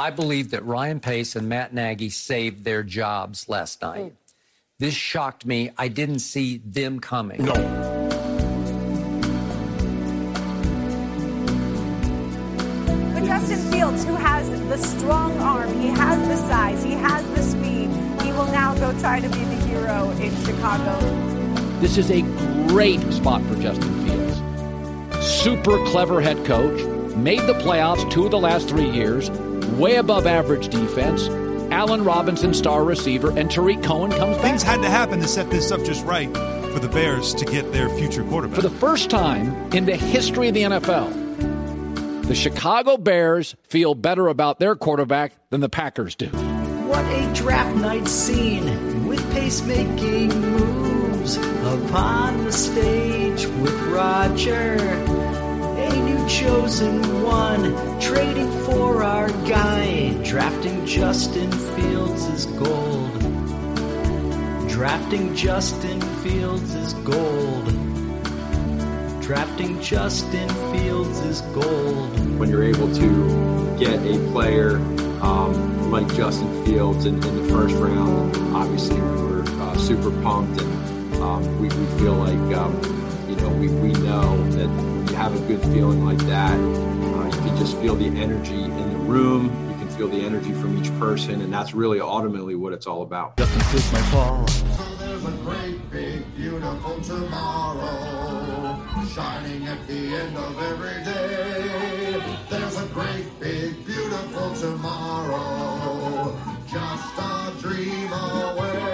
I believe that Ryan Pace and Matt Nagy saved their jobs last night. Hmm. This shocked me. I didn't see them coming. No. But Justin Fields, who has the strong arm, he has the size, he has the speed, he will now go try to be the hero in Chicago. This is a great spot for Justin Fields. Super clever head coach, made the playoffs two of the last three years, way above average defense. Allen Robinson, star receiver, and Tarik Cohen comes back. Things had to happen to set this up just right for the Bears to get their future quarterback. For the first time in the history of the NFL, the Chicago Bears feel better about their quarterback than the Packers do. What a draft night scene with pacemaking moves upon the stage with Roger. A new chosen one, trading for our guy, drafting Justin Fields is gold. Drafting Justin Fields is gold. Drafting Justin Fields is gold. when you're able to get a player um, like Justin Fields in, in the first round, obviously we were uh, super pumped, and um, we, we feel like um, you know we, we know that have a good feeling like that, uh, you can just feel the energy in the room. You can feel the energy from each person, and that's really ultimately what it's all about. Justin Fields my ball. There's a great, big, beautiful tomorrow shining at the end of every day. There's a great, big, beautiful tomorrow just a dream away.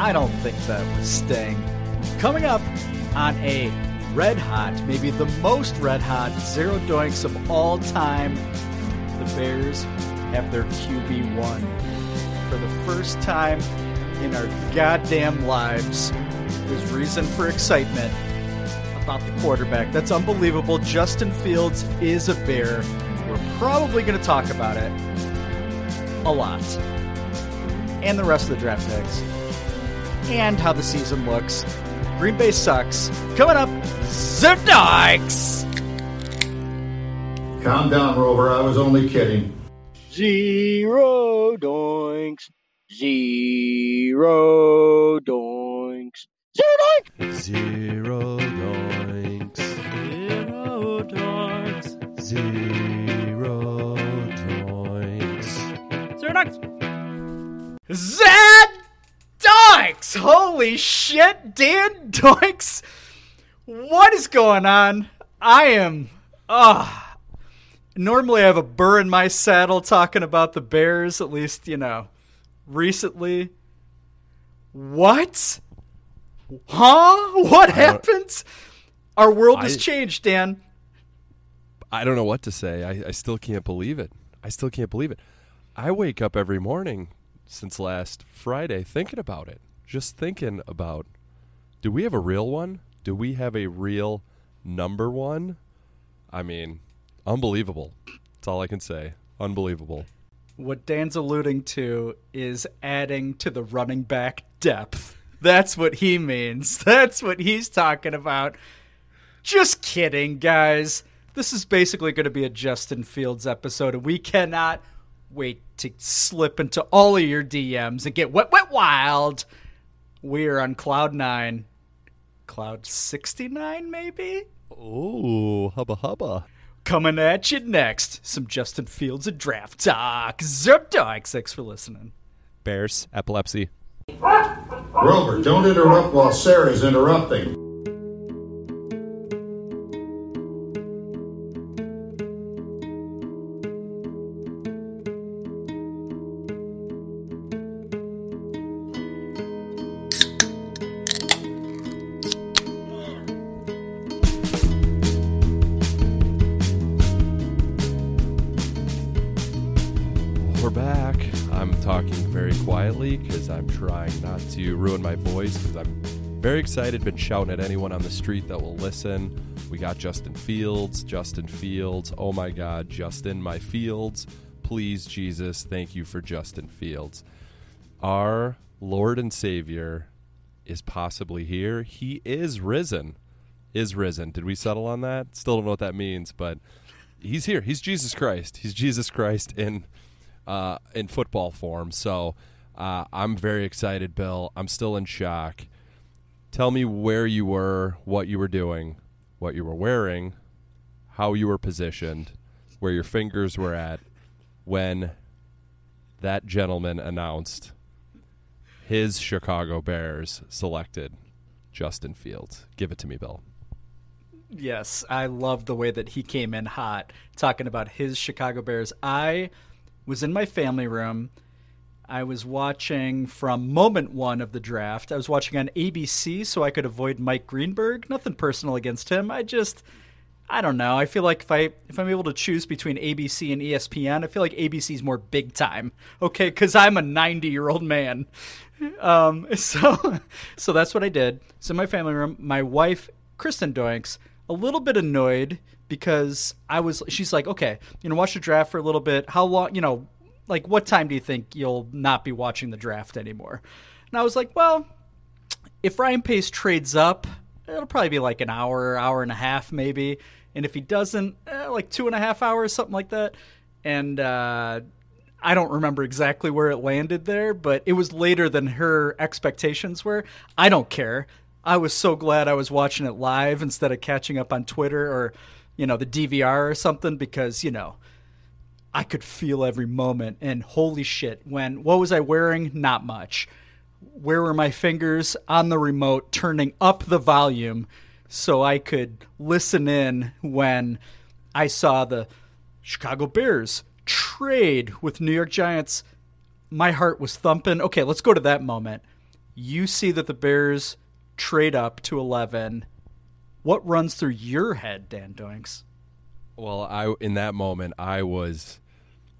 I don't think that was Sting. Coming up on a red hot, maybe the most red hot zero doinks of all time, the Bears have their QB1. For the first time in our goddamn lives, there's reason for excitement about the quarterback. That's unbelievable. Justin Fields is a Bear. We're probably going to talk about it a lot and the rest of the draft picks, and how the season looks. Green Bay sucks. Coming up, Zerdikes! Calm down, Rover. I was only kidding. Zero doinks. Zero doinks. Zero doinks. Zero doinks. Zero doinks. Zero doinks. Zero doinks. Zed Doinks! Holy shit, Dan Doinks! What is going on? I am. Ah. normally I have a burr in my saddle talking about the Bears, at least, you know, recently. What? Huh? What happened? Our world has I- changed, Dan. I don't know what to say. I, I still can't believe it. I still can't believe it. I wake up every morning since last Friday thinking about it. Just thinking about do we have a real one? Do we have a real number one? I mean, unbelievable. That's all I can say. Unbelievable. What Dan's alluding to is adding to the running back depth. That's what he means. That's what he's talking about. Just kidding, guys. This is basically going to be a Justin Fields episode, and we cannot wait to slip into all of your DMs and get wet, wet, wild. We are on Cloud 9. Cloud 69, maybe? Oh, hubba hubba. Coming at you next. Some Justin Fields and draft talk. Zerdox. Thanks for listening. Bears, epilepsy. Rover, don't interrupt while Sarah's interrupting. Talking very quietly because I'm trying not to ruin my voice because I'm Very excited, been shouting at anyone on the street that will listen. We got Justin Fields, Justin Fields. Oh my God, Justin, my Fields. Please, Jesus, thank you for Justin Fields. Our Lord and Savior is possibly here. He is risen. Is risen. Did we settle on that? Still don't know what that means, but he's here. He's Jesus Christ. He's Jesus Christ in uh, in football form. So uh, I'm very excited, Bill. I'm still in shock. Tell me where you were, what you were doing, what you were wearing, how you were positioned, where your fingers were at when that gentleman announced his Chicago Bears selected Justin Fields. Give it to me, Bill. Yes, I love the way that he came in hot talking about his Chicago Bears. I was in my family room. I was watching from moment one of the draft. I was watching on ABC so I could avoid Mike Greenberg. Nothing personal against him. I just, I don't know. I feel like if I if I'm able to choose between ABC and ESPN, I feel like ABC's more big time. Okay, because I'm a 90 year old man. Um, so so that's what I did. So in my family room, my wife Kristen Doinks a little bit annoyed because I was. She's like, okay, you know, watch the draft for a little bit. How long? You know, like what time do you think you'll not be watching the draft anymore? And I was like, well, if Ryan Pace trades up, it'll probably be like an hour, hour and a half, maybe. And if he doesn't, eh, like two and a half hours, something like that. And uh, I don't remember exactly where it landed there, but it was later than her expectations were. I don't care. I was so glad I was watching it live instead of catching up on Twitter or, you know, the DVR or something because, you know, I could feel every moment. And holy shit, when what was I wearing? Not much. Where were my fingers on the remote turning up the volume so I could listen in when I saw the Chicago Bears trade with New York Giants? My heart was thumping. Okay, let's go to that moment. You see that the Bears trade up to 11. What runs through your head, Dan Doinks? Well, I in that moment I was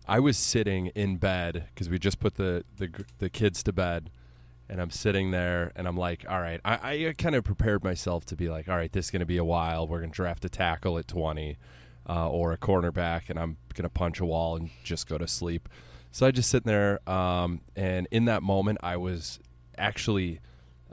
I was sitting in bed because we just put the, the the kids to bed, and I'm sitting there and I'm like, all right, I, I kind of prepared myself to be like, all right, this is going to be a while. We're going to draft a tackle at 20 uh, or a cornerback, and I'm going to punch a wall and just go to sleep. So I just sitting there, um, and in that moment, I was actually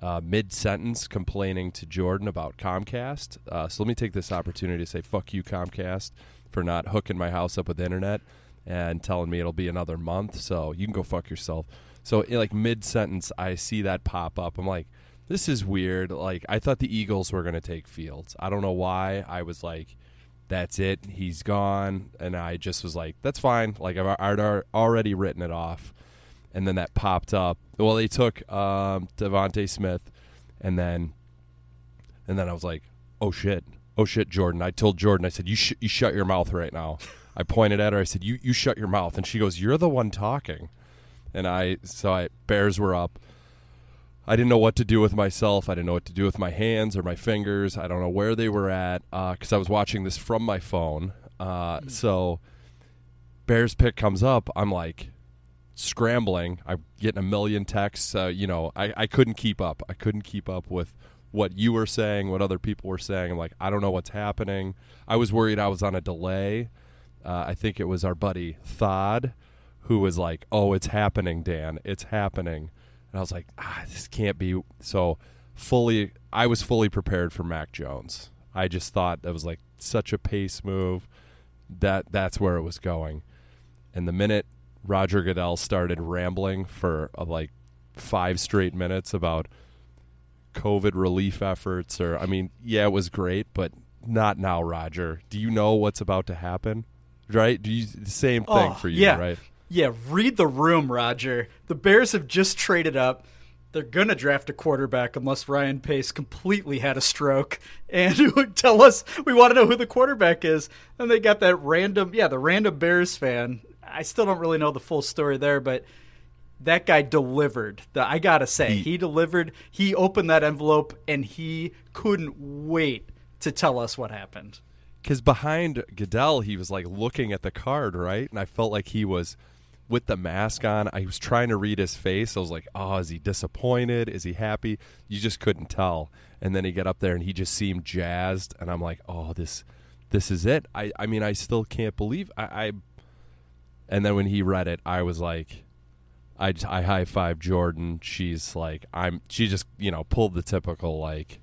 uh, mid sentence complaining to Jordan about Comcast. Uh, so let me take this opportunity to say, fuck you, Comcast, for not hooking my house up with internet and telling me it'll be another month. So you can go fuck yourself. So in, like mid sentence, I see that pop up. I'm like, this is weird. Like I thought the Eagles were going to take Fields. I don't know why. I was like, that's it. He's gone. And I just was like, that's fine. Like I've, I'd already written it off. And then that popped up. Well, they took um, DeVonta Smith, and then, and then I was like, oh shit, oh shit, Jordan. I told Jordan, I said, you sh- you shut your mouth right now. I pointed at her. I said, "You you shut your mouth." And she goes, "You're the one talking." And I so I Bears were up. I didn't know what to do with myself. I didn't know what to do with my hands or my fingers. I don't know where they were at because uh, I was watching this from my phone. Uh, mm. So Bears pick comes up. I'm like scrambling. I'm getting a million texts. Uh, you know, I, I couldn't keep up. I couldn't keep up with what you were saying, what other people were saying. I'm like, I don't know what's happening. I was worried I was on a delay. Uh, I think it was our buddy Thod who was like, "Oh, it's happening, Dan. It's happening." And I was like, "Ah, this can't be." So fully, I was fully prepared for Mac Jones. I just thought that was like such a pace move. That that's where it was going. And the minute Roger Goodell started rambling for uh, like five straight minutes about COVID relief efforts, or I mean, yeah, it was great, but not now, Roger. Do you know what's about to happen? right? Do you the same thing oh, for you, yeah. right? Yeah, read the room, Roger. The Bears have just traded up. They're gonna draft a quarterback unless Ryan Pace completely had a stroke and would tell us we want to know who the quarterback is. And they got that random, yeah, the random Bears fan. I still don't really know the full story there, but that guy delivered. The, I gotta say, he, he delivered. He opened that envelope and he couldn't wait to tell us what happened because behind Goodell, he was like looking at the card, right? And I felt like he was with the mask on, I was trying to read his face. I was like, "Oh, is he disappointed? Is he happy?" You just couldn't tell. And then he got up there and he just seemed jazzed, and I'm like, "Oh, this, this is it." I, I mean, I still can't believe I, I. And then when he read it, I was like, I, I high five Jordan. She's like, I'm. She just you know pulled the typical like,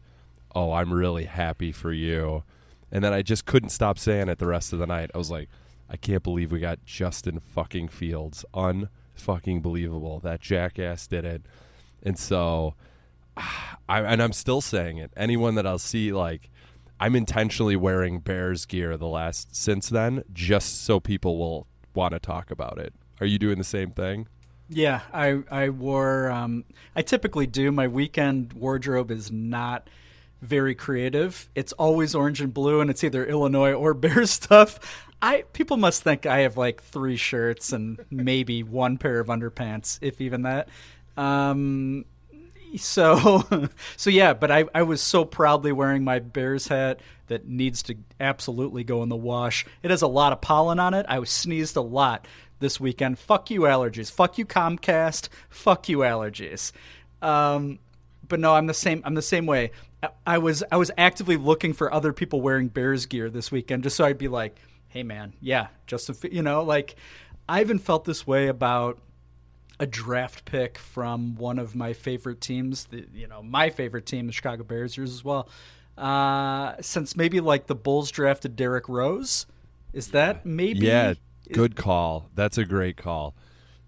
"Oh, I'm really happy for you," and then I just couldn't stop saying it the rest of the night. I was like. I can't believe we got Justin fucking Fields. Unfucking believable. That jackass did it. And so I and I'm still saying it. Anyone that I'll see like I'm intentionally wearing Bears gear the last since then just so people will want to talk about it. Are you doing the same thing? Yeah, I I wore. Um, I typically do. My weekend wardrobe is not very creative. It's always orange and blue, and it's either Illinois or Bears stuff. I people must think I have like three shirts and maybe one pair of underpants, if even that. Um, so so yeah, but I, I was so proudly wearing my Bears hat that needs to absolutely go in the wash. It has a lot of pollen on it. I was sneezed a lot this weekend. Fuck you allergies. Fuck you Comcast. Fuck you allergies. Um, but no, I'm the same. I'm the same way. I, I was I was actively looking for other people wearing Bears gear this weekend, just so I'd be like, hey man, yeah, Justin. You know, like I even felt this way about a draft pick from one of my favorite teams. The, you know, my favorite team, the Chicago Bears, yours as well. Uh, since maybe like the Bulls drafted Derrick Rose, is that maybe? Yeah, good call. That's a great call.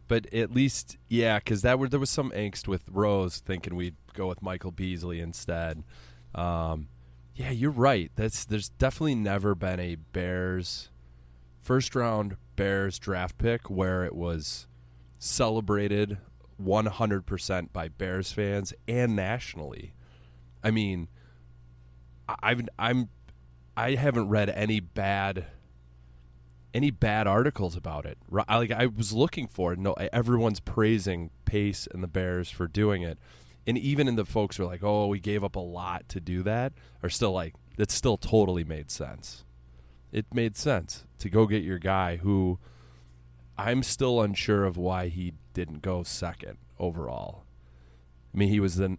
But at least, yeah, because that were there was some angst with Rose thinking we'd go with Michael Beasley instead. Um, yeah, you're right. That's there's definitely never been a Bears first round Bears draft pick where it was celebrated 100% by Bears fans and nationally. I mean, I've I'm I haven't read any bad any bad articles about it. Like I was looking for it. No, everyone's praising Pace and the Bears for doing it, and even in the folks who are like, "Oh, we gave up a lot to do that," are still like, "It still totally made sense." It made sense to go get your guy who I'm still unsure of why he didn't go second overall. I mean, he was the.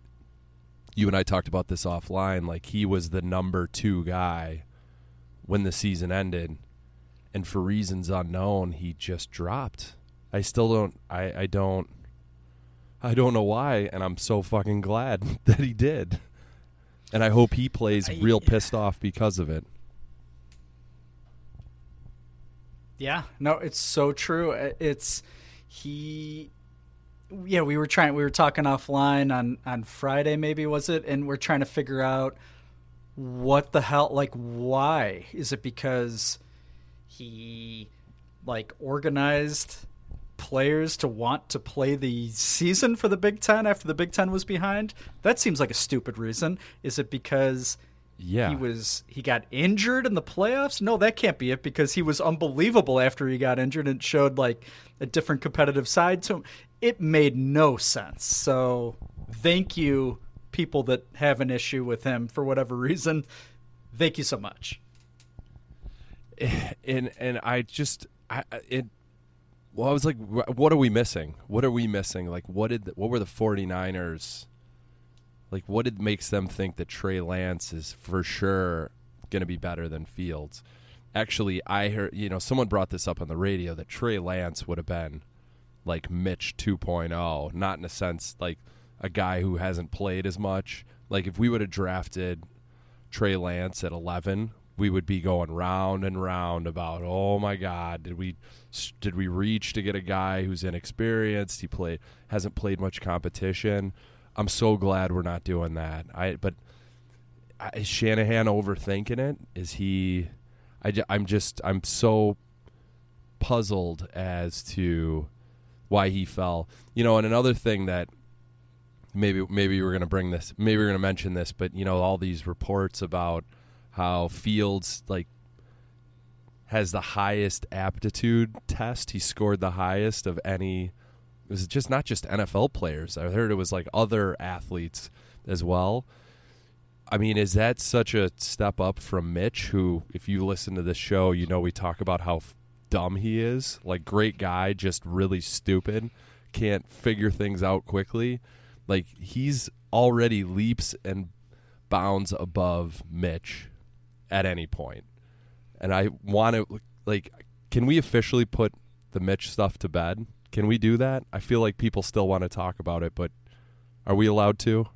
You and I talked about this offline. Like he was the number two guy when the season ended and for reasons unknown, he just dropped. I still don't. I, I don't. I don't know why, and I'm so fucking glad that he did. And I hope he plays real pissed off because of it. Yeah, no, it's so true. It's he. Yeah, we were trying. We were talking offline on on Friday, maybe was it? And we're trying to figure out what the hell. Like, why is it because he like organized players to want to play the season for the Big Ten after the Big Ten was behind? That seems like a stupid reason. Is it because yeah. he was he got injured in the playoffs? No, that can't be it because he was unbelievable after he got injured and showed like a different competitive side to him. It made no sense. So thank you, people that have an issue with him for whatever reason. Thank you so much. And and I just I it well, I was like, what are we missing? What are we missing? Like, what did the, what were the 49ers? Like, what did makes them think that Trey Lance is for sure going to be better than Fields? Actually, I heard you know someone brought this up on the radio that Trey Lance would have been like Mitch 2.0, not in a sense like a guy who hasn't played as much. Like if we would have drafted Trey Lance at 11, we would be going round and round about oh my god did we did we reach to get a guy who's inexperienced he played hasn't played much competition i'm so glad we're not doing that i but is shanahan overthinking it is he I, i'm just i'm so puzzled as to why he fell you know and another thing that maybe maybe we're going to bring this maybe we're going to mention this but you know all these reports about how Fields like has the highest aptitude test. He scored the highest of any. It was just not just NFL players. I heard it was like other athletes as well. I mean, is that such a step up from Mitch, who, if you listen to this show, you know we talk about how dumb he is. Like great guy, just really stupid. Can't figure things out quickly. Like he's already leaps and bounds above Mitch at any point. And I want to like can we officially put the Mitch stuff to bed? Can we do that? I feel like people still want to talk about it, but are we allowed to?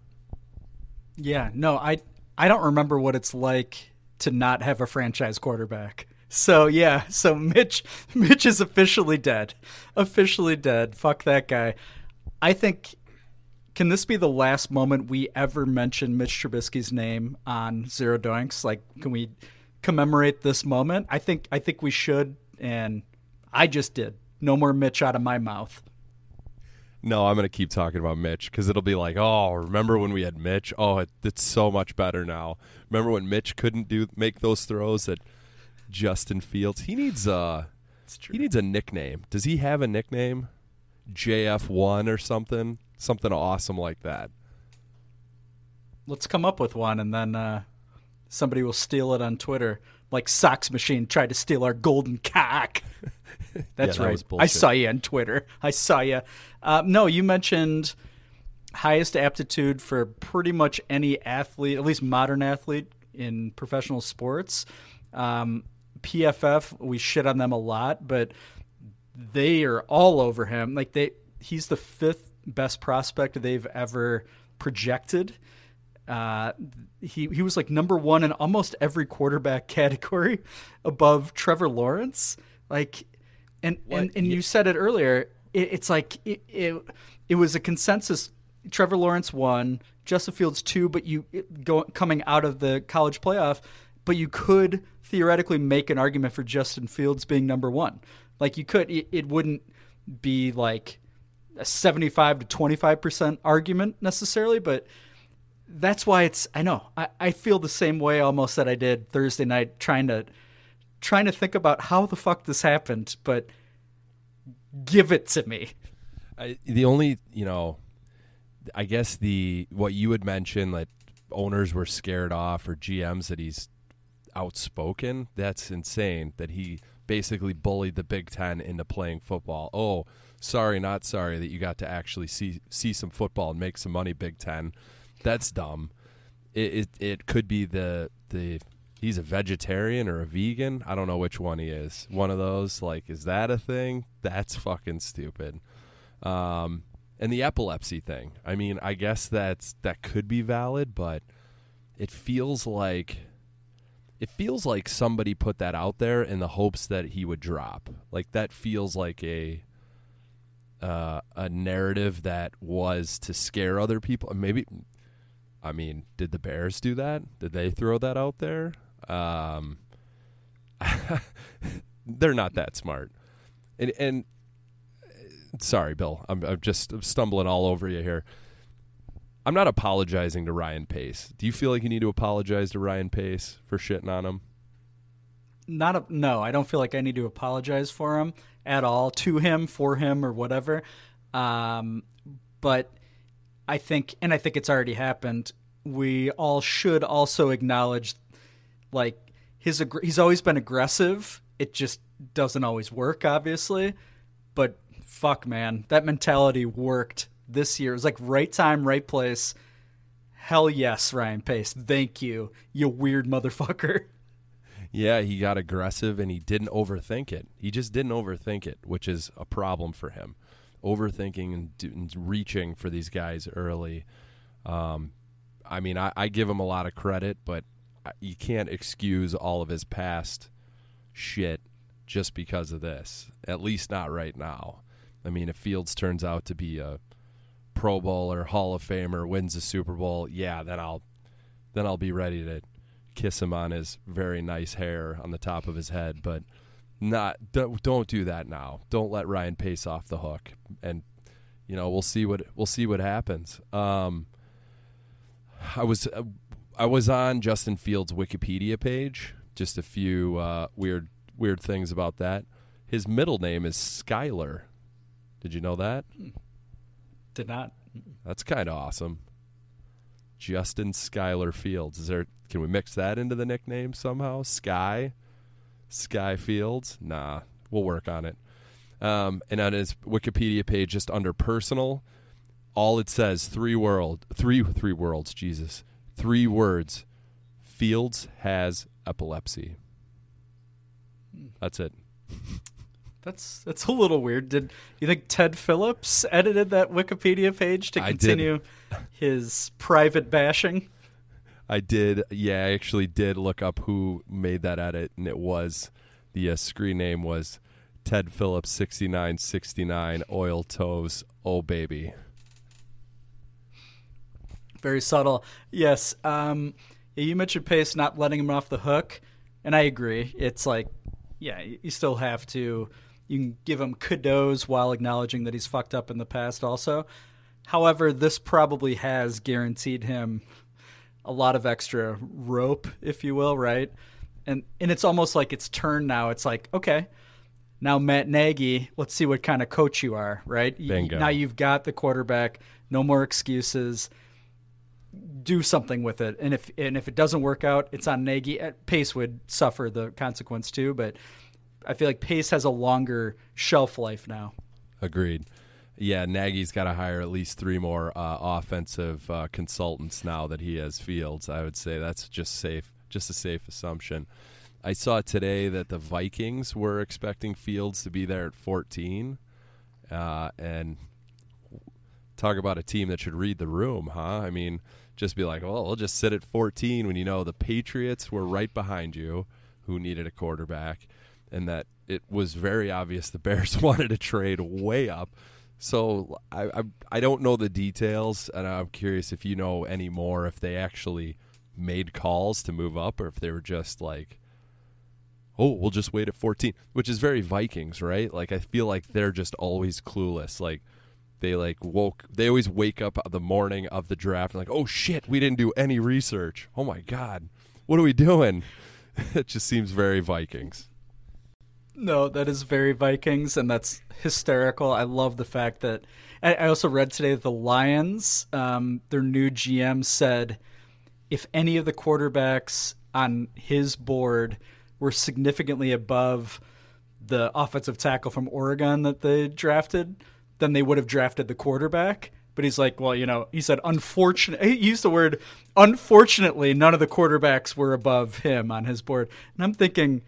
Yeah, no, I I don't remember what it's like to not have a franchise quarterback. So yeah, so Mitch Mitch is officially dead. Officially dead. Fuck that guy. I think can this be the last moment we ever mention Mitch Trubisky's name on Zero Doinks? Like can we commemorate this moment? I think I think we should and I just did. No more Mitch out of my mouth. No, I'm going to keep talking about Mitch because it'll be like, oh, remember when we had Mitch? Oh, it, it's so much better now. Remember when Mitch couldn't do make those throws that Justin Fields? He needs a he needs a nickname. Does he have a nickname? JF1 or something? Something awesome like that. Let's come up with one and then uh, somebody will steal it on Twitter. Like Sox Machine tried to steal our golden cock. That's that right. was I saw you on Twitter. I saw you. Uh, no, you mentioned highest aptitude for pretty much any athlete, at least modern athlete in professional sports. Um, PFF, we shit on them a lot, but they are all over him. Like they, he's the fifth best prospect they've ever projected. Uh, he he was like number one in almost every quarterback category, above Trevor Lawrence. Like, and and, and you said it earlier. It, it's like it, it it was a consensus. Trevor Lawrence won, Justin Fields two, but you go, coming out of the college playoff, but you could theoretically make an argument for Justin Fields being number one. Like you could, it, it wouldn't be like a seventy-five to twenty-five percent argument necessarily, but that's why it's I know. I, I feel the same way almost that I did Thursday night trying to trying to think about how the fuck this happened, but give it to me. I, the only you know, I guess the what you would mention that owners were scared off or GMs that he's outspoken. That's insane. That he basically bullied the Big Ten into playing football. Oh, sorry, not sorry that you got to actually see see some football and make some money. Big Ten. That's dumb. It it, it could be the the he's a vegetarian or a vegan. I don't know which one he is. One of those. Like, is that a thing? That's fucking stupid. Um, and the epilepsy thing. I mean, I guess that's that could be valid, but it feels like it feels like somebody put that out there in the hopes that he would drop. Like that feels like a uh, a narrative that was to scare other people. Maybe, I mean, did the Bears do that? Did they throw that out there? Um, they're not that smart. And, and sorry, Bill, I'm, I'm just stumbling all over you here. I'm not apologizing to Ryan Pace. Do you feel like you need to apologize to Ryan Pace for shitting on him? Not a, no, I don't feel like I need to apologize for him at all to him, for him, or whatever. Um, but I think, and I think it's already happened. We all should also acknowledge, like his aggr- he's always been aggressive. It just doesn't always work, obviously. But fuck, man, that mentality worked this year. It was like right time, right place. Hell yes, Ryan Pace. Thank you, you weird motherfucker. Yeah, he got aggressive and he didn't overthink it. He just didn't overthink it, which is a problem for him. Overthinking and, do, and reaching for these guys early. Um, I mean, I, I give him a lot of credit, but you can't excuse all of his past shit just because of this. At least not right now. I mean, if Fields turns out to be a Pro Bowler, Hall of Famer, wins the Super Bowl, yeah, then I'll then I'll be ready to kiss him on his very nice hair on the top of his head. But not don't, don't do that now. Don't let Ryan Pace off the hook, and you know we'll see what we'll see what happens. Um, I was uh, I was on Justin Fields' Wikipedia page. Just a few uh, weird weird things about that. His middle name is Skyler. Did you know that? Did not. That's kind of awesome. Justin Skyler Fields. Is there? Can we mix that into the nickname somehow? Sky, Sky Fields. Nah, We'll work on it. Um, and on his Wikipedia page, just under personal, all it says three world, three three worlds. Jesus, three words. Fields has epilepsy. That's it. That's that's a little weird. Did you think Ted Phillips edited that Wikipedia page to continue his private bashing? I did. Yeah, I actually did look up who made that edit, and it was the uh, screen name was Ted Phillips sixty nine sixty nine oil toes. Oh baby. Very subtle. Yes. Um, you mentioned Pace not letting him off the hook, and I agree. It's like, yeah, you still have to. You can give him kudos while acknowledging that he's fucked up in the past. Also, however, this probably has guaranteed him a lot of extra rope, if you will, right? And and it's almost like it's turned now. It's like okay, now Matt Nagy, let's see what kind of coach you are, right? Bingo. Now you've got the quarterback. No more excuses do something with it. And if and if it doesn't work out, it's on Nagy. Pace would suffer the consequence too, but I feel like Pace has a longer shelf life now. Agreed. Yeah, Nagy's got to hire at least three more uh, offensive uh, consultants now that he has Fields. I would say that's just safe, just a safe assumption. I saw today that the Vikings were expecting Fields to be there at 14, uh, and talk about a team that should read the room, huh? I mean, just be like, well, we'll just sit at 14 when you know the Patriots were right behind you, who needed a quarterback, and that it was very obvious the Bears wanted to trade way up. So I, I I don't know the details, and I'm curious if you know any more. If they actually made calls to move up, or if they were just like, "Oh, we'll just wait at 14," which is very Vikings, right? Like I feel like they're just always clueless. Like they like woke, they always wake up the morning of the draft and like, "Oh shit, we didn't do any research. Oh my god, what are we doing?" it just seems very Vikings. No, that is very Vikings, and that's hysterical. I love the fact that I also read today that the Lions, um, their new GM said, if any of the quarterbacks on his board were significantly above the offensive tackle from Oregon that they drafted, then they would have drafted the quarterback. But he's like, well, you know, he said, unfortunate. He used the word, unfortunately, none of the quarterbacks were above him on his board. And I'm thinking,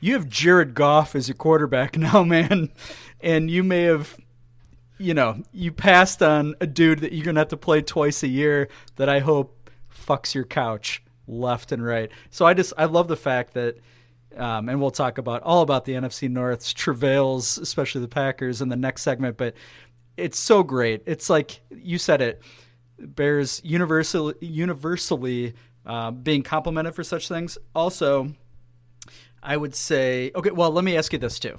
you have Jared Goff as your quarterback now, man, and you may have, you know, you passed on a dude that you're gonna have to play twice a year. That I hope fucks your couch left and right. So I just I love the fact that, um, and we'll talk about all about the NFC North's travails, especially the Packers, in the next segment. But it's so great. It's like you said it. Bears universally universally uh, being complimented for such things. Also, I would say, okay, well, let me ask you this too.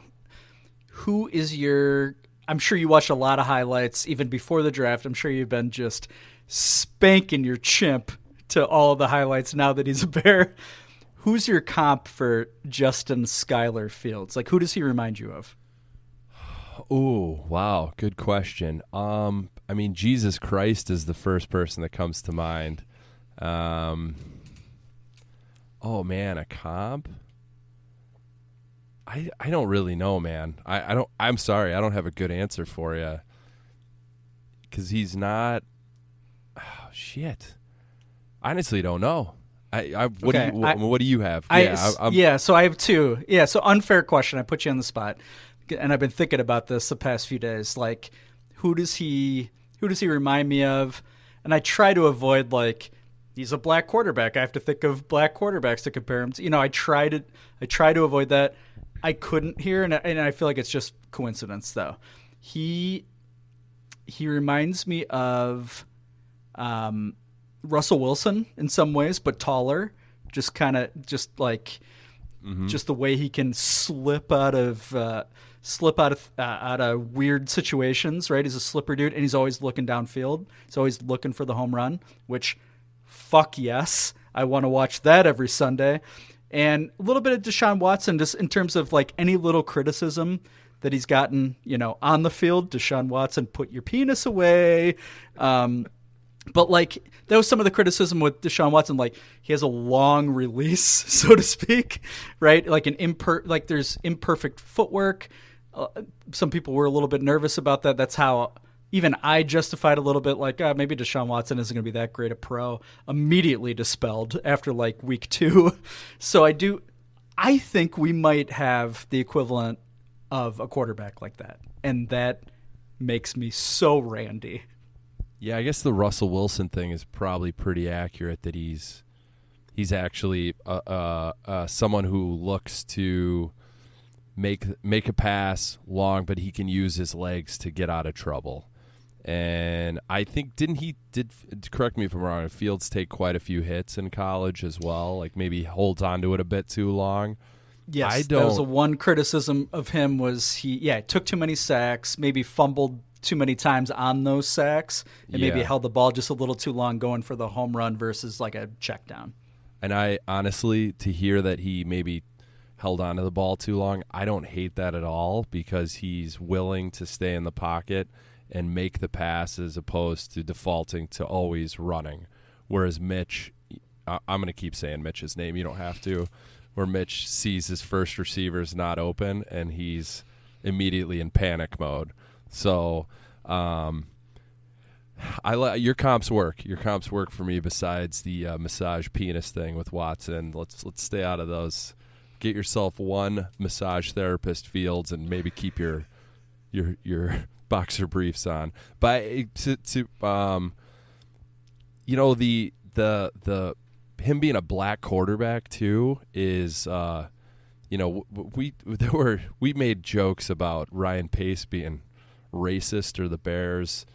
Who is your I'm sure you watched a lot of highlights even before the draft. I'm sure you've been just spanking your chimp to all of the highlights now that he's a bear. Who's your comp for Justin Skyler Fields? Like who does he remind you of? Oh, wow, good question. Um, I mean, Jesus Christ is the first person that comes to mind. Um, oh man, a comp. I I don't really know, man. I I don't. I'm sorry, I don't have a good answer for you. Because he's not. Oh shit. Honestly, don't know. I, I what Okay, do you I- what, do you have? I, yeah, I, yeah. So I have two. Yeah. So unfair question. I put you on the spot, and I've been thinking about this the past few days. Like, who does he? Who does he remind me of? And I try to avoid like he's a black quarterback. I have to think of black quarterbacks to compare him to. You know, I try to. I try to avoid that. I couldn't here, and I, and I feel like it's just coincidence though. He he reminds me of um, Russell Wilson in some ways, but taller. Just kind of, just like, just the way he can slip out of, uh, slip out of, uh, out of weird situations. Right, he's a slipper dude, and he's always looking downfield. He's always looking for the home run. Which, fuck yes, I want to watch that every Sunday. And a little bit of Deshaun Watson, just in terms of like any little criticism that he's gotten, you know, on the field. Deshaun Watson, put your penis away. Um, But like that was some of the criticism with Deshaun Watson. Like he has a long release, so to speak, right? Like an imper like there's imperfect footwork. Uh, some people were a little bit nervous about that. That's how even I justified a little bit. Like uh, maybe Deshaun Watson isn't going to be that great a pro. Immediately dispelled after like week two. So I do. I think we might have the equivalent of a quarterback like that, and that makes me so randy. Yeah, I guess the Russell Wilson thing is probably pretty accurate. That he's he's actually uh, uh, uh, someone who looks to make make a pass long, but he can use his legs to get out of trouble. And I think didn't he did correct me if I'm wrong. Fields take quite a few hits in college as well. Like maybe holds on to it a bit too long. Yes, I don't. that was the one criticism of him was he yeah took too many sacks, maybe fumbled too many times on those sacks, and maybe held the ball just a little too long going for the home run versus like a check down. And I honestly, to hear that he maybe held on to the ball too long, I don't hate that at all because he's willing to stay in the pocket and make the pass as opposed to defaulting to always running. Whereas Mitch, I- I'm going to keep saying Mitch's name. You don't have to. Where Mitch sees his first receivers not open and he's immediately in panic mode. So, um, I li- your comps work. Your comps work for me. Besides the uh, massage penis thing with Watson, let's let's stay out of those. Get yourself one massage therapist, Fields, and maybe keep your your your boxer briefs on. But eh, to to um, you know the the the him being a black quarterback too is uh, you know we there were we made jokes about Ryan Pace being racist or the Bears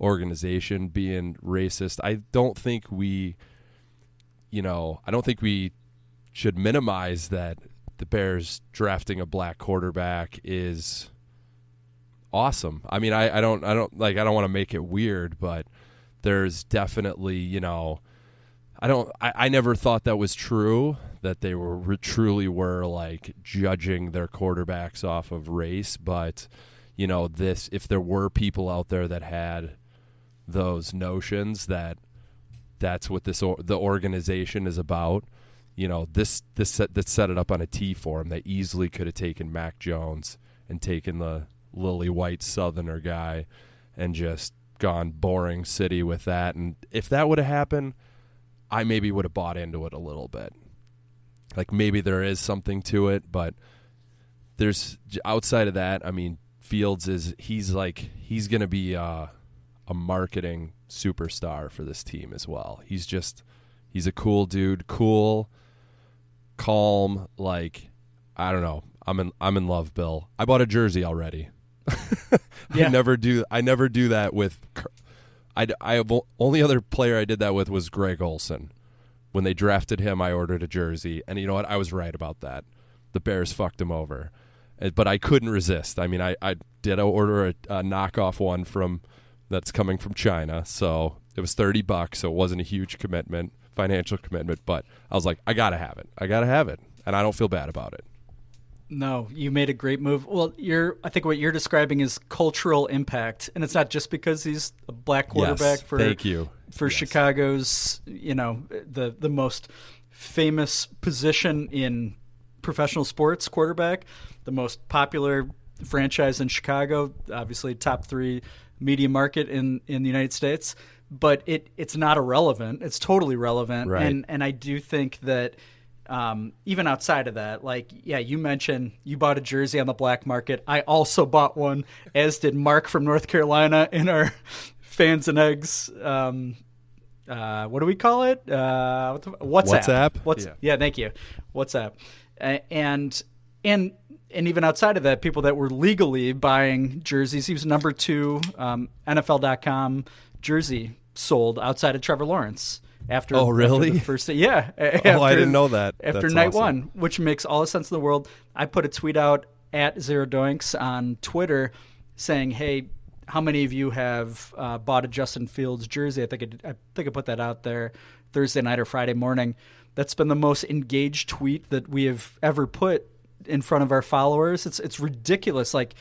organization being racist. I don't think we you know, I don't think we should minimize that the Bears drafting a black quarterback is awesome. I mean, I, I don't I don't like I don't want to make it weird, but there's definitely, you know, I don't I, I never thought that was true that they were truly were like judging their quarterbacks off of race, but you know, this if there were people out there that had those notions that that's what this or, the organization is about. You know, this this set that set it up on a T form. They easily could have taken Mac Jones and taken the lily white Southerner guy and just gone boring city with that. And if that would have happened, I maybe would have bought into it a little bit. Like maybe there is something to it, but there's outside of that. I mean, Fields is he's like he's gonna be uh, a marketing superstar for this team as well. He's just he's a cool dude, cool, calm. Like I don't know. I'm in I'm in love, Bill. I bought a jersey already. Yeah. I never do. I never do that with. I I have only other player I did that with was Greg Olsen. When they drafted him, I ordered a jersey, and you know what? I was right about that. The Bears fucked him over, Uh, but I couldn't resist. I mean, I I did order a, a knockoff one from that's coming from China, so it was thirty bucks. So it wasn't a huge commitment, financial commitment, but I was like, I gotta have it. I gotta have it, and I don't feel bad about it. No, you made a great move. Well, you're I think what you're describing is cultural impact, and it's not just because he's a black quarterback Yes, for thank you. for Chicago's, you know, the the most famous position in professional sports quarterback, the most popular franchise in Chicago, obviously top 3 media market in in the United States, but it it's not irrelevant. It's totally relevant Right. and and I do think that um, even outside of that, like, yeah, you mentioned you bought a jersey on the black market. I also bought one, as did Mark from North Carolina in our fans and eggs. Um, uh, what do we call it? Uh, WhatsApp. WhatsApp? What's Yeah. yeah. Thank you. WhatsApp. And and and even outside of that, people that were legally buying jerseys. He was number two um, NFL.com jersey sold outside of Trevor Lawrence. After Oh, after really? the first yeah. Oh, I didn't know that. After That's night awesome. one, which makes all the sense in the world. I put a tweet out at Zero Doinks on Twitter saying, "Hey, how many of you have uh, bought a Justin Fields jersey?" I think I, I think I put that out there Thursday night or Friday morning. That's been the most engaged tweet that we have ever put in front of our followers. It's it's ridiculous. Like,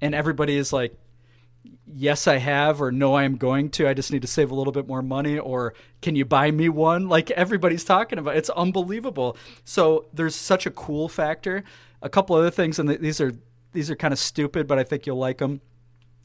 and everybody is like, yes, I have, or no, I am going to. I just need to save a little bit more money, or can you buy me one? Like everybody's talking about. It's unbelievable. So there's such a cool factor. A couple other things, and these are these are kind of stupid, but I think you'll like them.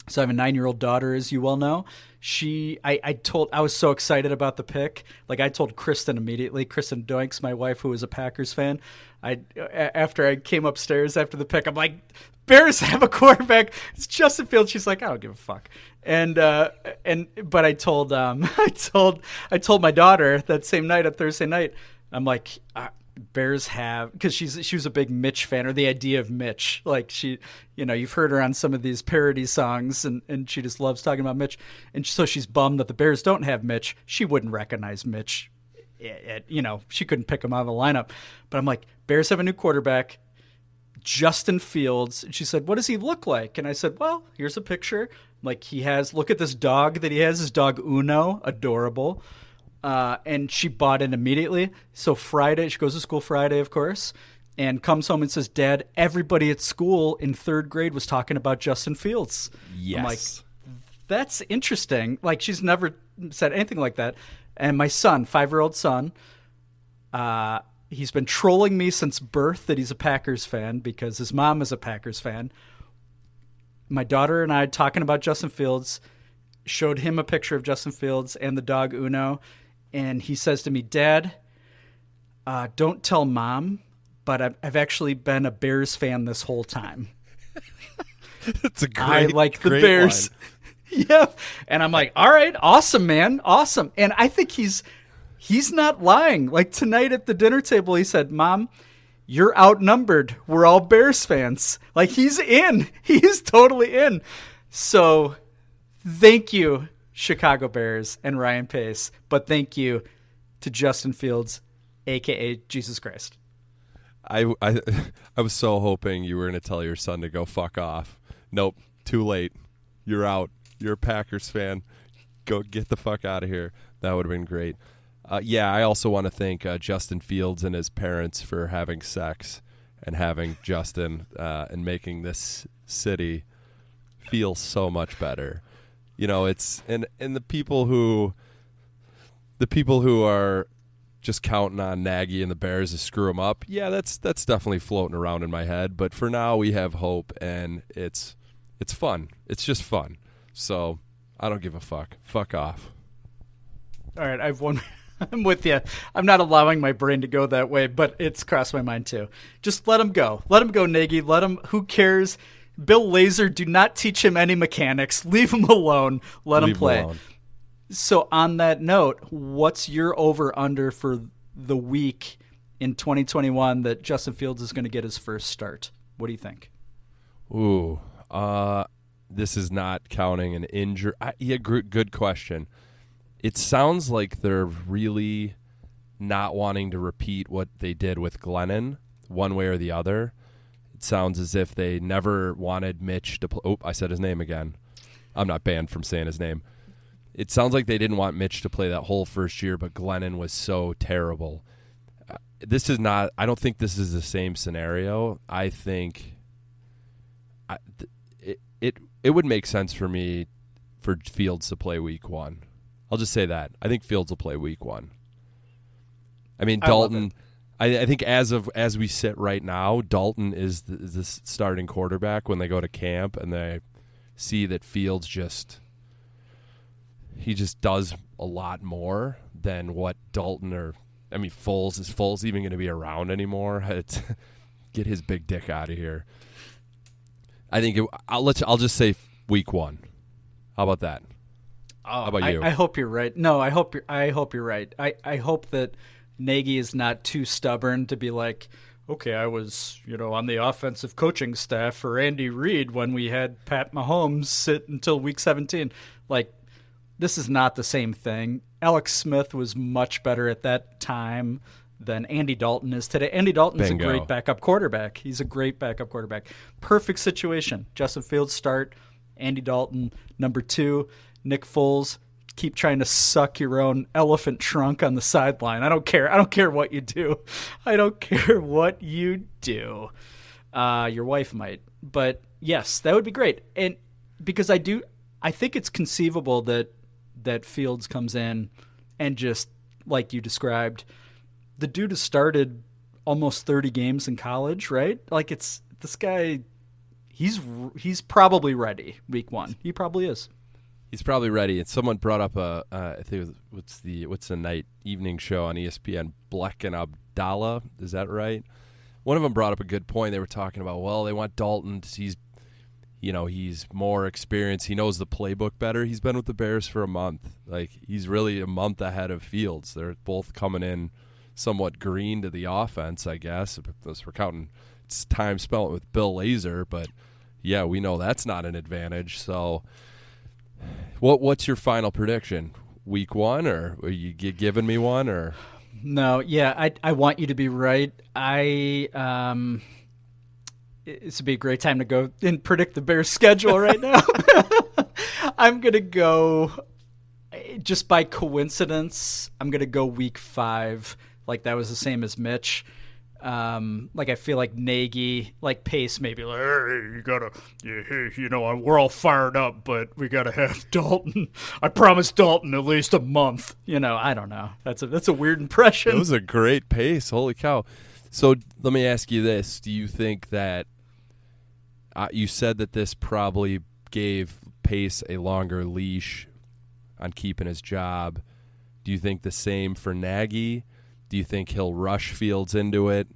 So I have a nine year old daughter, as you well know. She, I, I told, I was so excited about the pick. Like I told Kristen immediately. Kristen Doinks, my wife, who is a Packers fan. I, after I came upstairs after the pick, I'm like, Bears have a quarterback. It's Justin Fields. She's like, I don't give a fuck. And uh, and but I told um, I told I told my daughter that same night at Thursday night. I'm like, uh, Bears have because she's she was a big Mitch fan or the idea of Mitch. Like she, you know, you've heard her on some of these parody songs, and and she just loves talking about Mitch. And so she's bummed that the Bears don't have Mitch. She wouldn't recognize Mitch. It, it, you know, she couldn't pick him out of the lineup. But I'm like, Bears have a new quarterback. Justin Fields. And she said, What does he look like? And I said, Well, here's a picture. Like he has, look at this dog that he has, his dog Uno, adorable. Uh, and she bought it immediately. So Friday, she goes to school Friday, of course, and comes home and says, Dad, everybody at school in third grade was talking about Justin Fields. Yes. I'm like, that's interesting. Like she's never said anything like that. And my son, five year old son, uh, he's been trolling me since birth that he's a Packers fan because his mom is a Packers fan. My daughter and I talking about Justin Fields showed him a picture of Justin Fields and the dog Uno, and he says to me, "Dad, uh, don't tell mom, but I've, I've actually been a Bears fan this whole time. It's a great. I like the Bears." line. yeah, and I'm like, "All right, awesome, man, awesome." And I think he's he's not lying. Like tonight at the dinner table, he said, "Mom." You're outnumbered. We're all Bears fans. Like he's in. He is totally in. So thank you, Chicago Bears and Ryan Pace, but thank you to Justin Fields, aka Jesus Christ. I, I, I was so hoping you were going to tell your son to go fuck off. Nope, too late. You're out. You're a Packers fan. Go get the fuck out of here. That would have been great. Uh, yeah, I also want to thank uh, Justin Fields and his parents for having sex and having Justin uh, and making this city feel so much better. You know, it's and and the people who the people who are just counting on Nagy and the Bears to screw them up. Yeah, that's that's definitely floating around in my head. But for now, we have hope, and it's it's fun. It's just fun. So I don't give a fuck. Fuck off. All right, I've one. I'm with you. I'm not allowing my brain to go that way, but it's crossed my mind too. Just let him go. Let him go, Nagy. Let him. Who cares? Bill Lazor, do not teach him any mechanics. Leave him alone. Let Leave him him play. alone. So, on that note, what's your over under for the week in 2021 that Justin Fields is going to get his first start? What do you think? Ooh, uh, this is not counting an injury. Yeah, gr- good question. It sounds like they're really not wanting to repeat what they did with Glennon, one way or the other. Sounds as if they never wanted Mitch to. Pl- oh, I said his name again. I'm not banned from saying his name. It sounds like they didn't want Mitch to play that whole first year, but Glennon was so terrible. Uh, this is not. I don't think this is the same scenario. I think I, th- it, it it would make sense for me for Fields to play Week One. I'll just say that. I think Fields will play Week One. I mean Dalton. I, I think as of as we sit right now, Dalton is the, is the starting quarterback when they go to camp and they see that Fields just he just does a lot more than what Dalton or I mean Foles is Foles even going to be around anymore? It's, get his big dick out of here. I think it, I'll let you, I'll just say week one. How about that? Oh, How about I, you? I hope you're right. No, I hope you're. I hope you're right. I, I hope that Nagy is not too stubborn to be like, okay, I was you know on the offensive coaching staff for Andy Reid when we had Pat Mahomes sit until week 17. Like, this is not the same thing. Alex Smith was much better at that time than Andy Dalton is today. Andy Dalton's Bingo. a great backup quarterback. He's a great backup quarterback. Perfect situation. Justin Fields start. Andy Dalton number two. Nick Foles keep trying to suck your own elephant trunk on the sideline. I don't care. I don't care what you do. I don't care what you do. Uh, your wife might, but yes, that would be great. And because I do, I think it's conceivable that that Fields comes in and just like you described, the dude has started almost 30 games in college, right? Like it's this guy he's he's probably ready week 1. He probably is. He's probably ready. And someone brought up a uh, I think was, what's the what's the night evening show on ESPN Bleck and Abdallah, is that right? One of them brought up a good point. They were talking about, well, they want Dalton. He's you know, he's more experienced. He knows the playbook better. He's been with the Bears for a month. Like he's really a month ahead of Fields. They're both coming in somewhat green to the offense, I guess. Unless we're counting time spent with Bill Lazor, but yeah, we know that's not an advantage. So, what what's your final prediction? Week one, or are you gi- giving me one, or No, yeah, I I want you to be right. I um it's would be a great time to go and predict the Bears schedule right now. I'm to go just by coincidence, I'm to go week 5 like that was the same as Mitch. Um, like I feel like Nagy, like Pace, maybe like, hey, you gotta, you, you know, we're all fired up, but we gotta have Dalton. I promised Dalton at least a month. You know, I don't know. That's a that's a weird impression. It was a great pace. Holy cow! So let me ask you this: Do you think that uh, you said that this probably gave Pace a longer leash on keeping his job? Do you think the same for Nagy? Do you think he'll rush Fields into it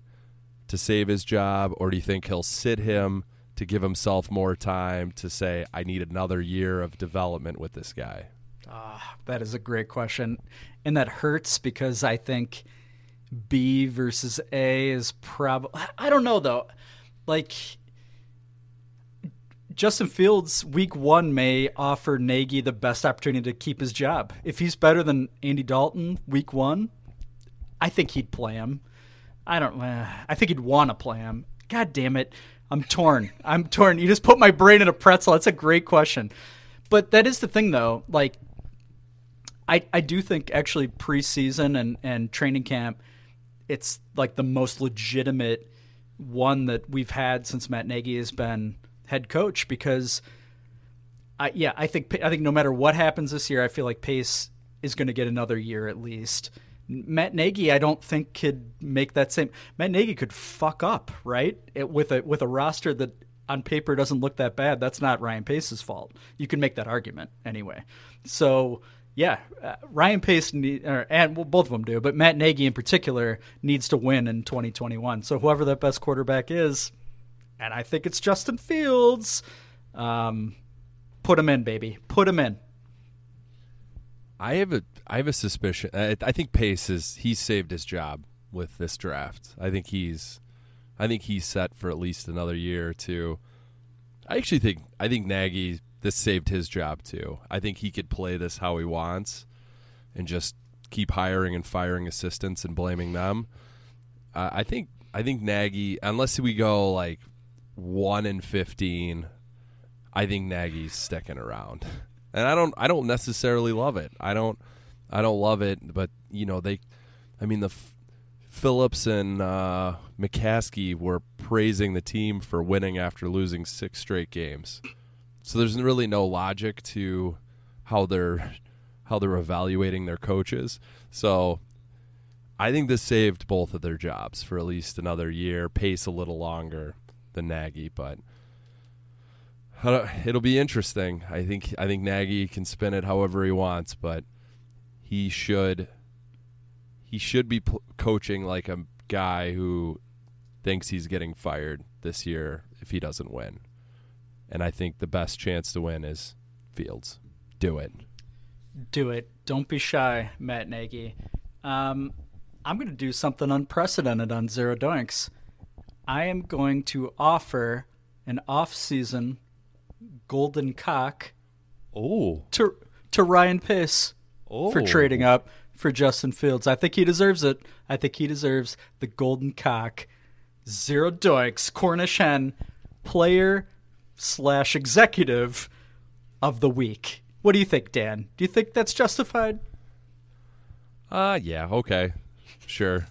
to save his job, or do you think he'll sit him to give himself more time to say, "I need another year of development with this guy"? Ah, that is a great question. And that hurts because I think B versus A is probably. I don't know, though. Like, Justin Fields, week one, may offer Nagy the best opportunity to keep his job. If he's better than Andy Dalton week one, I think he'd play him. I don't. Uh, I think he'd want to play him. God damn it. I'm torn. I'm torn. You just put my brain in a pretzel. That's a great question. But that is the thing, though. Like, I, I do think actually preseason and, and training camp, it's like the most legitimate one that we've had since Matt Nagy has been head coach because I yeah I think I think no matter what happens this year I feel like Pace is going to get another year at least. Matt Nagy I don't think could make that same Matt Nagy could fuck up right it, with a with a roster that on paper doesn't look that bad. That's not Ryan Pace's fault. You can make that argument anyway. So yeah, uh, Ryan Pace or, and well, both of them do, but Matt Nagy in particular needs to win in 2021. So whoever that best quarterback is, and I think it's Justin Fields, um, put him in, baby, put him in. I have a I have a suspicion. I, I think Pace is he's saved his job with this draft. I think he's I think he's set for at least another year or two. I actually think I think Nagy this saved his job too. I think he could play this how he wants and just keep hiring and firing assistants and blaming them. Uh, I think I think Nagy, unless we go like one in fifteen, I think Nagy's sticking around, and I don't I don't necessarily love it. I don't I don't love it, but you know they, I mean the Phillips and uh, McCaskey were praising the team for winning after losing six straight games. So there's really no logic to how they're how they're evaluating their coaches. So I think this saved both of their jobs for at least another year, pace a little longer than Nagy, but it'll be interesting. I think I think Nagy can spin it however he wants, but he should he should be p- coaching like a guy who thinks he's getting fired this year if he doesn't win. And I think the best chance to win is Fields. Do it. Do it. Don't be shy, Matt Nagy. Um, I'm going to do something unprecedented on Zero Doinks. I am going to offer an off-season golden cock Oh. to to Ryan Pace for Oh. trading up for Justin Fields. I think he deserves it. I think he deserves the golden cock. Zero Doinks, Cornish hen, player slash executive of the week. What do you think, Dan? Do you think that's justified? Uh yeah, okay. Sure.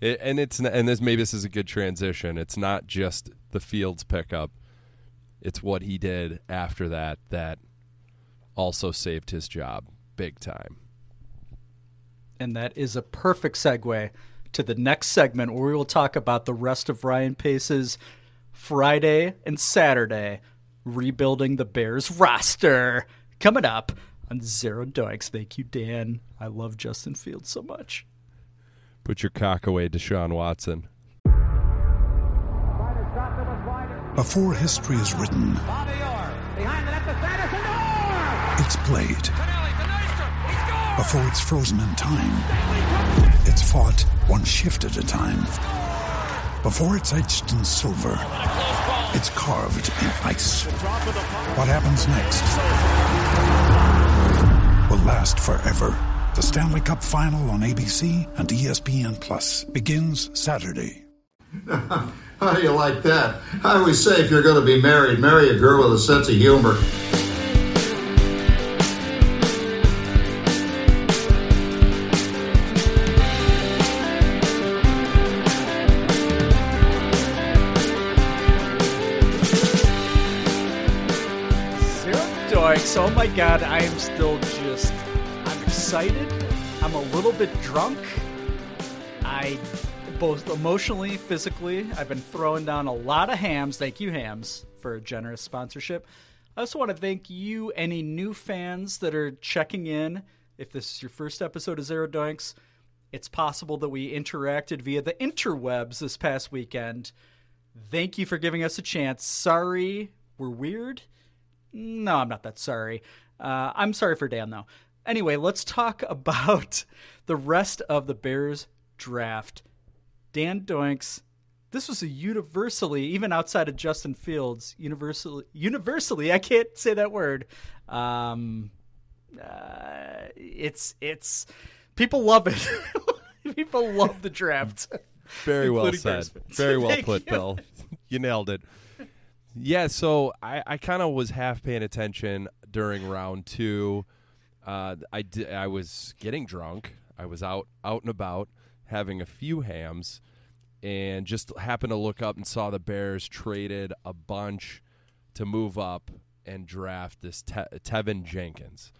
It, and it's and this maybe this is a good transition. It's not just the Fields pickup. It's what he did after that that also saved his job big time. And that is a perfect segue to the next segment where we will talk about the rest of Ryan Pace's Friday and Saturday rebuilding the Bears roster. Coming up on Zero Doinks. Thank you, Dan. I love Justin Fields so much. Put your cock away, Deshaun Watson. Before history is written, it's played. Before it's frozen in time, it's fought one shift at a time. Before it's etched in silver, it's carved in ice. What happens next will last forever. The Stanley Cup Final on ABC and ESPN Plus begins Saturday. How do you like that? I always say if you're going to be married, marry a girl with a sense of humor. My god, I am still just. I'm excited. I'm a little bit drunk. I, both emotionally, physically, I've been throwing down a lot of hams. Thank you, Hams, for a generous sponsorship. I also want to thank you, any new fans that are checking in. If this is your first episode of Zero Doinks, it's possible that we interacted via the interwebs this past weekend. Thank you for giving us a chance. Sorry, we're weird. No, I'm not that sorry. Uh, I'm sorry for Dan, though. Anyway, let's talk about the rest of the Bears draft. Dan Doinks, this was a universally, even outside of Justin Fields, universally, universally, I can't say that word. Um, uh, it's, it's, people love it. people love the draft. Very well said. Very well Thank put, you. Bill. You nailed it. Yeah, so I, I kind of was half paying attention during round two. Uh, I di- I was getting drunk. I was out out and about having a few hams, and just happened to look up and saw the Bears traded a bunch to move up and draft this Te- Teven Jenkins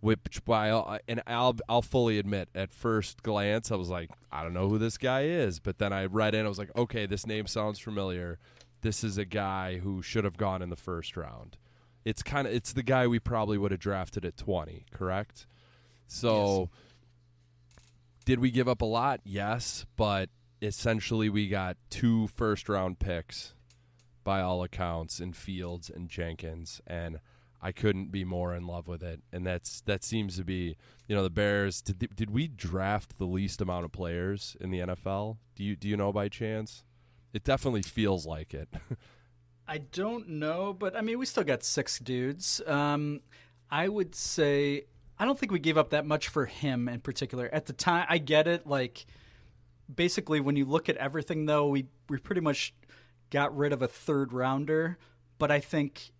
which by all- and I'll I'll fully admit at first glance I was like I don't know who this guy is but then I read in I was like okay this name sounds familiar this is a guy who should have gone in the first round it's kind of it's the guy we probably would have drafted at 20 correct so did we give up a lot yes but essentially we got two first round picks by all accounts in Fields and Jenkins and I couldn't be more in love with it, and that's that seems to be you know the Bears. Did did we draft the least amount of players in the NFL? Do you do you know by chance? It definitely feels like it. I don't know, but I mean, we still got six dudes. Um, I would say I don't think we gave up that much for him in particular. At the time, I get it. Like, basically, when you look at everything, though, we we pretty much got rid of a third rounder. But I think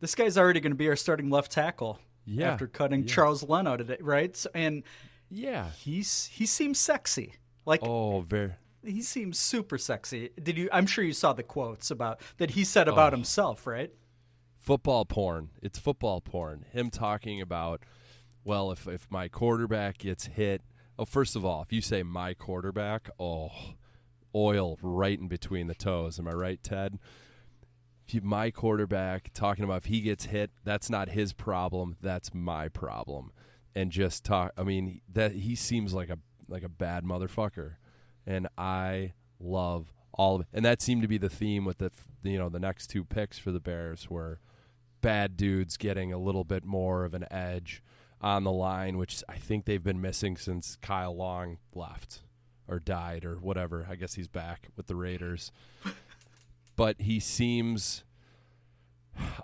this guy's already going to be our starting left tackle. Yeah, After cutting yeah. Charles Leno today, right? So, and yeah, he's he seems sexy. Like oh, very. He seems super sexy. Did you? I'm sure you saw the quotes about that he said oh. about Oh. himself, right? football porn. It's football porn. Him talking about, well, if if my quarterback gets hit, oh, first of all, if you say my quarterback, oh, oil right in between the toes. Am I right, Ted? If you, my quarterback talking about if he gets hit, that's not his problem. That's my problem. And just talk. I mean, that he seems like a like a bad motherfucker, and I love all of it. And that seemed to be the theme with the you know the next two picks for the Bears were bad dudes getting a little bit more of an edge on the line, which I think they've been missing since Kyle Long left or died or whatever. I guess he's back with the Raiders. but he seems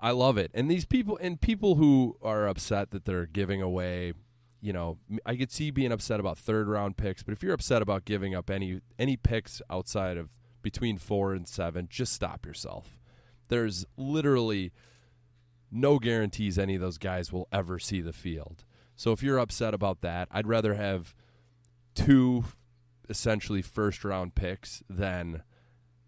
I love it. And these people and people who are upset that they're giving away, you know, I could see being upset about third round picks, but if you're upset about giving up any any picks outside of between 4 and 7, just stop yourself. There's literally no guarantees any of those guys will ever see the field. So if you're upset about that, I'd rather have two essentially first round picks than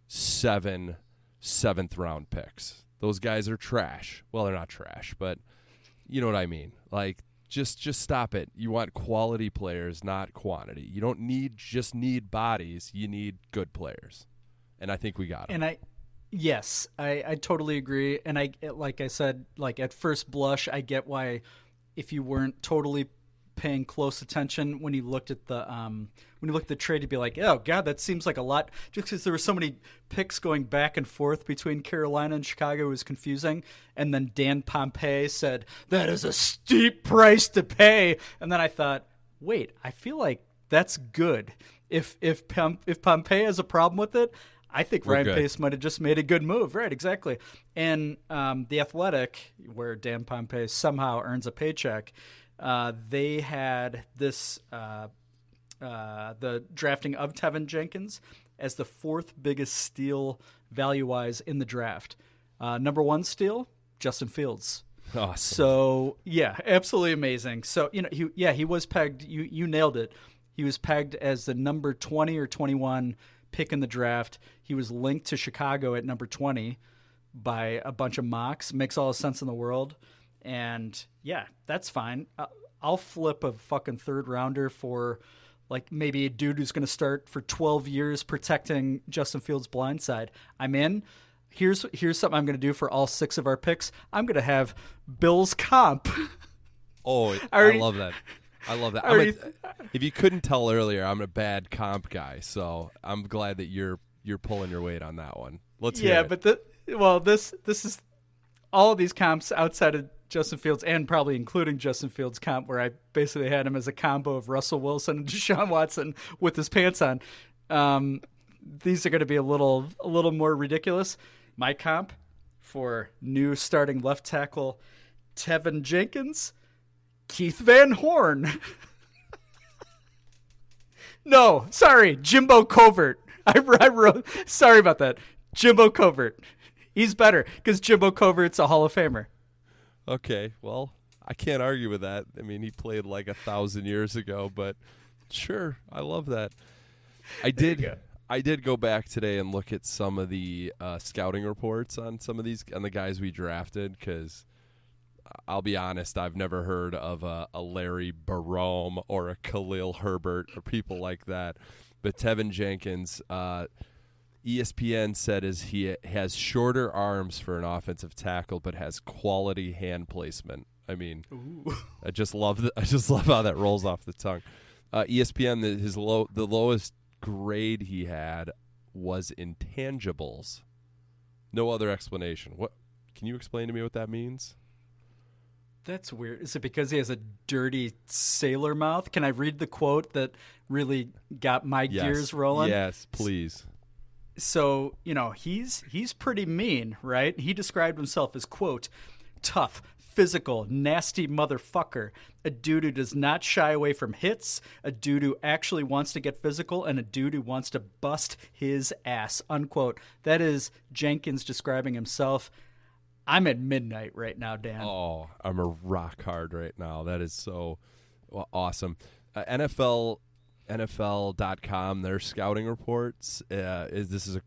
seven seventh round picks. Those guys are trash. Well, they're not trash, but you know what I mean. Like just just stop it. You want quality players, not quantity. You don't need just need bodies. You need good players, and I think we got them. And I, yes, I, I totally agree. And I, like I said, like at first blush, I get why if you weren't totally paying close attention when he looked at the um, when he looked at the trade, you'd be like, "Oh God, that seems like a lot." Just because there were so many picks going back and forth between Carolina and Chicago was confusing. And then Dan Pompei said, "That is a steep price to pay." And then I thought, "Wait, I feel like that's good." If if Pom- if Pompei has a problem with it, I think We're Ryan good. Pace might have just made a good move. Right, exactly. And um, the Athletic, where Dan Pompei somehow earns a paycheck, uh, they had this uh, uh, the drafting of Teven Jenkins as the fourth biggest steal value wise in the draft. Uh, number one steal, Justin Fields. Awesome. So yeah, absolutely amazing. So you know, he yeah he was pegged. You you nailed it. He was pegged as the number twenty or twenty one pick in the draft. He was linked to Chicago at number twenty by a bunch of mocks. Makes all the sense in the world. And yeah, that's fine. I'll flip a fucking third rounder for like maybe a dude who's going to start for 12 years protecting Justin Fields' blind side. I'm in. Here's here's something I'm going to do for all six of our picks. I'm going to have Bills comp. Oh, I I, love that. I love that. I I'm a- if you couldn't tell earlier, I'm a bad comp guy, so I'm glad that you're you're pulling your weight on that one. Let's hear yeah, but the well, this this is all of these comps outside of Justin Fields and probably including Justin Fields comp, where I basically had him as a combo of Russell Wilson and Deshaun Watson with his pants on. Um, these are going to be a little a little more ridiculous. My comp for new starting left tackle Teven Jenkins, Keith Van Horne. no, sorry, Jimbo Covert. I, I wrote. Sorry about that, Jimbo Covert. He's better because Jimbo Covert's a Hall of Famer. Okay, well, I can't argue with that. I mean, he played like a thousand years ago, but sure, I love that. I did. I did go back today and look at some of the uh, scouting reports on some of these on the guys we drafted because I'll be honest, I've never heard of a, a Larry Borom or a Khalil Herbert or people like that. But Teven Jenkins, uh, ESPN said is he has shorter arms for an offensive tackle, but has quality hand placement. I mean, I just love the, I just love how that rolls off the tongue. Uh, ESPN the, his low the lowest grade he had was intangibles. No other explanation. What can you explain to me what that means? That's weird. Is it because he has a dirty sailor mouth? Can I read the quote that really got my Yes. gears rolling? Yes, please. So you know he's he's pretty mean right he described himself as quote tough physical nasty motherfucker a dude who does not shy away from hits a dude who actually wants to get physical and a dude who wants to bust his ass unquote that is jenkins describing himself i'm at midnight right now dan Oh, I'm a rock hard right now. That is so awesome. Uh, NFL NFL.com their scouting reports uh, is this is a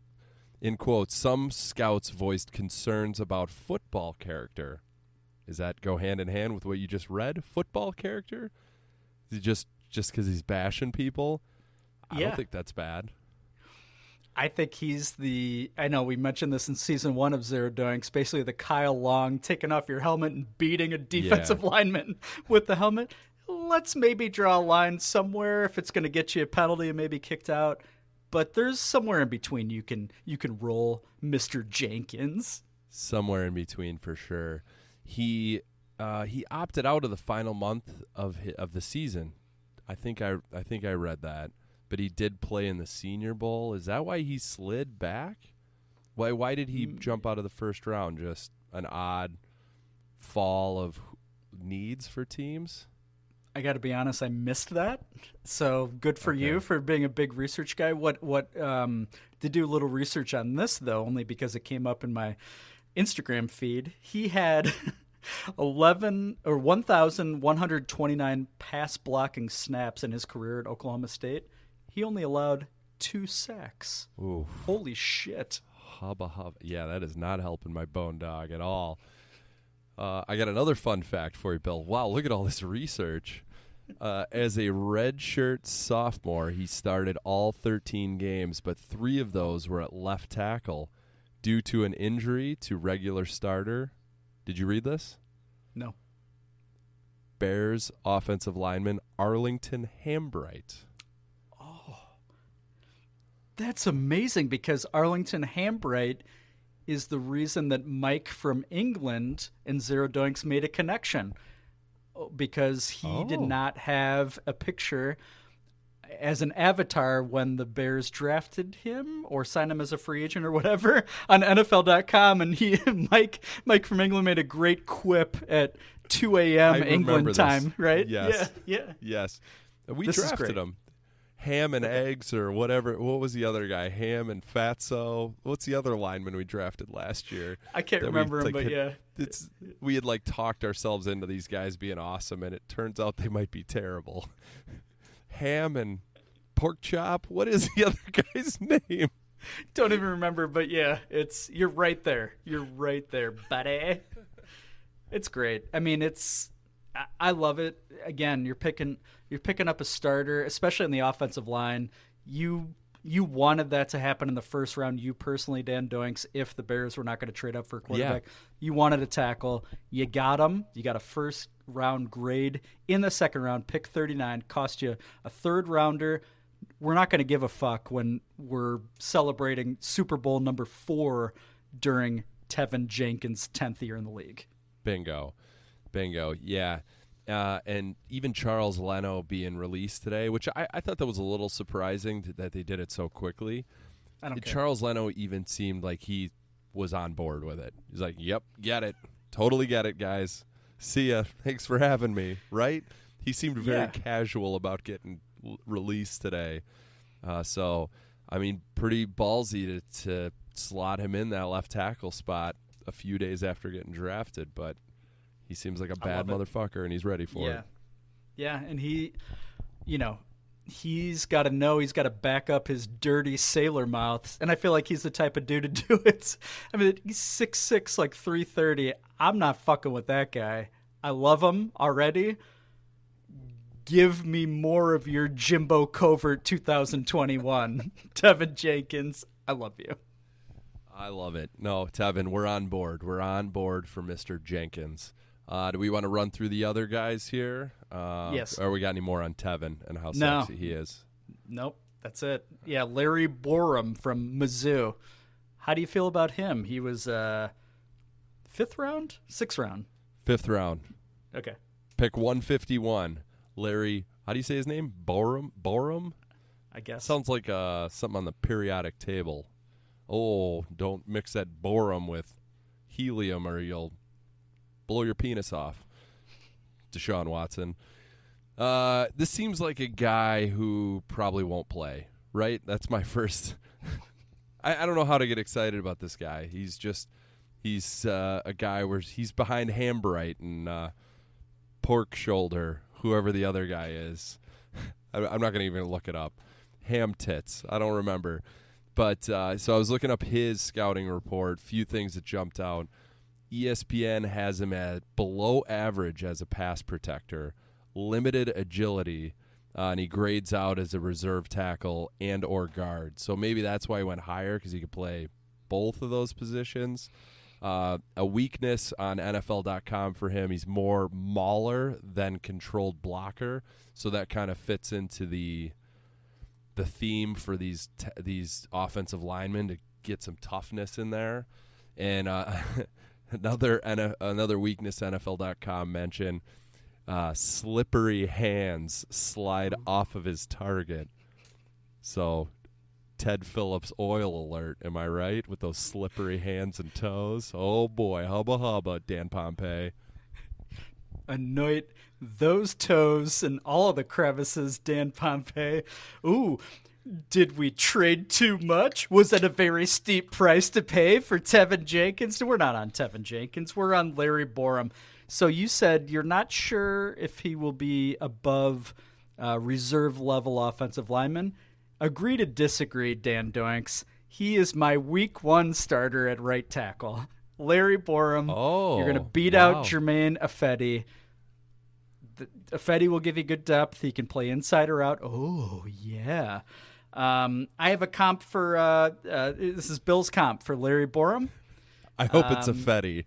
in quotes some scouts voiced concerns about football character. Does that go hand in hand with what you just read? Football character? Is he just just because he's bashing people? I Yeah. don't think that's bad. I think he's the. I know we mentioned this in season one of Zero Doinks. Basically, the Kyle Long taking off your helmet and beating a defensive lineman with the helmet. Let's maybe draw a line somewhere if it's going to get you a penalty and maybe kicked out. But there's somewhere in between you can you can roll Mister Jenkins. somewhere in between for sure. He uh, he opted out of the final month of hi- of the season. I think I I think I read that, but he did play in the Senior Bowl. Is that why he slid back? Why why did he jump out of the first round? Just an odd fall of needs for teams. I got to be honest, I missed that. So good for you for being a big research guy. What what um, did do a little research on this though, only because it came up in my Instagram feed. He had eleven or one thousand one hundred twenty nine pass blocking snaps in his career at Oklahoma State. He only allowed two sacks. Ooh, Holy shit! hubba hubba. Yeah, that is not helping my bone dog at all. Uh, I got another fun fact for you, Bill. Wow, look at all this research. Uh, as a redshirt sophomore, he started all 13 games, but three of those were at left tackle due to an injury to regular starter. Did you read this? No. Bears offensive lineman Arlington Hambright. Oh, that's amazing because Arlington Hambright is the reason that Mike from England and Zero Doinks made a connection because he did Oh. not have a picture as an avatar when the Bears drafted him or signed him as a free agent or whatever on NFL.com and he Mike Mike from England made a great quip at 2 a.m. England time, right? Yes. Yeah, yeah. Yes. We This drafted him. Ham and eggs or whatever. What was the other guy? Ham and Fatso. What's the other lineman we drafted last year? I can't remember him, like, but had- yeah. It's we had like talked ourselves into these guys being awesome, and it turns out they might be terrible. Ham and pork chop. What is the other guy's name? Don't even remember, but yeah, it's you're right there. You're right there, buddy. It's great. I mean, it's I, love it. Again, you're picking you're picking up a starter, especially in the offensive line. You you wanted that to happen in the first round. You personally, Dan Doinks, if the Bears were not going to trade up for a quarterback, you wanted a tackle. You got him. You got a first round grade in the second round, pick 39, cost you a third rounder we're not going to give a fuck when we're celebrating Super Bowl number four during Teven Jenkins' 10th year in the league. Bingo, bingo. Yeah, uh, and even Charles Leno being released today, which I, I thought that was a little surprising th- that they did it so quickly. I don't care. Charles Leno even seemed like he was on board with it. He's like, "Yep, get it, totally get it, guys. See ya. Thanks for having me." Right? He seemed very Yeah. casual about getting l- released today. Uh, so, I mean, pretty ballsy to, to slot him in that left tackle spot a few days after getting drafted, but he seems like a bad motherfucker and he's ready for yeah. it. Yeah, and he, you know, he's got to know he's got to back up his dirty sailor mouth, and I feel like he's the type of dude to do it. I mean, he's six six, like three thirty. I'm not fucking with that guy. I love him already. Give me more of your Jimbo Covert 2021, Teven Jenkins. I love you. I love it. No, Teven, we're on board. We're on board for Mr. Jenkins. Uh, do we want to run through the other guys here? Uh, Yes. Or we got any more on Teven and how No. sexy he is? Nope, that's it. Yeah, Larry Borom from Mizzou. How do you feel about him? He was uh, fifth round, sixth round. Fifth round, Okay, pick 151. Larry, how do you say his name? Borom? Borom? I guess. Sounds like uh, something on the periodic table. Oh, don't mix that borum with helium or you'll blow your penis off. Deshaun Watson. Uh, this seems like a guy who probably won't play, right? That's my first. I, I don't know how to get excited about this guy. He's just he's uh, a guy where he's behind Hambright and uh, Pork Shoulder, whoever the other guy is. I, I'm not going to even look it up. Ham tits. I don't remember. But uh, so I was looking up his scouting report. Few things that jumped out. ESPN has him at below average as a pass protector, limited agility, uh, and he grades out as a reserve tackle and or guard. So maybe that's why he went higher because he could play both of those positions. Uh, a weakness on NFL.com for him. He's more mauler than controlled blocker, so that kind of fits into the the theme for these t- these offensive linemen to get some toughness in there. And uh, another another weakness NFL.com mentioned uh, slippery hands slide off of his target. So Ted Phillips oil alert, am I right? With those slippery hands and toes. Oh boy, hubba hubba, Dan Pompei. Anoint those toes and all of the crevices, Dan Pompei. Ooh, did we trade too much? Was that a very steep price to pay for Teven Jenkins? We're not on Teven Jenkins. We're on Larry Borom. So you said you're not sure if he will be above uh, reserve level offensive lineman. Agree to disagree, Dan Doinks. He is my week one starter at right tackle. Larry Borom. Oh, You're going to beat wow. out Germain Ifedi. The, Affetti will give you good depth. He can play inside or out. Oh, yeah. Um, I have a comp for, uh, uh, this is Bill's comp for Larry Borom. I hope it's a Um, Fetty.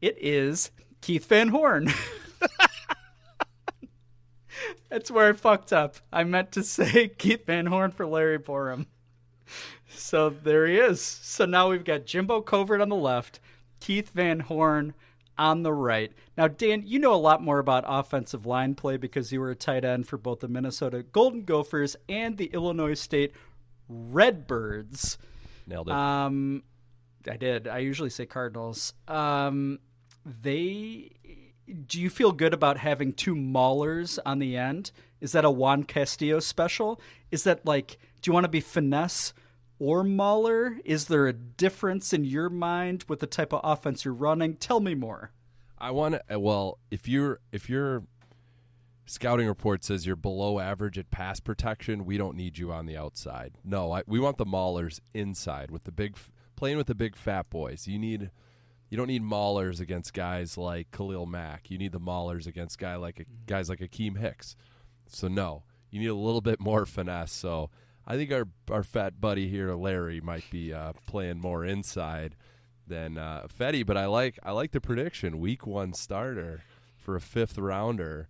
It is Keith Van Horne. That's where I fucked up. I meant to say Keith Van Horne for Larry Borom. So there he is. So now we've got Jimbo Covert on the left, Keith Van Horne on the right. Now, Dan, you know a lot more about offensive line play because you were a tight end for both the Minnesota Golden Gophers and the Illinois State Redbirds. Nailed it. Um, I did. I usually say Cardinals. Um, they. Do you feel good about having two maulers on the end? Is that a Juan Castillo special? Is that like, do you want to be finesse or mauler? Is there a difference in your mind with the type of offense you're running? Tell me more. I want to. Uh, well, if you're if your scouting report says you're below average at pass protection, we don't need you on the outside. No, I, we want the maulers inside with the big playing with the big fat boys. You need you don't need maulers against guys like Khalil Mack. You need the maulers against guy like a, guys like Akiem Hicks. So no, you need a little bit more finesse. So I think our our fat buddy here, Larry, might be uh, playing more inside than uh, Fetty. But I like I like the prediction. Week one starter for a fifth rounder.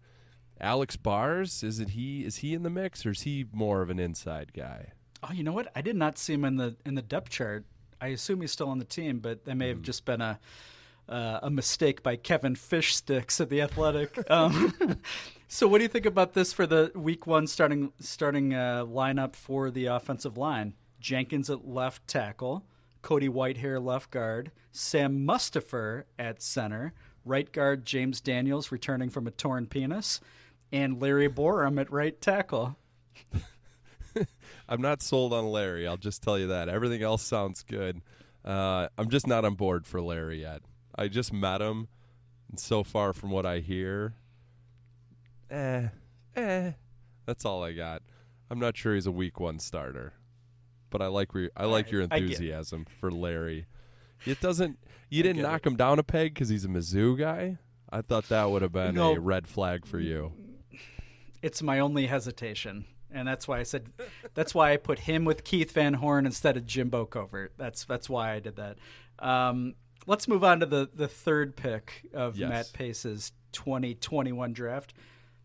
Alex Bars is it he is he in the mix or is he more of an inside guy? Oh, you know what? I did not see him in the in the depth chart. I assume he's still on the team, but that may have just been a uh, a mistake by Kevin Fishsticks at the Athletic. um, so, what do you think about this for the Week One starting starting uh, lineup for the offensive line? Jenkins at left tackle, Cody Whitehair left guard, Sam Mustipher at center, right guard James Daniels returning from a torn penis, and Larry Borom at right tackle. I'm not sold on Larry. I'll just tell you that. Everything else sounds good. Uh, I'm just not on board for Larry yet. I just met him, and so far from what I hear, eh, eh. That's all I got. I'm not sure he's a week one starter, but I like re- I like your I it. enthusiasm for Larry. It doesn't. You didn't knock him down a peg because he's a Mizzou guy. I thought that would have been No. a red flag for you. It's my only hesitation. And that's why I said that's why I put him with Keith Van Horne instead of Jimbo Covert. That's that's why I did that. Um, let's move on to the, the third pick of Yes. Matt Pace's 2021 draft.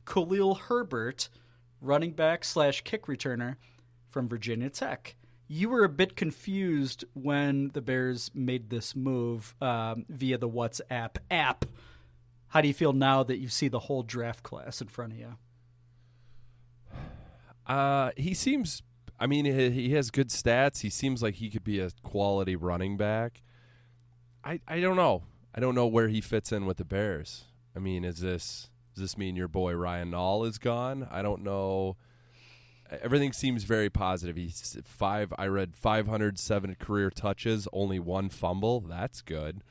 Khalil Herbert, running back slash kick returner from Virginia Tech. You were a bit confused when the Bears made this move um, via the WhatsApp app. How do you feel now that you see the whole draft class in front of you? Uh, he seems. I mean, he, he has good stats. He seems like he could be a quality running back. I I don't know. I don't know where he fits in with the Bears. I mean, is this does this mean your boy Ryan Nall is gone? I don't know. Everything seems very positive. He's five. I read 507 career touches, only one fumble. That's good.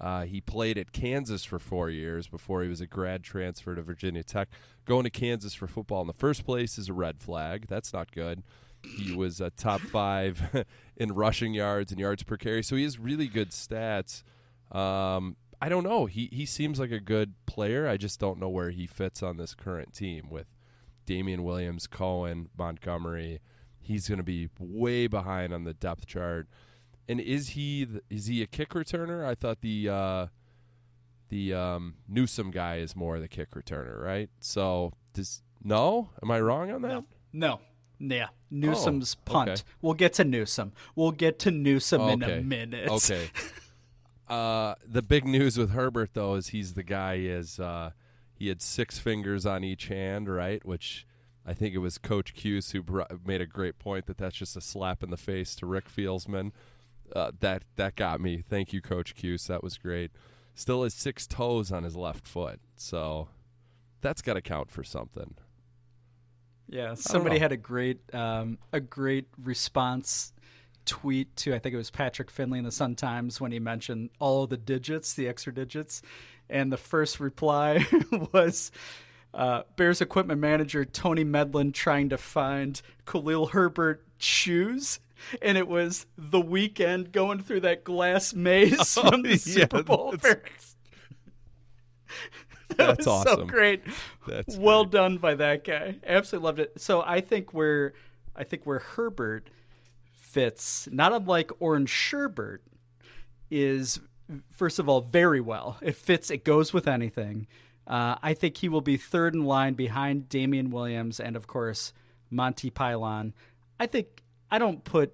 Uh, he played at Kansas for four years before he was a grad transfer to Virginia Tech. Going to Kansas for football in the first place is a red flag. That's not good. He was a top five in rushing yards and yards per carry, so he has really good stats. Um, I don't know. He he seems like a good player. I just don't know where he fits on this current team with Damien Williams, Cohen, Montgomery. He's going to be way behind on the depth chart. And is he th- is he a kick returner? I thought the uh, the um, Newsome guy is more the kick returner, right? So does no? Am I wrong on that? No. Yeah. Newsome's Oh, punt. okay. We'll get to Newsome. We'll get to Newsome in a minute. Okay. uh, the big news with Herbert though is he's the guy is uh, he had six fingers on each hand, right? Which I think it was Coach Cuse who br- made a great point that that's just a slap in the face to Rick Fieldsman. Uh, that that got me. Thank you, Coach Cuse. That was great. Still has six toes on his left foot, so that's got to count for something. Yeah, somebody had a great um, a great response tweet to I think it was Patrick Finley in the Sun Times when he mentioned all of the digits, the extra digits, and the first reply was uh, Bears equipment manager Tony Medlin trying to find Khalil Herbert shoes. And it was the weekend going through that glass maze from the yeah, Super Bowl. that's-. That So great. That's well done by that guy. I absolutely loved it. So I think where I think where Herbert fits, not unlike Orange Sherbert, is first of all very well. It fits. It goes with anything. Uh, I think he will be third in line behind Damien Williams and of course Monty Pylon. I think I don't put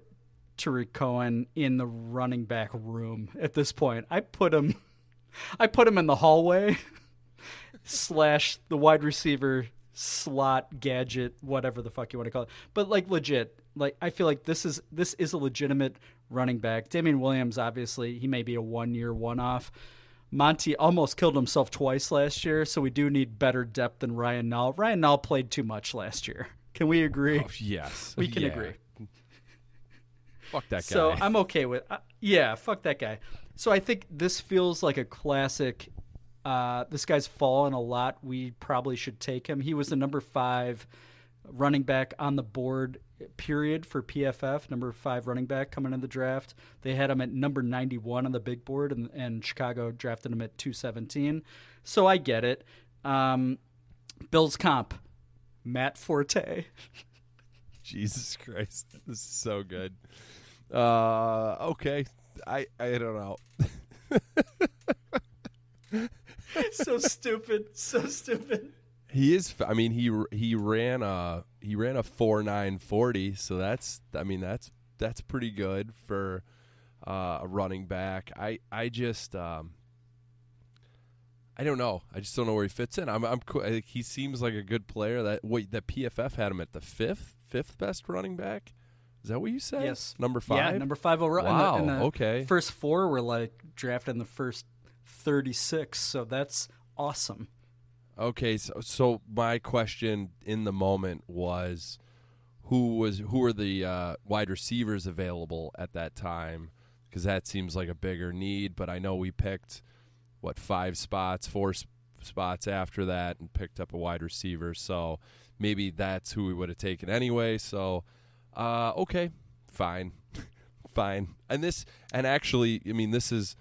Tarik Cohen in the running back room at this point. I put him I put him in the hallway slash the wide receiver slot gadget, whatever the fuck you want to call it. But like legit, like I feel like this is this is a legitimate running back. Damien Williams, obviously, he may be a one year one off. Monty almost killed himself twice last year, so we do need better depth than Ryan Nall. Ryan Nall played too much last year. Can we agree? Oh, yes, we can Yeah. agree. Fuck that guy. So I'm okay with uh, yeah, fuck that guy. So I think this feels like a classic. Uh, this guy's fallen a lot. We probably should take him. He was the number five running back on the board. Period for PFF, number five running back coming in the draft. They had him at number 91 on the big board, and, and Chicago drafted him at 217. So I get it. Um, Bills comp, Matt Forte. Jesus Christ, this is so good. Uh, okay, I I don't know. so stupid, so stupid. He is. I mean, he he ran a he ran a four nine forty. So that's. I mean, that's that's pretty good for uh, a running back. I I just. Um, I don't know. I just don't know where he fits in. I'm. I'm. I He seems like a good player. That wait. That PFF had him at the fifth fifth best running back. Is that what you said? Yes. Number five. Yeah, number five overall. And the- Wow. and the okay. First four were like drafted in the first 36, so that's awesome. Okay, so so my question in the moment was who was who were the uh, wide receivers available at that time because that seems like a bigger need. But I know we picked what five spots, four s- spots after that, and picked up a wide receiver. So maybe that's who we would have taken anyway. So uh, okay, fine, fine. And this and actually, I mean, this is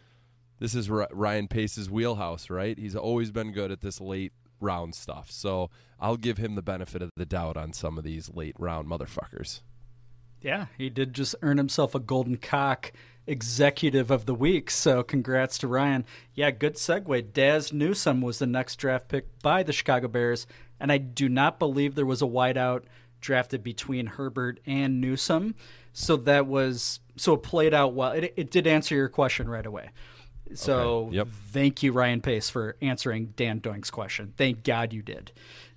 this is Ryan Pace's wheelhouse, right? He's always been good at this late round stuff. So I'll give him the benefit of the doubt on some of these late round motherfuckers. Yeah, he did just earn himself a golden cock executive of the week. So congrats to Ryan. Yeah, good segue. Daz Newsome was the next draft pick by the Chicago Bears, and I do not believe there was a wideout drafted between Herbert and Newsome. So that was so it played out well. It, it did answer your question right away. So Okay, yep. thank you, Ryan Pace, for answering Dan Doink's question. Thank God you did.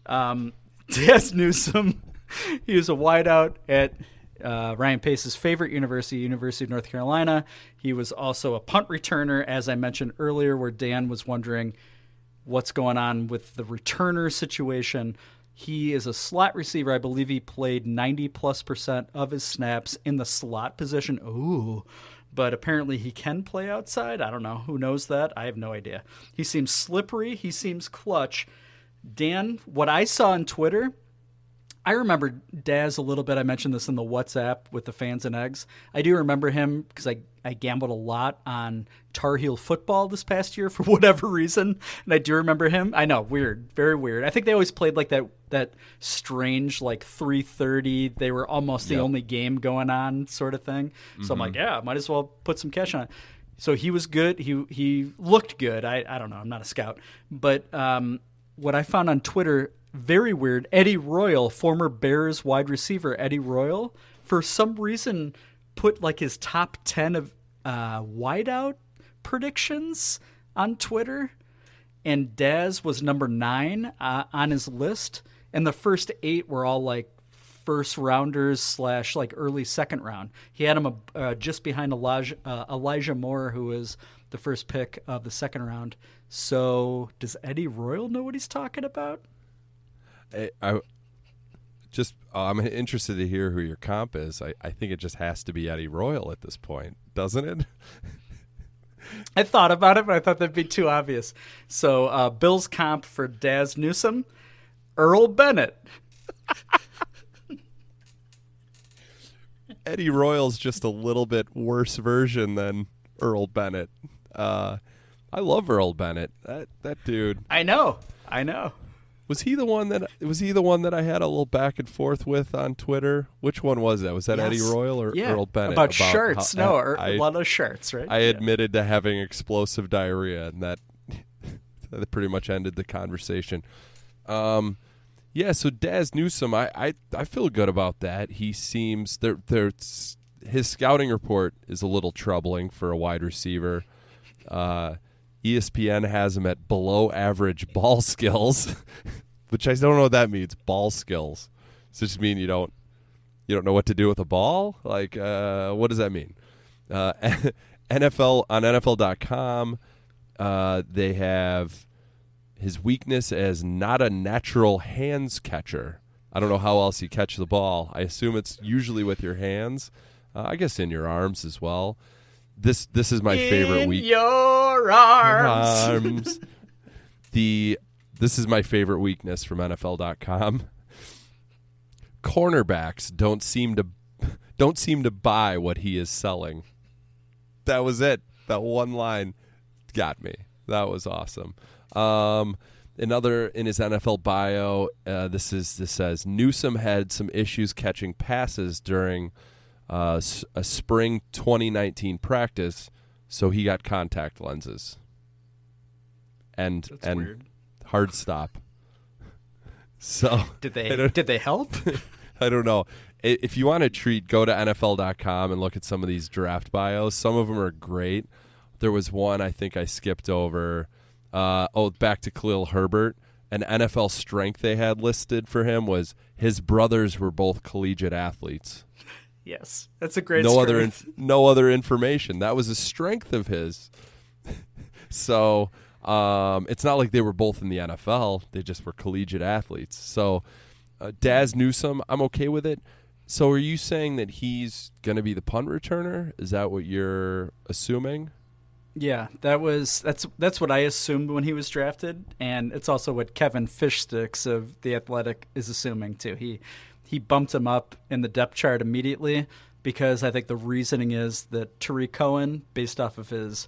Um, Newsome, he was a wideout at uh, Ryan Pace's favorite university, University of North Carolina. He was also a punt returner, as I mentioned earlier, where Dan was wondering what's going on with the returner situation. He is a slot receiver. I believe he played 90 plus percent of his snaps in the slot position. Ooh. But apparently he can play outside. I don't know. Who knows that? I have no idea. He seems slippery. He seems clutch. Dan, what I saw on Twitter, I remember Daz a little bit. I mentioned this in the WhatsApp with the fans and eggs. I do remember him because I, I gambled a lot on Tar Heel football this past year for whatever reason. And I do remember him. I know, weird, very weird. I think they always played like that that strange like 330. They were almost the only game going on sort of thing. So I'm like, yeah, might as well put some cash on it. So he was good. He he looked good. I, I don't know. I'm not a scout, but um, what I found on Twitter very weird. Eddie Royal, former Bears wide receiver Eddie Royal, for some reason put like his top ten of uh, wideout predictions on Twitter, and Daz was number nine uh, on his list, and the first eight were all like first rounders slash like early second round. He had him uh, just behind Elijah, uh, Elijah Moore, who was the first pick of the second round. So does Eddie Royal know what he's talking about? I, I just uh, I'm interested to hear who your comp is. I, I think it just has to be Eddie Royal at this point, doesn't it? I thought about it, but I thought that'd be too obvious. So uh, Bill's comp for Daz Newsome, Earl Bennett. Eddie Royal's just a little bit worse version than Earl Bennett. Uh, I love Earl Bennett. That that dude. I know. I know. Was he the one that was he the one that I had a little back and forth with on Twitter? Which one was that? Was that Eddie Royal or yeah. Earl Bennett? About, shirts. how- no, or, I, lot of shirts, right? I Yeah. admitted to having explosive diarrhea, and that that pretty much ended the conversation. Um, yeah. So Daz Newsome, I, I I feel good about that. He seems there. There's his scouting report is a little troubling for a wide receiver. Uh, ESPN has him at below average ball skills, which I don't know what that means. Ball skills. Does just mean you don't you don't know what to do with a ball? Like, uh, what does that mean? Uh, NFL on NFL.com, uh, they have his weakness as not a natural hands catcher. I don't know how else you catch the ball. I assume it's usually with your hands. Uh, I guess in your arms as well. This this is my favorite In week your arms. arms. the this is my favorite weakness from NFL.com. Cornerbacks don't seem to don't seem to buy what he is selling. That was it. That one line got me. That was awesome. Um, another in his NFL bio, uh, this is this says Newsome had some issues catching passes during uh, a spring 2019 practice, so he got contact lenses. And That's and weird. hard stop. So Did they did they help? I don't know. If you want to treat, go to NFL.com and look at some of these draft bios. Some of them are great. There was one I think I skipped over. Uh, oh, back to Khalil Herbert. An NFL strength they had listed for him was his brothers were both collegiate athletes. Yes, that's a great. no other, inf- no other information. That was a strength of his. so um, it's not like they were both in the NFL. They just were collegiate athletes. So uh, Daz Newsome, I'm okay with it. So are you saying that he's going to be the punt returner? Is that what you're assuming? Yeah, that was that's that's what I assumed when he was drafted, and it's also what Kevin Fishsticks of the Athletic is assuming too. He he bumped him up in the depth chart immediately because I think the reasoning is that Tarik Cohen, based off of his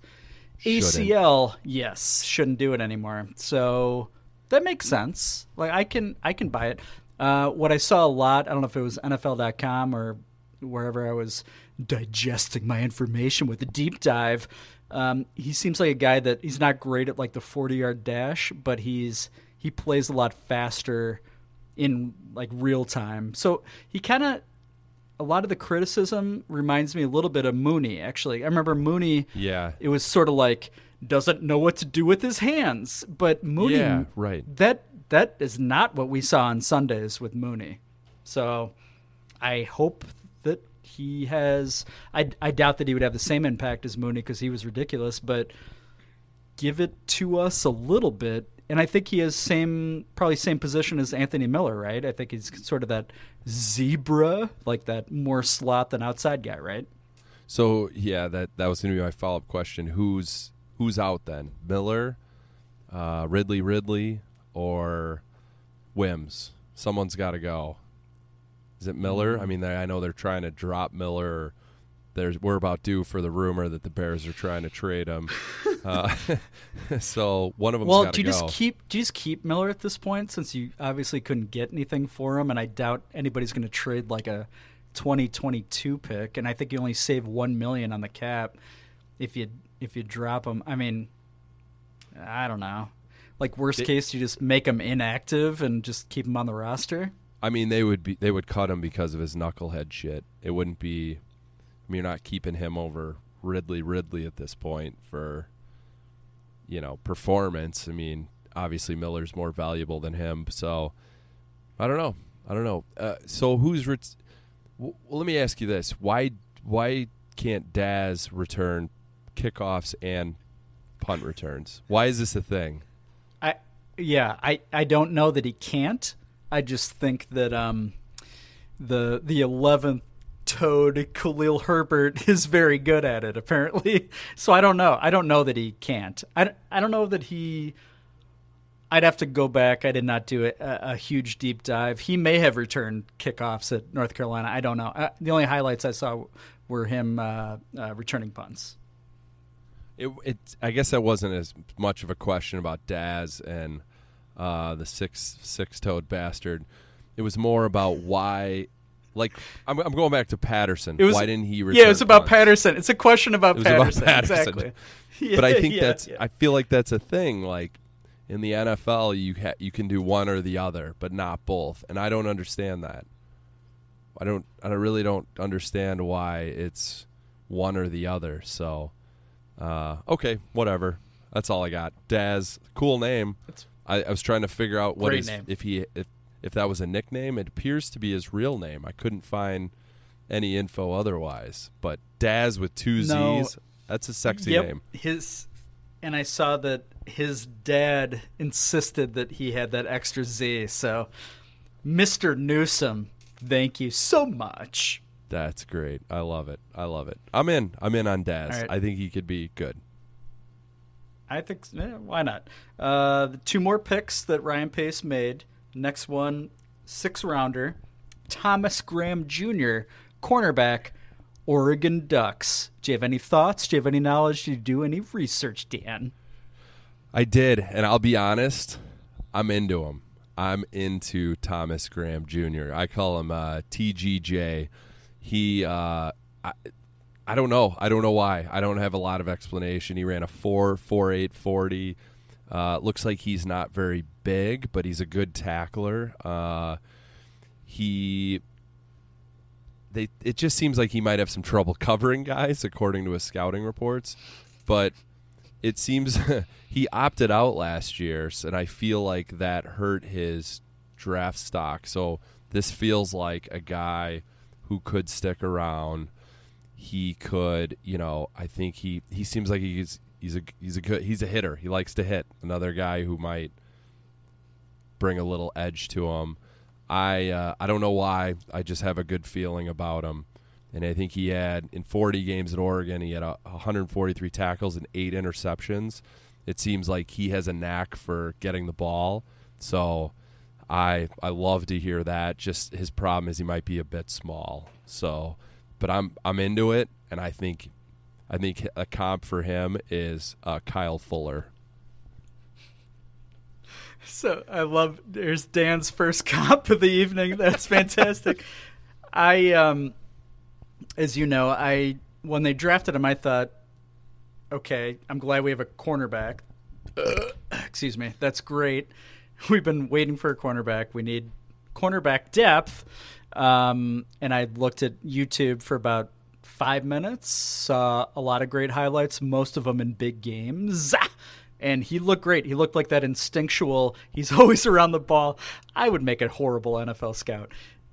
ACL, yes, shouldn't do it anymore. So that makes sense. Like I can I can buy it. Uh, what I saw a lot, I don't know if it was NFL.com or wherever I was digesting my information with a deep dive. Um, he seems like a guy that he's not great at like the forty yard dash, but he's he plays a lot faster in like real time. So he kind of a lot of the criticism reminds me a little bit of Mooney. Actually, I remember Mooney. Yeah. it was sort of like doesn't know what to do with his hands, but Mooney. Yeah, right. That that is not what we saw on Sundays with Mooney. So I hope that he has. I, I doubt that he would have the same impact as Mooney because he was ridiculous, but give it to us a little bit. And I think he has same probably same position as Anthony Miller, right? I think he's sort of that zebra, like that more slot than outside guy, right? So yeah, that that was going to be my follow up question. Who's who's out then? Miller, uh, Ridley, Ridley, or Wims? Someone's got to go. Is it Miller? I mean, I know they're trying to drop Miller. There's we're about due for the rumor that the Bears are trying to trade him. uh, so one of them. Well, do you go. just keep do you just keep Miller at this point since you obviously couldn't get anything for him, and I doubt anybody's going to trade like a 2022 pick, and I think you only save one million on the cap if you if you drop him. I mean, I don't know. Like worst It- case, you just make him inactive and just keep him on the roster. I mean, they would be they would cut him because of his knucklehead shit. It wouldn't be. I mean, you're not keeping him over Ridley Ridley at this point for, you know, performance. I mean, obviously Miller's more valuable than him. So, I don't know. I don't know. Uh, so who's ret- well? Let me ask you this: Why why can't Daz return kickoffs and punt returns? Why is this a thing? I yeah, I I don't know that he can't. I just think that um the the eleventh toed Khalil Herbert is very good at it apparently. So I don't know. I don't know that he can't. I, I don't know that he I'd have to go back. I did not do a, a huge deep dive. He may have returned kickoffs at North Carolina. I don't know. Uh, the only highlights I saw were him uh, uh, returning punts. It, it, I guess that wasn't as much of a question about Daz and uh, the six six toed bastard. It was more about why. Like I'm, I'm going back to Patterson. Was, why didn't he? Return yeah, it's about? Patterson. It's a question about Patterson. about Patterson. Exactly. Yeah, but I think yeah, that's. yeah. I feel like that's a thing. Like in the NFL, you ha- you can do one or the other, but not both. And I don't understand that. I don't. I really don't understand why it's one or the other. So, uh, okay, whatever. That's all I got. Daz, cool name. I, I was trying to figure out what his if he if if that was a nickname. It appears to be his real name. I couldn't find any info otherwise. But Daz with two No. Z's. That's a sexy yep. name. His and I saw that his dad insisted that he had that extra Z. So, Mr. Newsome, thank you so much. That's great. I love it. I love it. I'm in. I'm in on Daz. Right. I think he could be good. I think eh, why not? Uh, the two more picks that Ryan Pace made. Next one, six rounder, Thomas Graham Jr., cornerback, Oregon Ducks. Do you have any thoughts? Do you have any knowledge? Did you do any research, Dan? I did, and I'll be honest. I'm into him. I'm into Thomas Graham Jr. I call him uh, TGJ. He, uh, I, I don't know. I don't know why. I don't have a lot of explanation. He ran a four four eight forty. Uh, looks like he's not very big, but he's a good tackler. Uh, he they it just seems like he might have some trouble covering guys according to his scouting reports. But it seems he opted out last year and i feel like that hurt his draft stock. So this feels like a guy who could stick around. He could you know i think he he seems like he's he's a he's a good he's a hitter he likes to hit another guy who might bring a little edge to him. I uh, I don't know why. I just have a good feeling about him, and I think he had in 40 games in Oregon, he had a 143 tackles and eight interceptions. It seems like he has a knack for getting the ball. So I I love to hear that. Just his problem is he might be a bit small. So, but I'm I'm into it, and I think I think a comp for him is uh, Kyle Fuller. So I love. There's Dan's first comp of the evening. That's fantastic. I, um, as you know, I when they drafted him, I thought, okay, I'm glad we have a cornerback. Excuse me. That's great. We've been waiting for a cornerback. We need cornerback depth. Um, and I looked at YouTube for about five minutes. Saw a lot of great highlights, most of them in big games. And he looked great. He looked like that instinctual. He's always around the ball. I would make a horrible NFL scout,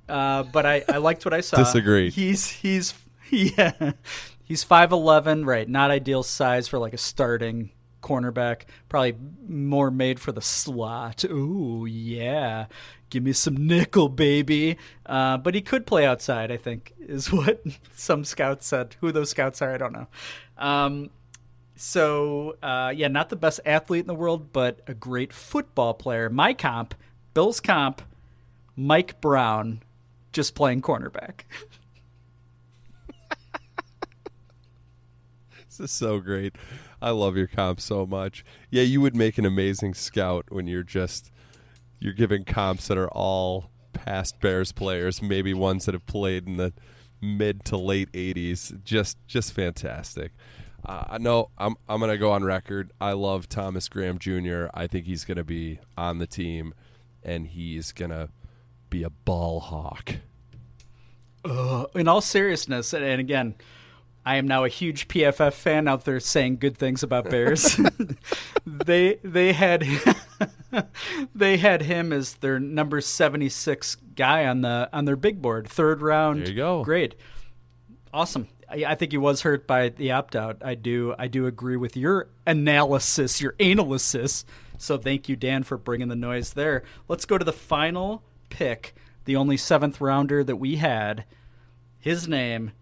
uh, but I, I liked what I saw. Disagree. He's he's yeah, he's five eleven. Right, not ideal size for like a starting cornerback. Probably more made for the slot. Ooh yeah, give me some nickel, baby. Uh, but he could play outside. I think is what some scouts said. Who those scouts are, I don't know. Um, so uh, yeah, not the best athlete in the world, but a great football player. My comp, Bill's comp, Mike Brown, just playing cornerback. This is so great. I love your comp so much. Yeah, you would make an amazing scout when you're just you're giving comps that are all past Bears players, maybe ones that have played in the mid to late 80s. Just just fantastic. Uh, I know I'm I'm going to go on record. I love Thomas Graham Jr. I think he's going to be on the team and he's going to be a ball hawk. Uh, in all seriousness, and again, I am now a huge PFF fan out there saying good things about Bears. they they had they had him as their number seventy six guy on the on their big board, third round. There you go. Great. awesome. I, I think he was hurt by the opt out. I do I do agree with your analysis, your analysis. So thank you, Dan, for bringing the noise there. Let's go to the final pick, the only seventh rounder that we had. His name.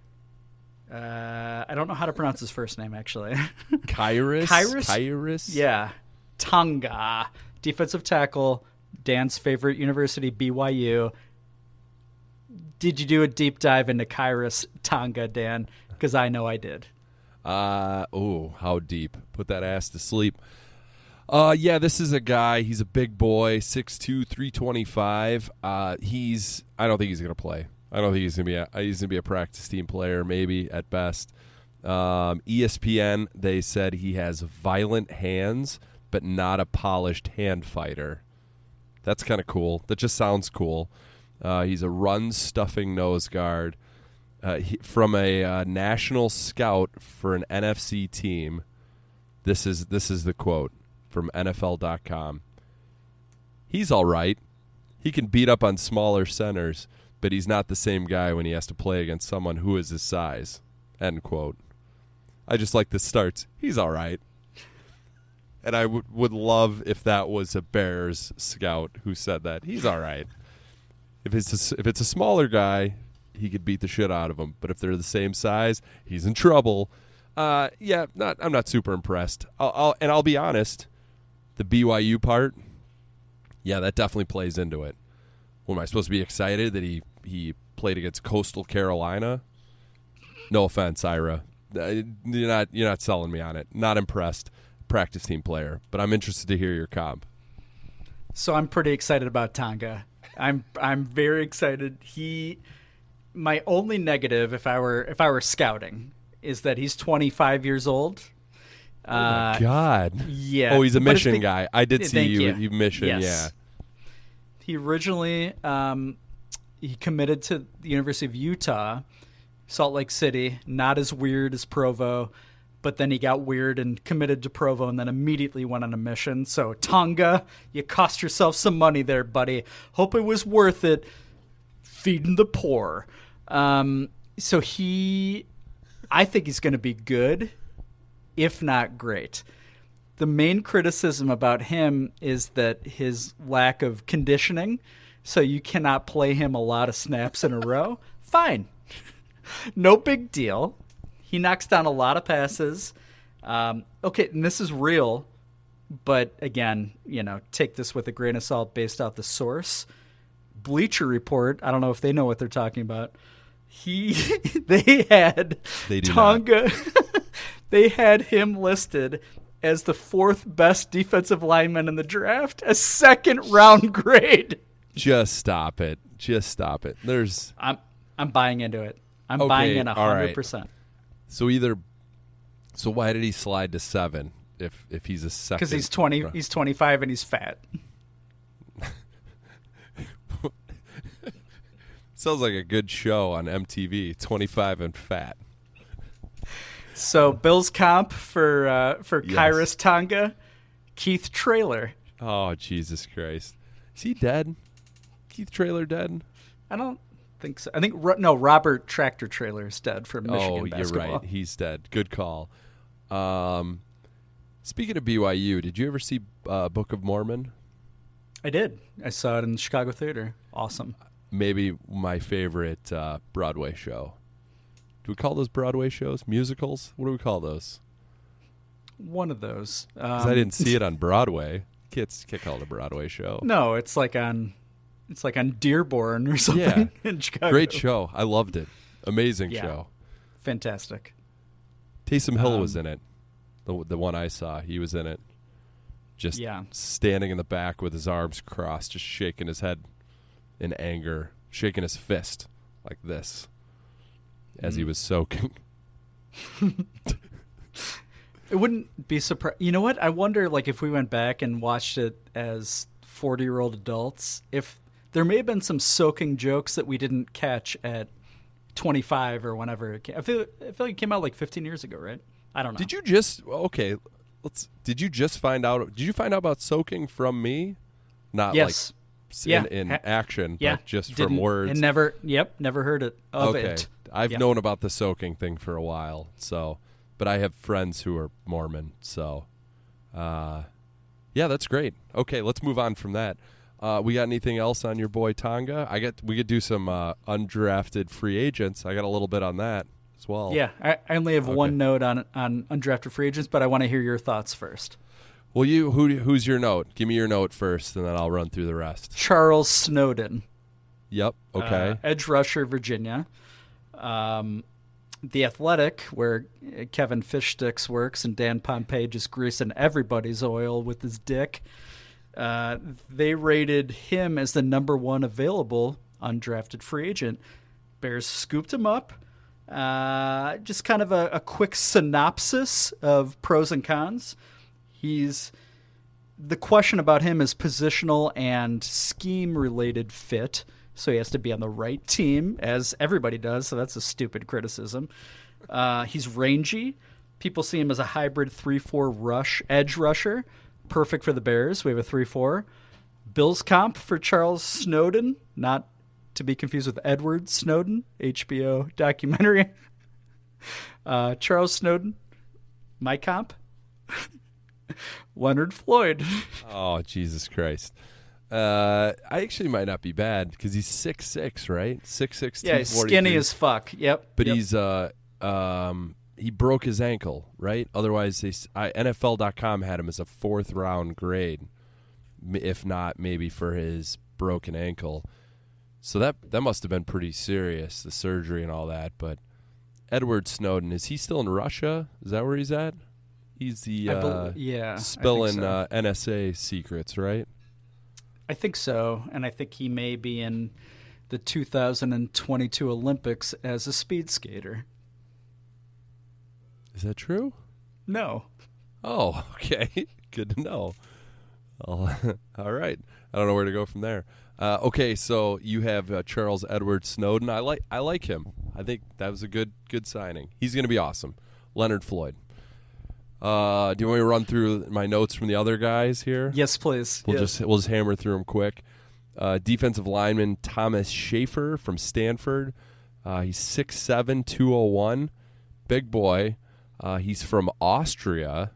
Uh, I don't know how to pronounce his first name actually. Kyrus? Kyrus? Kyrus? Yeah. Tonga. defensive tackle, Dan's favorite university, BYU. Did you do a deep dive into Khyiris Tonga, Dan? Because I know I did. Uh oh, how deep? Put that ass to sleep. Uh yeah, this is a guy, he's a big boy, 6'2", 325. Uh he's I don't think he's gonna play. I don't think he's gonna be a he's gonna be a practice team player, maybe at best. Um, ESPN they said he has violent hands, but not a polished hand fighter. That's kind of cool. That just sounds cool. Uh, he's a run stuffing nose guard uh, he, from a uh, national scout for an NFC team. This is this is the quote from NFL.com. He's all right. He can beat up on smaller centers, but he's not the same guy when he has to play against someone who is his size. End quote. I just like the starts. He's all right. And I w- would love if that was a Bears scout who said that. He's all right. If it's a, if it's a smaller guy, he could beat the shit out of him. But if they're the same size, he's in trouble. Uh, yeah, not I'm not super impressed. I'll, I'll and I'll be honest, the BYU part, yeah, that definitely plays into it. What am I supposed to be excited that he he played against Coastal Carolina? No offense, Ira. Uh, You're not you're not selling me on it. Not impressed. Practice team player, but I'm interested to hear your comp. So I'm pretty excited about Tonga. I'm I'm very excited. He my only negative if I were if I were scouting is that he's 25 years old. Oh my God. Yeah. Oh, he's a mission guy. I did see you. you. You mission. Yes. Yeah. He originally um, he committed to the University of Utah, Salt Lake City. Not as weird as Provo, but then he got weird and committed to Provo, and then immediately went on a mission. So Tonga, you cost yourself some money there, buddy. Hope it was worth it. Feeding the poor. Um, so he, I think he's going to be good, if not great the main criticism about him is that his lack of conditioning. So you cannot play him a lot of snaps in a row. Fine. no big deal. He knocks down a lot of passes. Um, okay, and this is real, but again, you know, take this with a grain of salt based off the source. Bleacher Report, I don't know if they know what they're talking about. He they had They Tonga they had him listed as the fourth best defensive lineman in the draft, a second round grade. Just stop it. Just stop it. There's I'm I'm buying into it. I'm Okay, buying in hundred right. percent so either. So why did he slide to seven? If if he's a second, because he's twenty. He's twenty five and he's fat. sounds like a good show on MTV. Twenty five and fat. So Bill's comp for uh, for Yes. Khyiris Tonga, Keith Traylor. Oh Jesus Christ! Is he dead? Keith Traylor dead? I don't think so. I think Ro- no Robert Tractor Traylor is dead from Michigan oh, basketball. you're right. He's dead. Good call. Um, speaking of BYU, did you ever see uh, Book of Mormon? I did. I saw it in the Chicago theater. Awesome. Maybe my favorite uh, Broadway show. Do we call those Broadway shows musicals? What do we call those? One of those. 'Cause I Um, didn't see it on Broadway. Can't, can't call it a Broadway show. No, it's like on it's like on Dearborn or something Yeah. in Chicago. Great show. I loved it. Amazing Yeah. show. Fantastic. Taysom Hill Um, was in it. The the one I saw, he was in it. Just Yeah. standing in the back with his arms crossed, just shaking his head in anger, shaking his fist like this as Mm. he was soaking. It wouldn't be surprised. You know what? I wonder, like, if we went back and watched it as forty-year-old adults, if there may have been some soaking jokes that we didn't catch at twenty-five or whenever. It came. I feel I feel like it came out like fifteen years ago, right? I don't know. Did you just okay? Let's. Did you just find out? Did you find out about soaking from me? Not Yes. like Yeah. in, in action, Yeah, but just from Didn't- words. And never. Yep, never heard it of okay, it. I've Yep. known about the soaking thing for a while. So, but I have friends who are Mormon. So, uh, yeah, that's great. Okay, let's move on from that. Uh, we got anything else on your boy Tonga? I get we could do some uh, undrafted free agents. I got a little bit on that as well. Yeah, I, I only have Okay. one note on on undrafted free agents, but I want to hear your thoughts first. Well, you who who's your note? Give me your note first, and then I'll run through the rest. Charles Snowden. Yep. Okay. Uh, edge rusher, Virginia. Um, the Athletic, where Kevin Fishsticks works, and Dan Pompei just greasing everybody's oil with his dick. Uh, they rated him as the number one available undrafted free agent. Bears scooped him up. Uh, just kind of a, a quick synopsis of pros and cons. He's the question about him is positional and scheme related fit. So he has to be on the right team, as everybody does. So that's a stupid criticism. Uh, he's rangy. People see him as a hybrid 3 4 rush, edge rusher. Perfect for the Bears. We have a 3 4. Bills comp for Charles Snowden, not to be confused with Edward Snowden, HBO documentary. Uh, Charles Snowden, my comp. Leonard Floyd. Oh Jesus Christ! Uh, I actually might not be bad because he's six six, right? Six six. Yeah, he's skinny as fuck. Yep. But yep. he's uh um he broke his ankle, right? Otherwise, they I, NFL.com had him as a fourth round grade, if not maybe for his broken ankle. So that that must have been pretty serious, the surgery and all that. But Edward Snowden is he still in Russia? Is that where he's at? He's the uh, bel- yeah, spilling so. uh, NSA secrets, right? I think so, and I think he may be in the 2022 Olympics as a speed skater. Is that true? No. Oh, okay. Good to know. All right. I don't know where to go from there. Uh, okay, so you have uh, Charles Edward Snowden. I like I like him. I think that was a good good signing. He's going to be awesome. Leonard Floyd. Uh, do you want me to run through my notes from the other guys here? Yes, please. We'll Yes. just we'll just hammer through them quick. Uh, defensive lineman Thomas Schaffer from Stanford. Uh, he's 6'7", 201. Big boy. Uh, he's from Austria.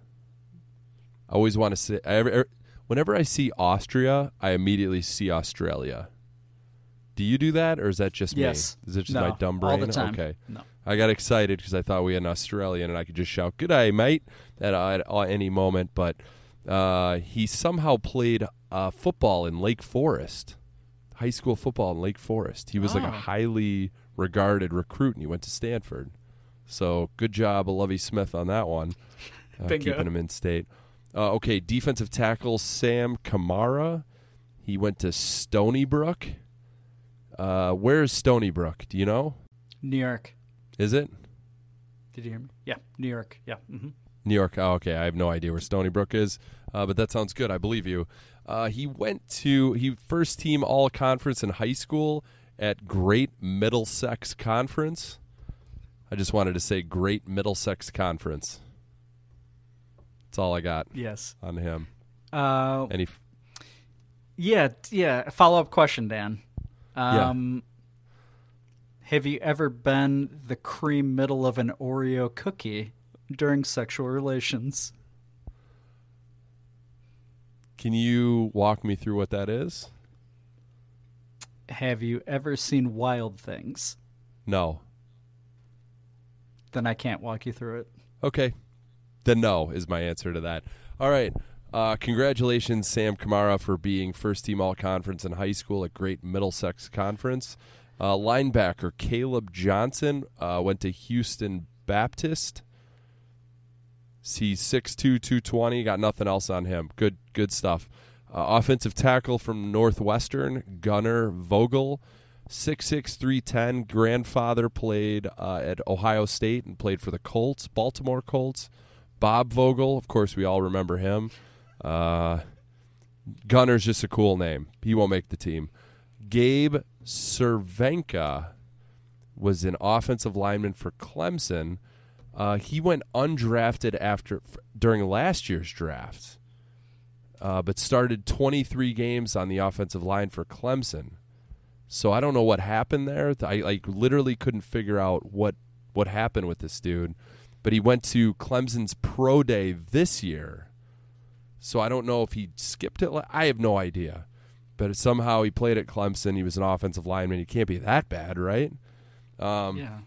I always want to say, I ever- ever- whenever I see Austria, I immediately see Australia. Do you do that, or is that just Yes. me? Is it just No, my dumb all brain? the time. Okay. No. I got excited because I thought we had an Australian, and I could just shout "Good day, mate!" at, at any moment. But uh, he somehow played uh, football in Lake Forest, high school football in Lake Forest. He was like a Oh. highly regarded recruit, and he went to Stanford. So good job, Lovie Smith, on that one, uh, keeping him in state. Uh, okay, defensive tackle Sam Kamara. He went to Stony Brook. Uh, where is Stony Brook? Do you know? New York. Is it? Did you hear me? Yeah, New York. Yeah. hmm New York. Oh, okay. I have no idea where Stony Brook is, uh, but that sounds good. I believe you. Uh, he went to he first team all conference in high school at Great Middlesex Conference. I just wanted to say Great Middlesex Conference. That's all I got Yes. on him. Uh, Any? yeah, yeah. Follow up question, Dan. Yeah. Um, Have you ever been the cream middle of an Oreo cookie during sexual relations? Can you walk me through what that is? Have you ever seen Wild Things? No. Then I can't walk you through it. Okay. Then no is my answer to that. All right. Uh, congratulations, Sam Kamara, for being first team all conference in high school at Great Middlesex Conference. Uh, linebacker Caleb Johnson uh, went to Houston Baptist. He's 6'2", 220. Got nothing else on him. Good, good stuff. Uh, offensive tackle from Northwestern, Gunnar Vogel, 6'6", 310. Grandfather played uh, at Ohio State and played for the Colts, Baltimore Colts. Bob Vogel, of course, we all remember him. Uh, Gunnar's just a cool name. He won't make the team. Gabe Cervenka was an offensive lineman for Clemson. Uh, he went undrafted after during last year's draft, uh, but started 23 games on the offensive line for Clemson. So I don't know what happened there. I like literally couldn't figure out what what happened with this dude. But he went to Clemson's pro day this year. So I don't know if he skipped it. I have no idea. But somehow he played at Clemson. He was an offensive lineman. He can't be that bad, right? Um, yeah.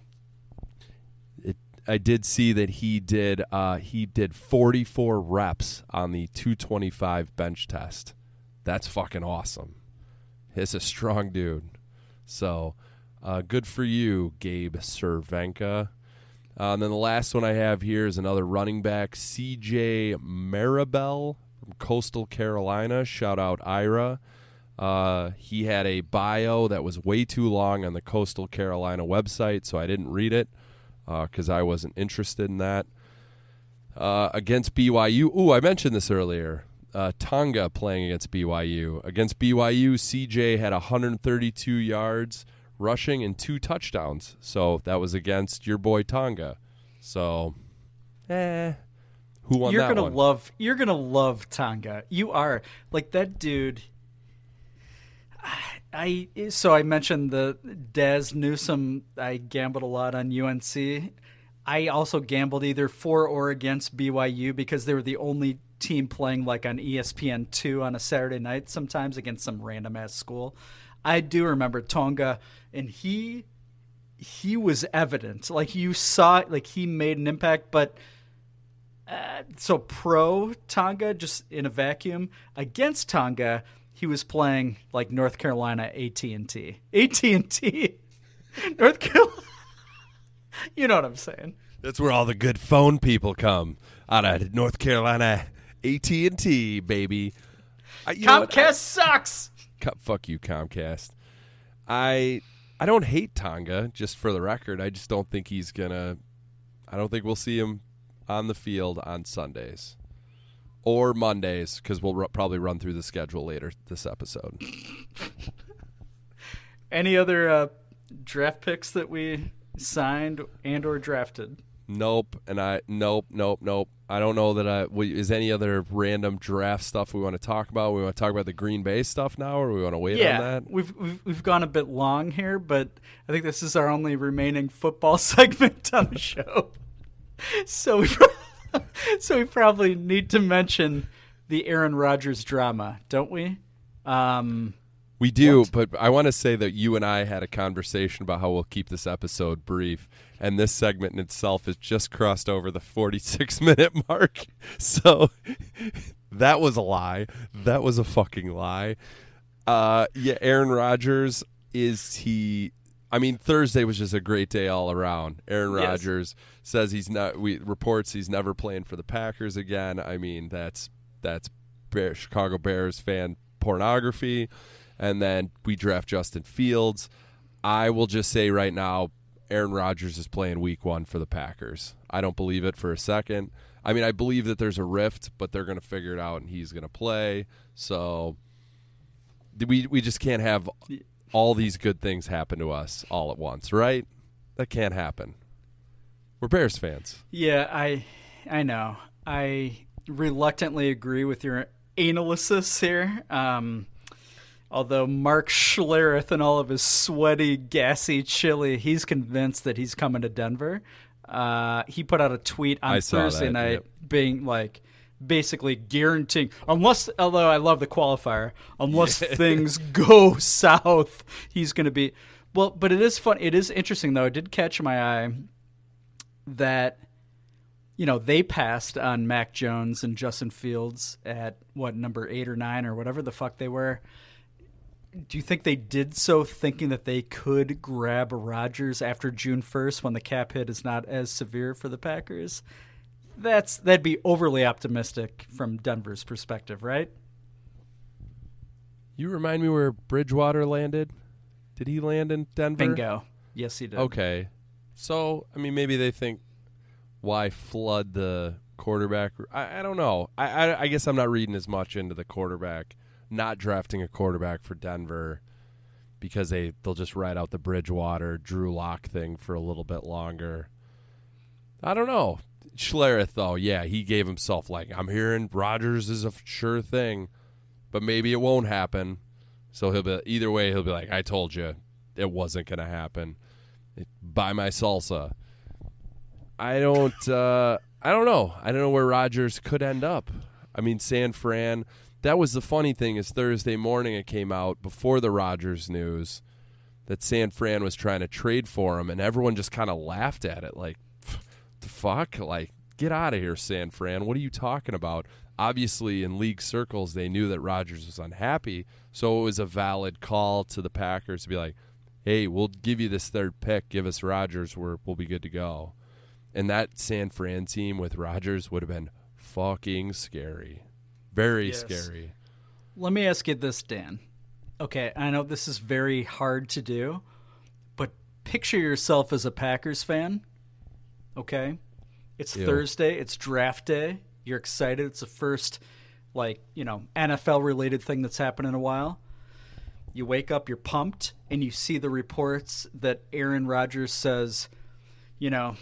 it I did see that he did uh, he did 44 reps on the 225 bench test. That's fucking awesome. He's a strong dude. So uh, good for you, Gabe Cervenka. Uh, and then the last one I have here is another running back, C.J. Marable from Coastal Carolina. Shout out Ira. Uh, he had a bio that was way too long on the Coastal Carolina website, so I didn't read it because I wasn't interested in that. Uh, against BYU, ooh, I mentioned this earlier. Uh, Tonga playing against BYU. Against BYU, CJ had 132 yards rushing and two touchdowns. So that was against your boy Tonga. So, eh, who won you're that gonna one? love you're gonna love Tonga. You are like that dude. I so I mentioned the Daz Newsome. I gambled a lot on UNC. I also gambled either for or against BYU because they were the only team playing like on ESPN two on a Saturday night. Sometimes against some random ass school. I do remember Tonga, and he he was evident. Like you saw, like he made an impact, but uh, so pro Tonga just in a vacuum against Tonga, he was playing like North Carolina AT and T, AT and T, North Carolina. you know what I'm saying? That's where all the good phone people come out of North Carolina, AT and T, baby. I- you know what? Comcast I- sucks. Fuck you, Comcast. I I don't hate Tonga. Just for the record, I just don't think he's gonna. I don't think we'll see him on the field on Sundays or Mondays because we'll ru- probably run through the schedule later this episode. Any other uh, draft picks that we signed and or drafted? Nope, and I nope, nope, nope. I don't know that I we, is any other random draft stuff we want to talk about. We want to talk about the Green Bay stuff now, or we want to wait yeah, on that. we've, we've we've gone a bit long here, but I think this is our only remaining football segment on the show. so we pro- so we probably need to mention the Aaron Rodgers drama, don't we? Um, We do, but I want to say that you and I had a conversation about how we'll keep this episode brief, and this segment in itself has just crossed over the 46 minute mark. So that was a lie. That was a fucking lie. Uh, yeah, Aaron Rodgers is he? I mean, Thursday was just a great day all around. Aaron Yes. Rodgers says he's not. We reports he's never playing for the Packers again. I mean, that's that's Bear, Chicago Bears fan pornography. And then we draft Justin Fields. I will just say right now, Aaron Rodgers is playing Week One for the Packers. I don't believe it for a second. I mean, I believe that there's a rift, but they're going to figure it out, and he's going to play. So we we just can't have all these good things happen to us all at once, right? That can't happen. We're Bears fans. yeah, I I know. I reluctantly agree with your analysis here. Um, although Mark Schlereth and all of his sweaty, gassy chili, he's convinced that he's coming to Denver. Uh, he put out a tweet on I Thursday that, night yep. being like basically guaranteeing unless although I love the qualifier, unless things go south, he's gonna be well, but it is fun it is interesting though, it did catch my eye that you know, they passed on Mac Jones and Justin Fields at what number eight or nine or whatever the fuck they were. Do you think they did so thinking that they could grab Rodgers after June first when the cap hit is not as severe for the Packers? That's that'd be overly optimistic from Denver's perspective, right? You remind me where Bridgewater landed. Did he land in Denver? Bingo. Yes, he did. Okay. So, I mean, maybe they think, why flood the quarterback? I, I don't know. I, I, I guess I'm not reading as much into the quarterback, not drafting a quarterback for Denver because they, they'll just ride out the Bridgewater, Drew Lock thing for a little bit longer. I don't know. Schlereth, though, yeah, he gave himself, like, I'm hearing Rodgers is a sure thing, but maybe it won't happen. So he'll be, either way, he'll be like, I told you it wasn't to happen buy my salsa. I don't. Uh, I don't know. I don't know where Rodgers could end up. I mean, San Fran. That was the funny thing is Thursday morning it came out before the Rodgers news that San Fran was trying to trade for him, and everyone just kind of laughed at it, like, "The fuck? Like, get out of here, San Fran. What are you talking about? Obviously, in league circles, they knew that Rodgers was unhappy, so it was a valid call to the Packers to be like, "Hey, we'll give you this third pick. Give us Rodgers. We're, we'll be good to go." And that San Fran team with Rodgers would have been fucking scary, very Yes. scary. Let me ask you this, Dan. Okay, I know this is very hard to do, but picture yourself as a Packers fan. Okay? It's Ew. Thursday, it's draft day. You're excited. It's the first like, you know, NFL related thing that's happened in a while. You wake up, you're pumped, and you see the reports that Aaron Rodgers says, you know,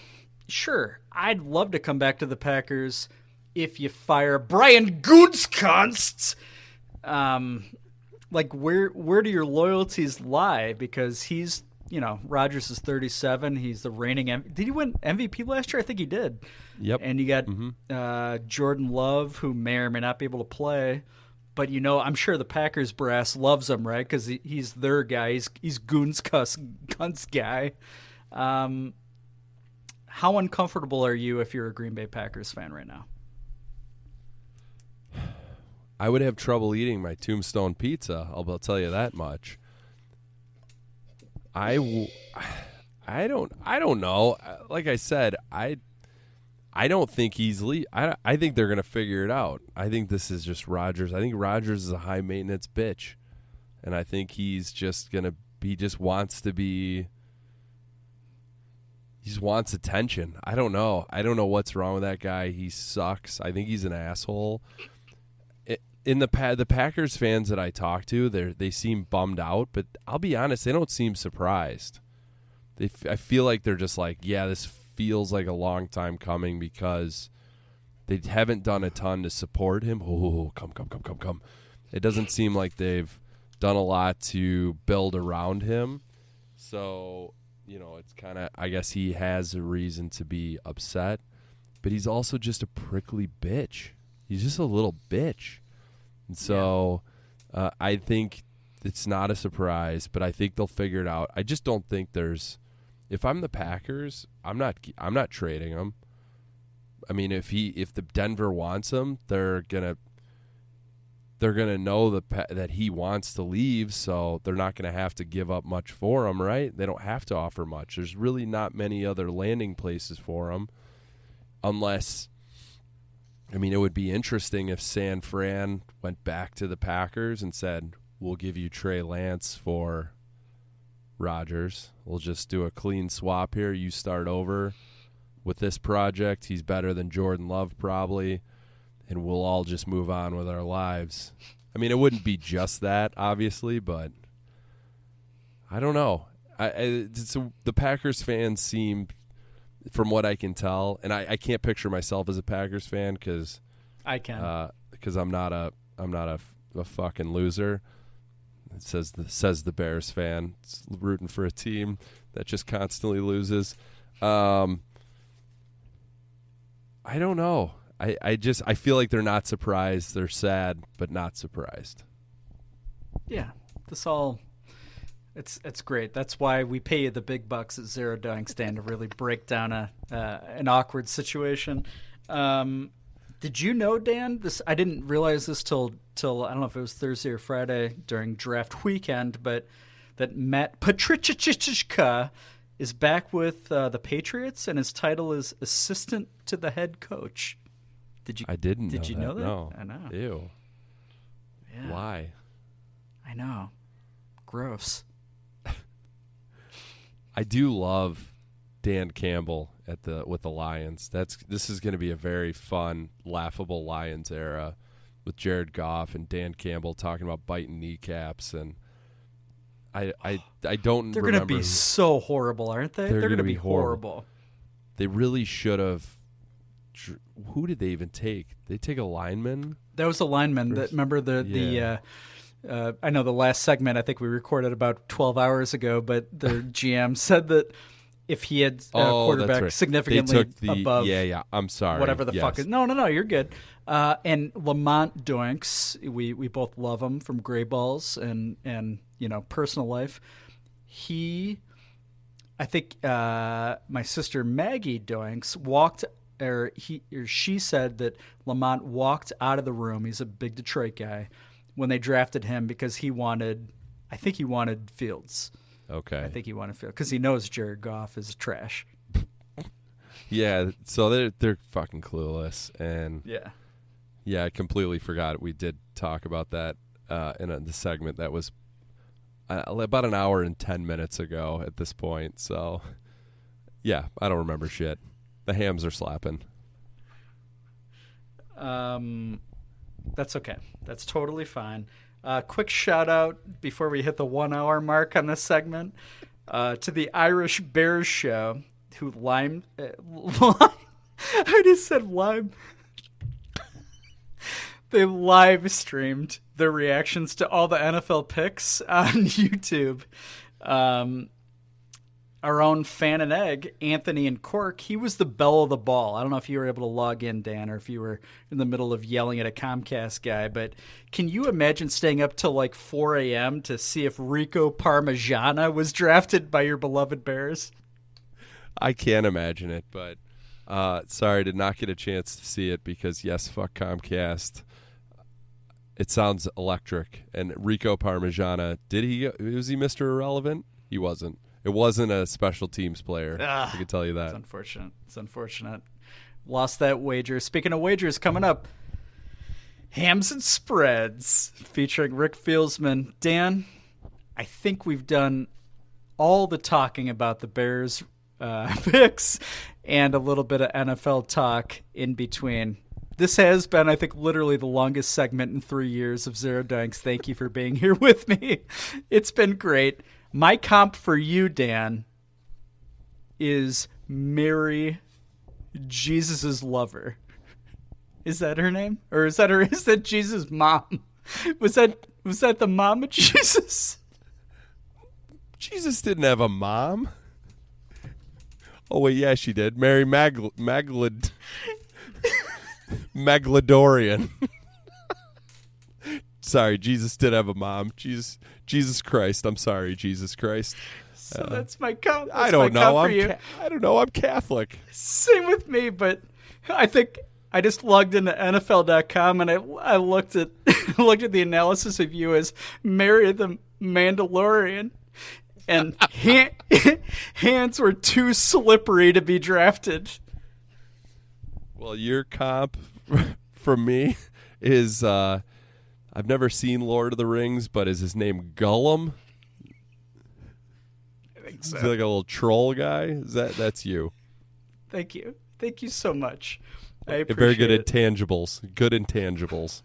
sure, I'd love to come back to the Packers if you fire Brian Gutekunst. Um, like where where do your loyalties lie? Because he's you know Rodgers is 37. He's the reigning. M- did he win MVP last year? I think he did. Yep. And you got Mhm. uh, Jordan Love, who may or may not be able to play. But you know, I'm sure the Packers brass loves him, right? Because he, he's their guy. He's he's Goons cuss Gun's guy. Um, how uncomfortable are you if you're a Green Bay Packers fan right now? I would have trouble eating my tombstone pizza. I'll, I'll tell you that much. I, w- I don't, I don't know. Uh, Like I said, I, I don't think he's le- I, I think they're gonna figure it out. I think this is just Rodgers. I think Rodgers is a high maintenance bitch, and I think he's just gonna. He just wants to be. He just wants attention. I don't know. I don't know what's wrong with that guy. He sucks. I think he's an asshole in the pa- the Packers fans that I talk to, they they seem bummed out, but I'll be honest, they don't seem surprised. They f- I feel like they're just like, yeah, this feels like a long time coming because they haven't done a ton to support him. Oh, oh, oh come come come come come. It doesn't seem like they've done a lot to build around him. So, you know, it's kind of I guess he has a reason to be upset, but he's also just a prickly bitch. He's just a little bitch. And so uh, I think it's not a surprise, but I think they'll figure it out. I just don't think there's. If I'm the Packers, I'm not. I'm not trading him. I mean, if he if the Denver wants him, they're gonna. They're gonna know the that he wants to leave, so they're not gonna have to give up much for him, right? They don't have to offer much. There's really not many other landing places for him, unless I mean, it would be interesting if San Fran went back to the Packers and said, "We'll give you Trey Lance for Rodgers. We'll just do a clean swap here. You start over with this project. He's better than Jordan Love probably, and we'll all just move on with our lives." I mean, it wouldn't be just that, obviously, but I don't know. I, the Packers fans seem from what I can tell, and I, I can't picture myself as a Packers fan because I can. because I'm not a I'm not a fucking loser. It says the says the Bears fan It's rooting for a team that just constantly loses. Um, I don't know. I, I just I feel like they're not surprised. They're sad, but not surprised. Yeah, this all it's it's great. That's why we pay you the big bucks at Zero Dying Stand to really break down a uh, an awkward situation. Um, did you know, Dan? This I didn't realize this till till I don't know if it was Thursday or Friday during draft weekend, but that Matt Patricia is back with uh, the Patriots, and his title is assistant to the head coach. Did you? I didn't. Did know you that. know that? No. I know. Ew. Yeah. Why? I know. Gross. I do love Dan Campbell at the with the Lions. That's this is going to be a very fun, laughable Lions era with Jared Goff and Dan Campbell talking about biting kneecaps and I I I don't They're going to be so horrible, aren't they? They're going to be horrible. horrible. They really should have who did they even take? They take a lineman? That was a lineman that remember the the. Uh, uh, I know the last segment I think we recorded about 12 hours ago, but the GM said that if he had a oh, quarterback right. significantly took the, above Yeah, yeah. I'm sorry. whatever the fuck Yes. is. No, no, no, you're good. Uh, and Lamont Doinks, we we both love him from Gray Balls and and you know personal life. He I think uh, my sister Maggie Doinks walked, or he or she said that Lamont walked out of the room. He's a big Detroit guy when they drafted him because he wanted, I think he wanted Fields. Okay. I think he wanted Fields because he knows Jared Goff is trash. Yeah, so they're they're fucking clueless, and Yeah. yeah, I completely forgot we did talk about that uh, in a, the segment that was uh, about an hour and ten minutes ago at this point. So yeah, I don't remember shit. The hams are slapping. Um, that's okay. That's totally fine. Uh, quick shout out before we hit the one hour mark on this segment uh, to the Irish Bears show, who lime. Uh, lime I just said lime. they live streamed their reactions to all the NFL picks on YouTube. Um, our own fan and egg, Anthony and Cork, he was the bell of the ball. I don't know if you were able to log in, Dan, or if you were in the middle of yelling at a Comcast guy, but can you imagine staying up till like 4 a.m. to see if Rico Parmigiana was drafted by your beloved Bears? I can't imagine it, but uh, sorry, did not get a chance to see it because yes, fuck Comcast. It sounds electric. And Rico Parmigiana, did he? Was he Mister Irrelevant? He wasn't. It wasn't a special teams player. Ah, I can tell you that. It's unfortunate. It's unfortunate. Lost that wager. Speaking of wagers, coming up, Hams and Spreads featuring Rick Fieldsman. Dan, I think we've done all the talking about the Bears uh, picks and a little bit of NFL talk in between. This has been, I think, literally the longest segment in three years of Zero Doinks. Thank you for being here with me. It's been great. My comp for you, Dan, is Mary Jesus's lover. Is that her name? Or is that her is that Jesus' mom? Was that was that the mom of Jesus? Jesus didn't have a mom. Oh wait, yeah, she did. Mary Magl- Maglad Magladorian. sorry, Jesus did have a mom. Jesus, Jesus Christ. I'm sorry, Jesus Christ. So that's my comp. I don't know. I'm ca- I don't know. I'm Catholic. Same with me, but I think I just logged into NFL.com and I I looked at looked at the analysis of you as Mary the Mandalorian, and han- hands were too slippery to be drafted. Well, your comp from me is uh I've never seen Lord of the Rings, but is his name Gollum? I think Is he like a little troll guy? Is that that's you? Thank you, thank you so much. I You're very good appreciate at it. tangibles. Good intangibles.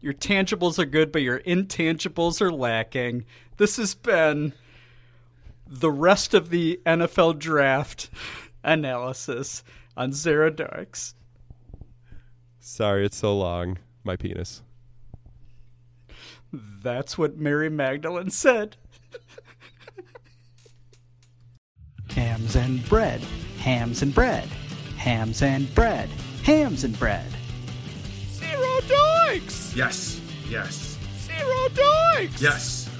Your tangibles are good, but your intangibles are lacking. This has been the rest of the NFL draft analysis on Zero Doinks. Sorry, it's so long. My penis. That's what Mary Magdalene said. Hams and bread, hams and bread, hams and bread, hams and bread. Zero doinks! Yes, yes, Zero doinks! yes.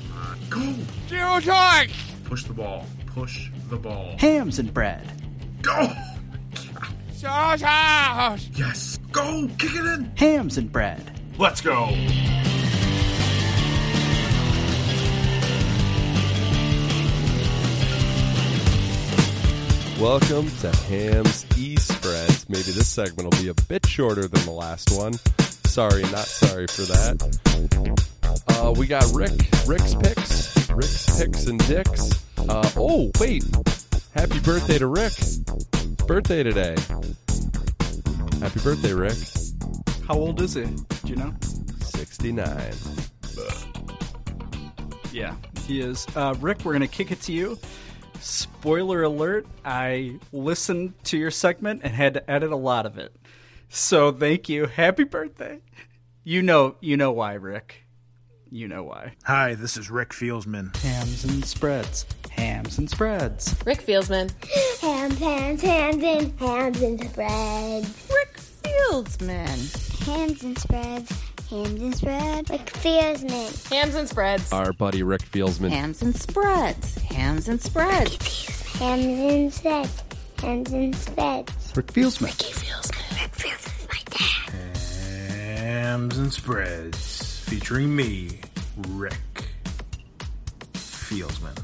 Come go. Zero doinks! Push the ball. Push the ball. Hams and bread. Go. Zero doinks! Yes. Go. Kick it in. Hams and bread. Let's go. Welcome to Ham's E Spreads. Maybe this segment will be a bit shorter than the last one. Sorry, not sorry for that. Uh, we got Rick, Rick's picks, Rick's picks and dicks. Uh, oh, wait. Happy birthday to Rick. Birthday today. Happy birthday, Rick. How old is he? Do you know? 69. Yeah, he is. Uh, Rick, we're going to kick it to you. Spoiler alert, I listened to your segment and had to edit a lot of it. So thank you. Happy birthday. You know you know why, Rick. You know why. Hi, this is Rick Fieldsman. Hams and spreads. Hams and spreads. Rick Fieldsman. Hams, hams, hams, and hams and spreads. Rick Fieldsman. Hams and spreads. Hams and spreads. Rick Fieldsman. Hams and spreads. Our buddy Rick Fieldsman. Hams and spreads. Hams and spreads. Hams and spreads. Hams and spreads. Rick Fieldsman. Ricky Fieldsman. Rick Fieldsman's my dad. Hams and Spreads, featuring me, Rick Fieldsman.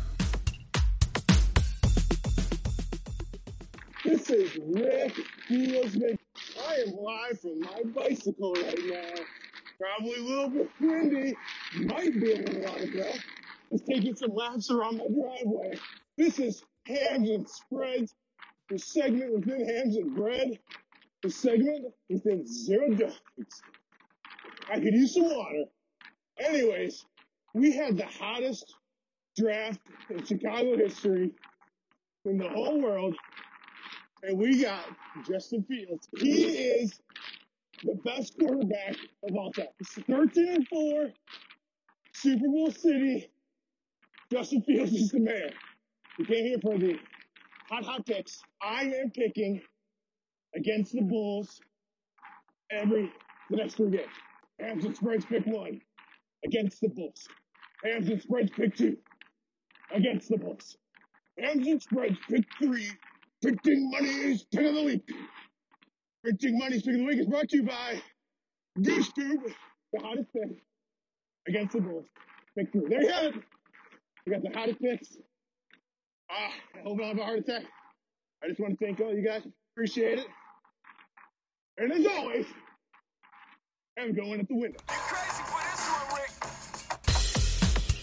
This is Rick Fieldsman. I am live from my bicycle right now. Probably a little bit windy. Might be a little out of breath. Just taking some laps around my driveway. This is Hams and Spreads, the segment within Hams and Bread, the segment within Zero Doinks. I could use some water. Anyways, we had the hottest draft in Chicago history in the whole world and we got Justin Fields. He is the best quarterback of all time. It's 13 and 4, Super Bowl City. Justin Fields is the man. We came here for the hot, hot picks. I am picking against the Bulls every the next three games. Hams and spreads pick one against the Bulls. Hams and spreads pick two against the Bulls. Hams and spreads pick three Picking money is Pick of the Week. Printing Money's Pick of the Week is brought to you by Goose Tube, the hottest pick against the Bulls. Pick three. There you have it. We got the hottest picks. Ah, I hope I don't have a heart attack. I just want to thank all you guys. Appreciate it. And as always, I'm going at the window.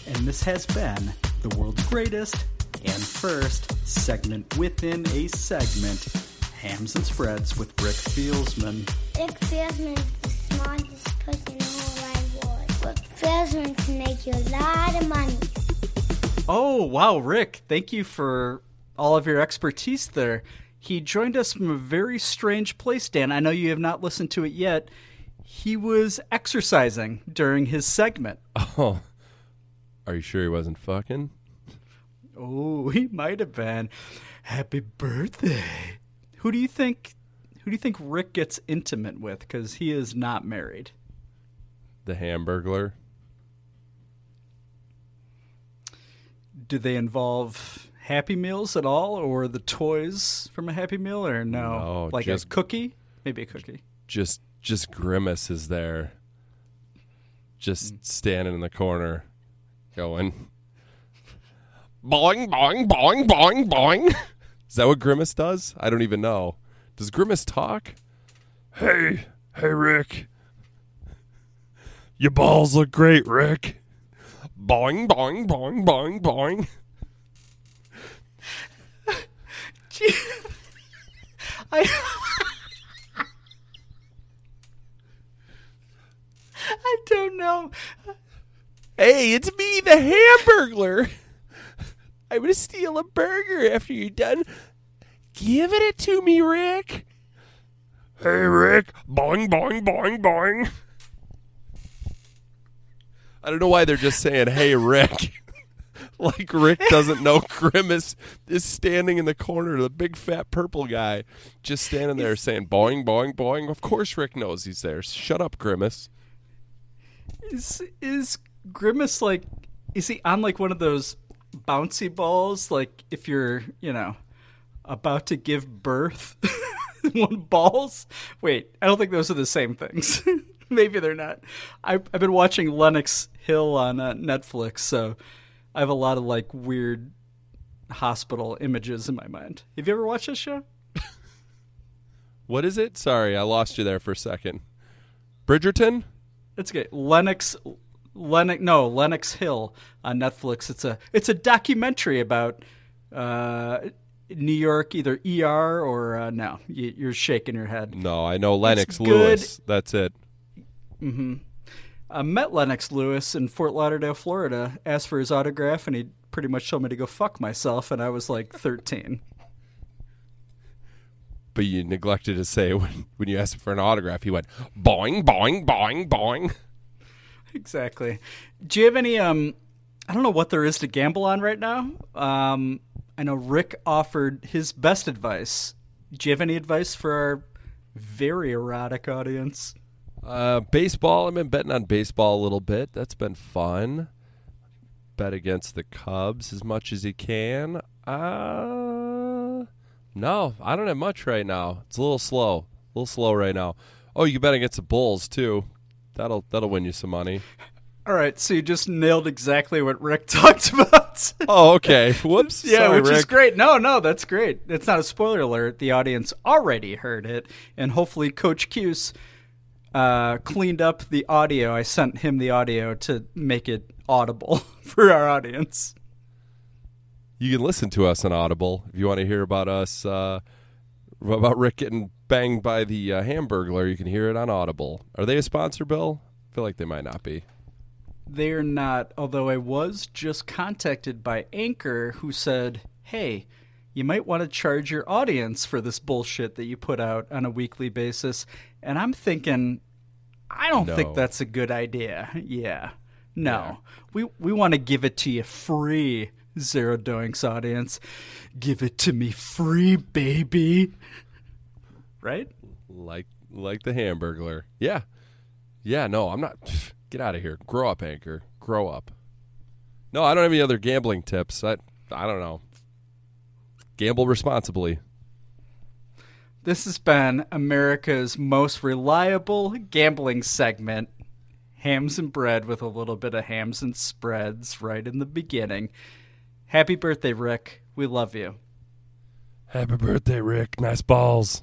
And this has been the world's greatest and first segment within a segment Hams and Spreads with Rick Fieldsman. Rick Fieldsman is the smartest person in the whole wide world. Rick Fieldsman can make you a lot of money. Oh, wow, Rick. Thank you for all of your expertise there. He joined us from a very strange place, Dan. I know you have not listened to it yet. He was exercising during his segment. Oh, are you sure he wasn't fucking? Oh, he might have been. Happy birthday. Who do you think who do you think Rick gets intimate with cuz he is not married? The Hamburglar. Do they involve Happy Meals at all or the toys from a Happy Meal or no? No, like just- a cookie? Maybe a cookie. Just just Grimace is there. Just hmm. standing in the corner going boing boing boing boing boing. Is that what Grimace does? I don't even know. Does Grimace talk? Hey, hey Rick. Your balls look great, Rick. Boing boing boing boing boing. I I don't know. Hey, it's me, the Hamburglar. I'm gonna steal a burger after you're done. Give it to me, Rick. Hey, Rick. Boing, boing, boing, boing. I don't know why they're just saying, hey, Rick. like Rick doesn't know Grimace is standing in the corner, the big fat purple guy, just standing there saying, boing, boing, boing. Of course Rick knows he's there. Shut up, Grimace. Is is Grimace like is he on like one of those bouncy balls like if you're, you know, about to give birth? one balls? Wait, I don't think those are the same things. Maybe they're not. I've, I've been watching Lenox Hill on uh, Netflix, so I have a lot of like weird hospital images in my mind. Have you ever watched this show? What is it? Sorry, I lost you there for a second. Bridgerton? It's good. Lennox Lennox no, Lenox Hill on Netflix. It's a it's a documentary about uh, New York, either ER or uh, no. You, you're shaking your head. No, I know Lennox. Lewis. That's it. hmm I met Lennox Lewis in Fort Lauderdale, Florida. Asked for his autograph, and he pretty much told me to go fuck myself. And I was like 13. But you neglected to say when, when you asked him for an autograph, he went boing, boing, boing, boing. Exactly. Do you have any? Um, I don't know what there is to gamble on right now. Um, I know Rick offered his best advice. Do you have any advice for our very erotic audience? Uh, baseball. I've been betting on baseball a little bit. That's been fun. Bet against the Cubs as much as you can. Uh, No, I don't have much right now. It's a little slow. A little slow right now. Oh, you can bet against the Bulls too. That'll that'll win you some money. All right, so you just nailed exactly what Rick talked about. Oh, okay. Whoops. yeah, Sorry, which is great. No, no, that's great. It's not a spoiler alert. The audience already heard it, and hopefully Coach Cuse uh, cleaned up the audio. I sent him the audio to make it audible for our audience. You can listen to us on Audible if you want to hear about us uh, about Rick getting banged by the uh, Hamburglar. You can hear it on Audible. Are they a sponsor, Bill? I feel like they might not be. They are not, although I was just contacted by Anchor who said, hey, you might want to charge your audience for this bullshit that you put out on a weekly basis. And I'm thinking, I don't No. think that's a good idea. Yeah. No. We we want to give it to you free, Zero Doinks audience. Give it to me free, baby. Right? Like like the Hamburglar. Yeah. Yeah, no, I'm not get out of here. Grow up, Anchor. Grow up. No, I don't have any other gambling tips. I I don't know. Gamble responsibly. This has been America's most reliable gambling segment. Hams and bread with a little bit of hams and spreads right in the beginning. Happy birthday, Rick. We love you. Happy birthday, Rick. Nice balls.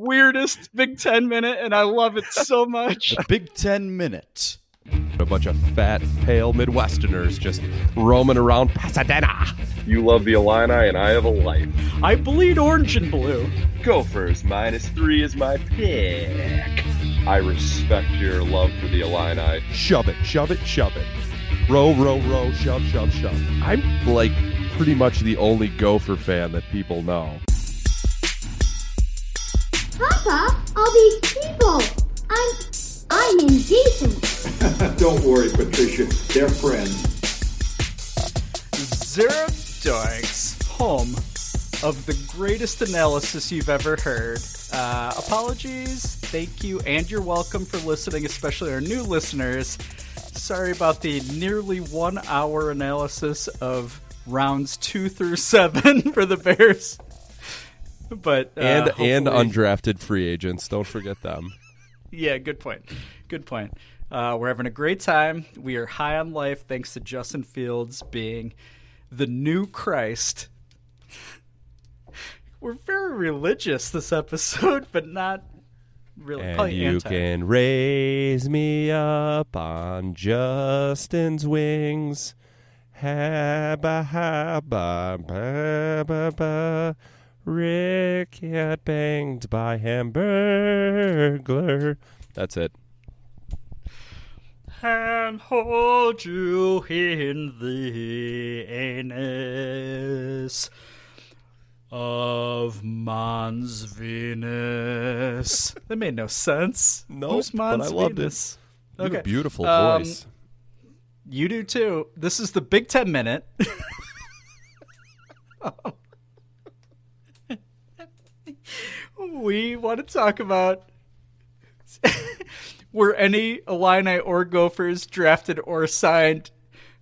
Weirdest Big Ten minute, and I love it so much. Big Ten minute. A bunch of fat, pale Midwesterners just roaming around Pasadena. You love the Illini, and I have a life. I bleed orange and blue. Gophers minus three is my pick. I respect your love for the Illini. Shove it, shove it, shove it. Row, row, row, shove, shove, shove. I'm like pretty much the only Gopher fan that people know. Papa, all these people. I'm I'm indecent. Don't worry, Patricia. They're friends. Zero Doinks, home of the greatest analysis you've ever heard. Uh, apologies, thank you, and you're welcome for listening, especially our new listeners. Sorry about the nearly one hour analysis of rounds two through seven for the Bears. But uh, and and undrafted free agents. Don't forget them. yeah, good point. Good point. Uh, we're having a great time. We are high on life thanks to Justin Fields being the new Christ. We're very religious this episode, but not really. And you anti. can raise me up on Justin's wings. Habba habba ba ba ba. Rick got banged by Hamburglar. That's it. and hold you in the anus of Mons Venus. That made no sense. Nope, Who's but I loved it. Venus? You have a Okay. beautiful Um, voice. You do too. This is the Big Ten Minute. we want to talk about were any Illini or Gophers drafted or signed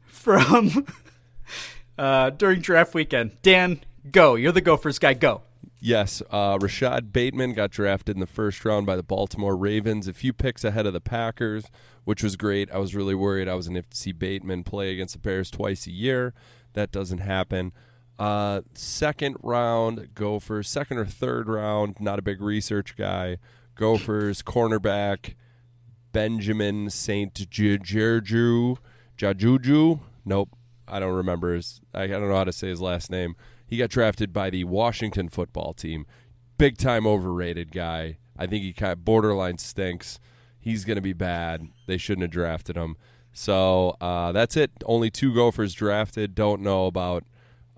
from uh, during draft weekend. Dan, go. You're the Gophers guy. Go. Yes, uh, Rashad Bateman got drafted in the first round by the Baltimore Ravens, a few picks ahead of the Packers, which was great. I was really worried I was going to see Bateman play against the Bears twice a year. That doesn't happen. Uh, second round, Gophers. Second or third round, not a big research guy. Gophers, cornerback, Benjamin St. Juju. Jajuju? Nope. I don't remember his. I, I don't know how to say his last name. He got drafted by the Washington football team. Big time overrated guy. I think he kind of borderline stinks. He's going to be bad. They shouldn't have drafted him. So uh, that's it. Only two Gophers drafted. Don't know about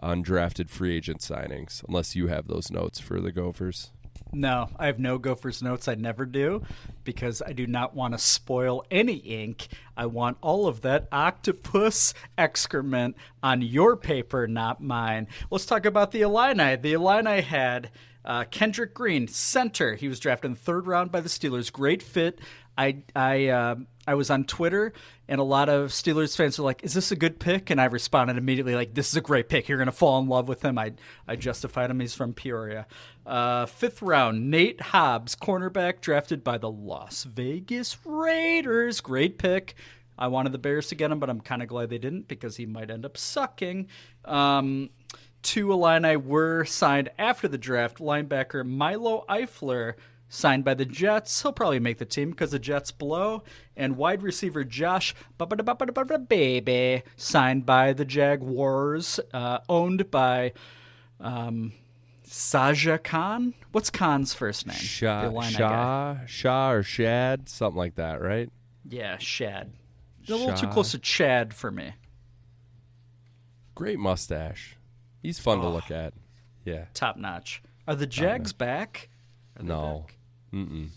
undrafted free agent signings, unless you have those notes for the Gophers. No, I have no Gophers notes. I never do because I do not want to spoil any ink. I want all of that octopus excrement on your paper, not mine. Let's talk about the Illini. The Illini had uh, Kendrick Green, center. He was drafted in the third round by the Steelers. Great fit. I I uh, I was on Twitter, and a lot of Steelers fans are like, "Is this a good pick?" And I responded immediately, like, "This is a great pick. You're gonna fall in love with him." I I justified him. He's from Peoria. Uh, fifth round, Nate Hobbs, cornerback, drafted by the Las Vegas Raiders. Great pick. I wanted the Bears to get him, but I'm kind of glad they didn't because he might end up sucking. Um, two Illini were signed after the draft. Linebacker Milo Eifler signed by the Jets. He'll probably make the team because the Jets blow. And wide receiver Josh Baby signed by the Jaguars, uh, owned by um, Saja Khan. What's Khan's first name? The Shaw, Illini guy. Shaw, Shaw or Shad, something like that, right? Yeah, Shad. A little too Shad. close to Chad for me. Great mustache. He's fun to look at. Yeah. Top notch. Are the Jags back? Are No. back? Mm-mm.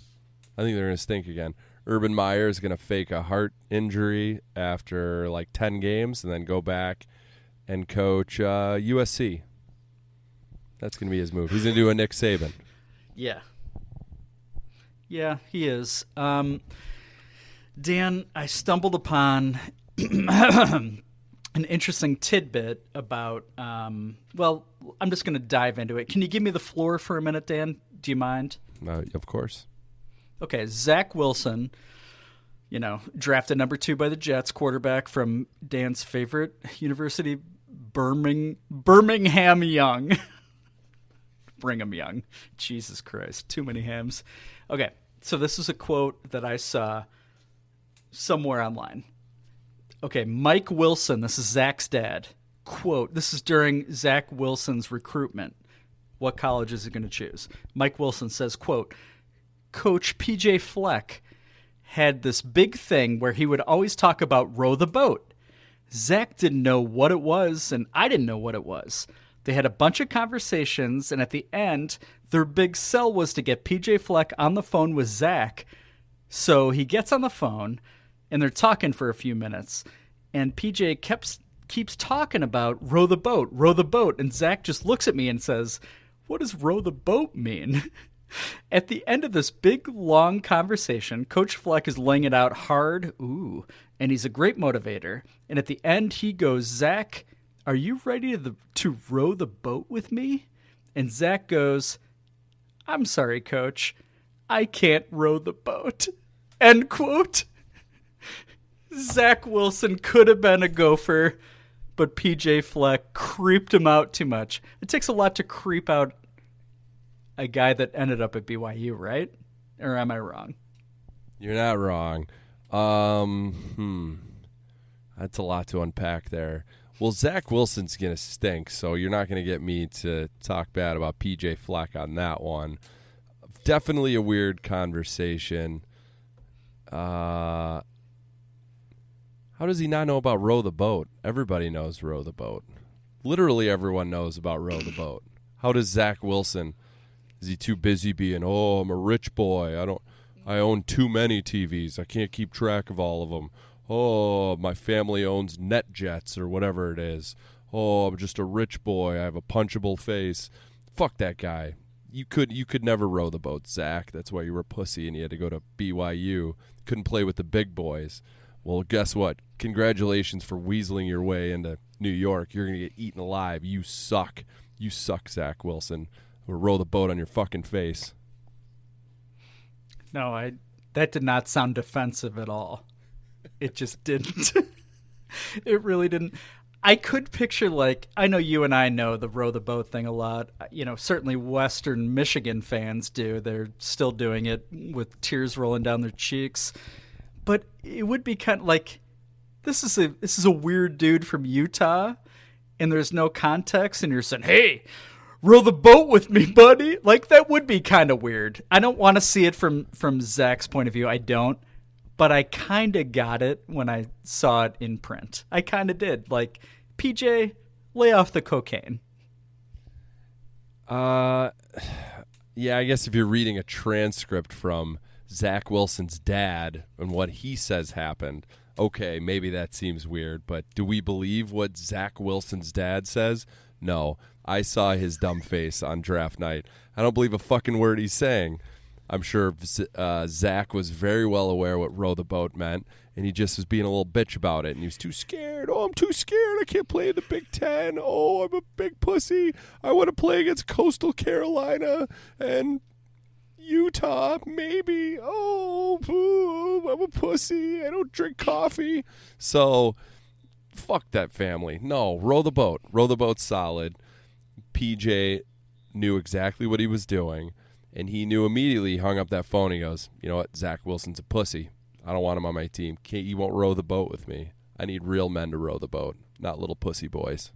I think they're going to stink again. Urban Meyer is going to fake a heart injury after like 10 games and then go back and coach uh, USC. That's going to be his move. He's going to do a Nick Saban. Yeah. Yeah, he is. Um, Dan, I stumbled upon an interesting tidbit about. Um, well, I'm just going to dive into it. Can you give me the floor for a minute, Dan? Do you mind? Uh, of course. Okay, Zach Wilson, you know, drafted number two by the Jets, quarterback from Dan's favorite university, Birmingham, Birmingham Young. Brigham Young. Jesus Christ, too many hams. Okay, so this is a quote that I saw somewhere online. Okay, Mike Wilson, this is Zach's dad. Quote, this is during Zach Wilson's recruitment. What college is he going to choose? Mike Wilson says, quote, Coach PJ Fleck had this big thing where he would always talk about row the boat. Zach didn't know what it was, and I didn't know what it was. They had a bunch of conversations, and at the end, their big sell was to get PJ Fleck on the phone with Zach. So he gets on the phone, and they're talking for a few minutes, and PJ keeps keeps talking about row the boat, row the boat, and Zach just looks at me and says, "What does row the boat mean?" At the end of this big long conversation, Coach Fleck is laying it out hard, ooh, and he's a great motivator. And at the end, he goes, Zach, are you ready to, to row the boat with me? And Zach goes, I'm sorry, Coach, I can't row the boat. End quote. Zach Wilson could have been a gopher, but PJ Fleck creeped him out too much. It takes a lot to creep out a guy that ended up at BYU, right? Or am I wrong? You're not wrong. Um, hmm. That's a lot to unpack there. Well, Zach Wilson's going to stink, so you're not going to get me to talk bad about PJ Fleck on that one. Definitely a weird conversation. Uh, how does he not know about row the boat? Everybody knows row the boat. Literally everyone knows about row the boat. How does Zach Wilson? Is he too busy being, oh, I'm a rich boy. I don't. I own too many TVs. I can't keep track of all of them. Oh, my family owns NetJets or whatever it is. Oh, I'm just a rich boy. I have a punchable face. Fuck that guy. You could you could never row the boat, Zach. That's why you were pussy and you had to go to BYU. Couldn't play with the big boys. Well, guess what? Congratulations for weaseling your way into New York. You're gonna get eaten alive. You suck. You suck, Zach Wilson. We'll row the boat on your fucking face. No, I that did not sound defensive at all. It just didn't. it really didn't. I could picture like I know you and I know the row the boat thing a lot. Uh, you know, certainly Western Michigan fans do. They're still doing it with tears rolling down their cheeks. But it would be kind of like this is a this is a weird dude from Utah and there's no context and you're saying, "Hey, row the boat with me, buddy." Like that would be kind of weird. I don't want to see it from from Zach's point of view. I don't, but I kind of got it when I saw it in print. I kind of did. Like, PJ, lay off the cocaine. Uh, yeah, I guess if you're reading a transcript from Zach Wilson's dad and what he says happened, okay, maybe that seems weird. But do we believe what Zach Wilson's dad says? No. I saw his dumb face on draft night. I don't believe a fucking word he's saying. I'm sure uh, Zach was very well aware what row the boat meant, and he just was being a little bitch about it. And he was too scared. Oh, I'm too scared. I can't play in the Big Ten. Oh, I'm a big pussy. I want to play against Coastal Carolina and Utah, maybe. Oh, boo, I'm a pussy. I don't drink coffee. So, fuck that family. No, row the boat. Row the boat solid. PJ knew exactly what he was doing, and he knew immediately. He hung up that phone. He goes, "You know what? Zach Wilson's a pussy. I don't want him on my team. Can't, you won't row the boat with me. I need real men to row the boat, not little pussy boys."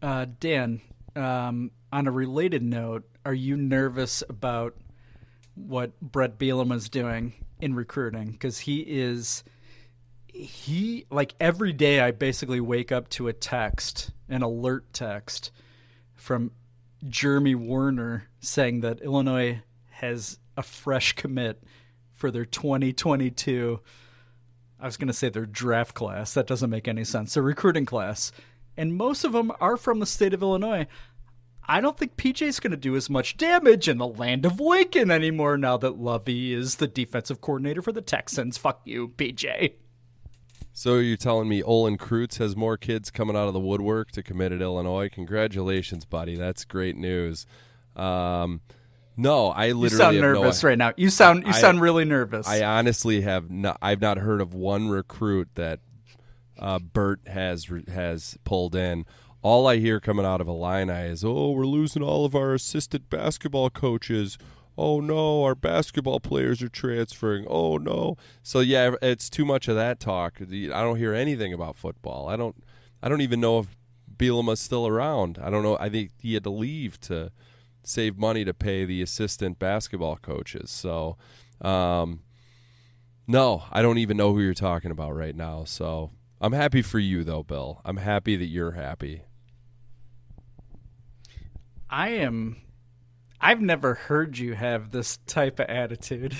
Uh, Dan, um, on a related note, are you nervous about what Bret Bielema is doing in recruiting? Because he is, he like every day I basically wake up to a text, an alert text from Jeremy Werner saying that Illinois has a fresh commit for their 2022. I was going to say their draft class. That doesn't make any sense. Their recruiting class. And most of them are from the state of Illinois. I don't think PJ's going to do as much damage in the land of Lincoln anymore now that Lovie is the defensive coordinator for the Texans. Fuck you, PJ. So you're telling me Olin Kreutz has more kids coming out of the woodwork to commit at Illinois? Congratulations, buddy. That's great news. Um, no, I literally you sound nervous no, right now. You sound you I- sound really nervous. I honestly have not. I've not heard of one recruit that uh, Bert has has pulled in. All I hear coming out of Illini is, "Oh, we're losing all of our assistant basketball coaches. Oh no, our basketball players are transferring. Oh no." So yeah, it's too much of that talk. I don't hear anything about football. I don't. I don't even know if Bielema's still around. I don't know. I think he had to leave to save money to pay the assistant basketball coaches. So, um, no, I don't even know who you're talking about right now. So I'm happy for you, though, Bill. I'm happy that you're happy. I am. I've never heard you have this type of attitude.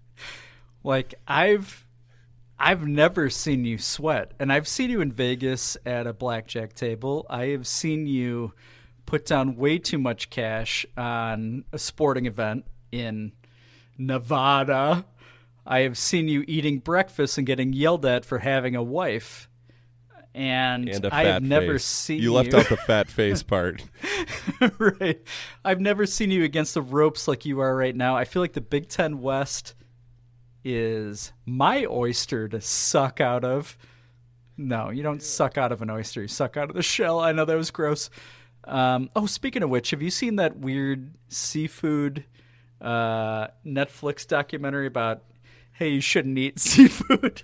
like I've, I've never seen you sweat, and I've seen you in Vegas at a blackjack table. I have seen you put down way too much cash on a sporting event in Nevada. I have seen you eating breakfast and getting yelled at for having a wife. And, And I have never face. seen You left out the fat face part. right. I've never seen you against the ropes like you are right now. I feel like the Big Ten West is my oyster to suck out of. No, you don't suck out of an oyster. You suck out of the shell. I know that was gross. Um, oh, speaking of which, have you seen that weird seafood uh, Netflix documentary about, hey, you shouldn't eat seafood?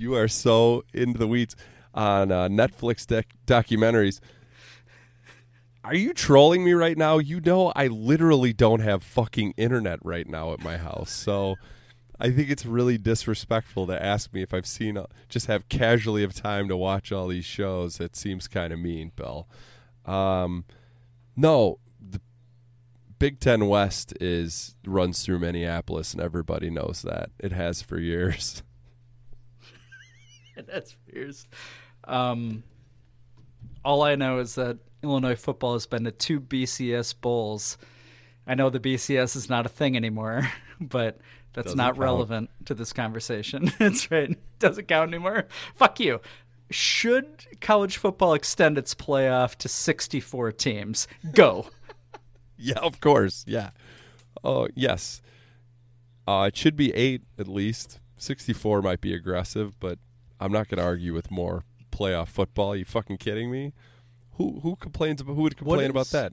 You are so into the weeds on uh, Netflix doc- documentaries. Are you trolling me right now? You know, I literally don't have fucking internet right now at my house. So I think it's really disrespectful to ask me if I've seen, uh, just have casually of time to watch all these shows. It seems kind of mean, Bill. Um, no, the Big Ten West is runs through Minneapolis, and everybody knows that. It has for years. That's fierce. Um, all I know is that Illinois football has been to two BCS bowls. I know the BCS is not a thing anymore, but that's Doesn't not count. relevant to this conversation. that's right. Doesn't count anymore. Fuck you. Should college football extend its playoff to 64 teams? Go. Yeah, of course. Yeah. Oh, yes. Uh, it should be eight at least. Sixty-four might be aggressive, but I'm not going to argue with more playoff football. you fucking kidding me? Who who complains about who would complain about that?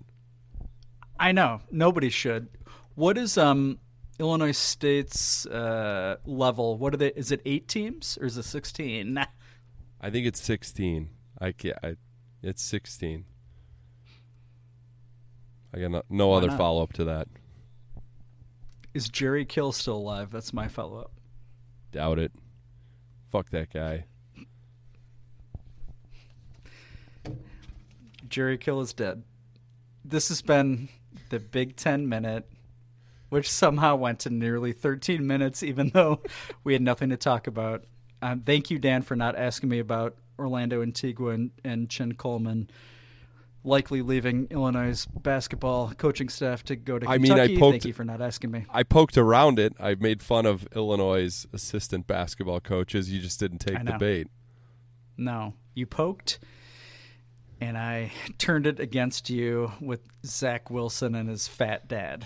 I know nobody should. What is um Illinois State's uh, level? What are they? Is it eight teams or is it sixteen? I think it's sixteen. I can't. I, it's sixteen. I got no, no other follow up to that. Is Jerry Kill still alive? That's my follow up. Doubt it. Fuck that guy. Jerry Kill is dead. This has been the Big Ten Minute, which somehow went to nearly 13 minutes, even though we had nothing to talk about. Um, thank you, Dan, for not asking me about Orlando Antigua and, and Chin Coleman likely leaving Illinois' basketball coaching staff to go to I Kentucky. mean, I poked. Thank you for not asking me. I poked around it. I made fun of Illinois' assistant basketball coaches. You just didn't take I the bait. No, you poked, and I turned it against you with Zach Wilson and his fat dad.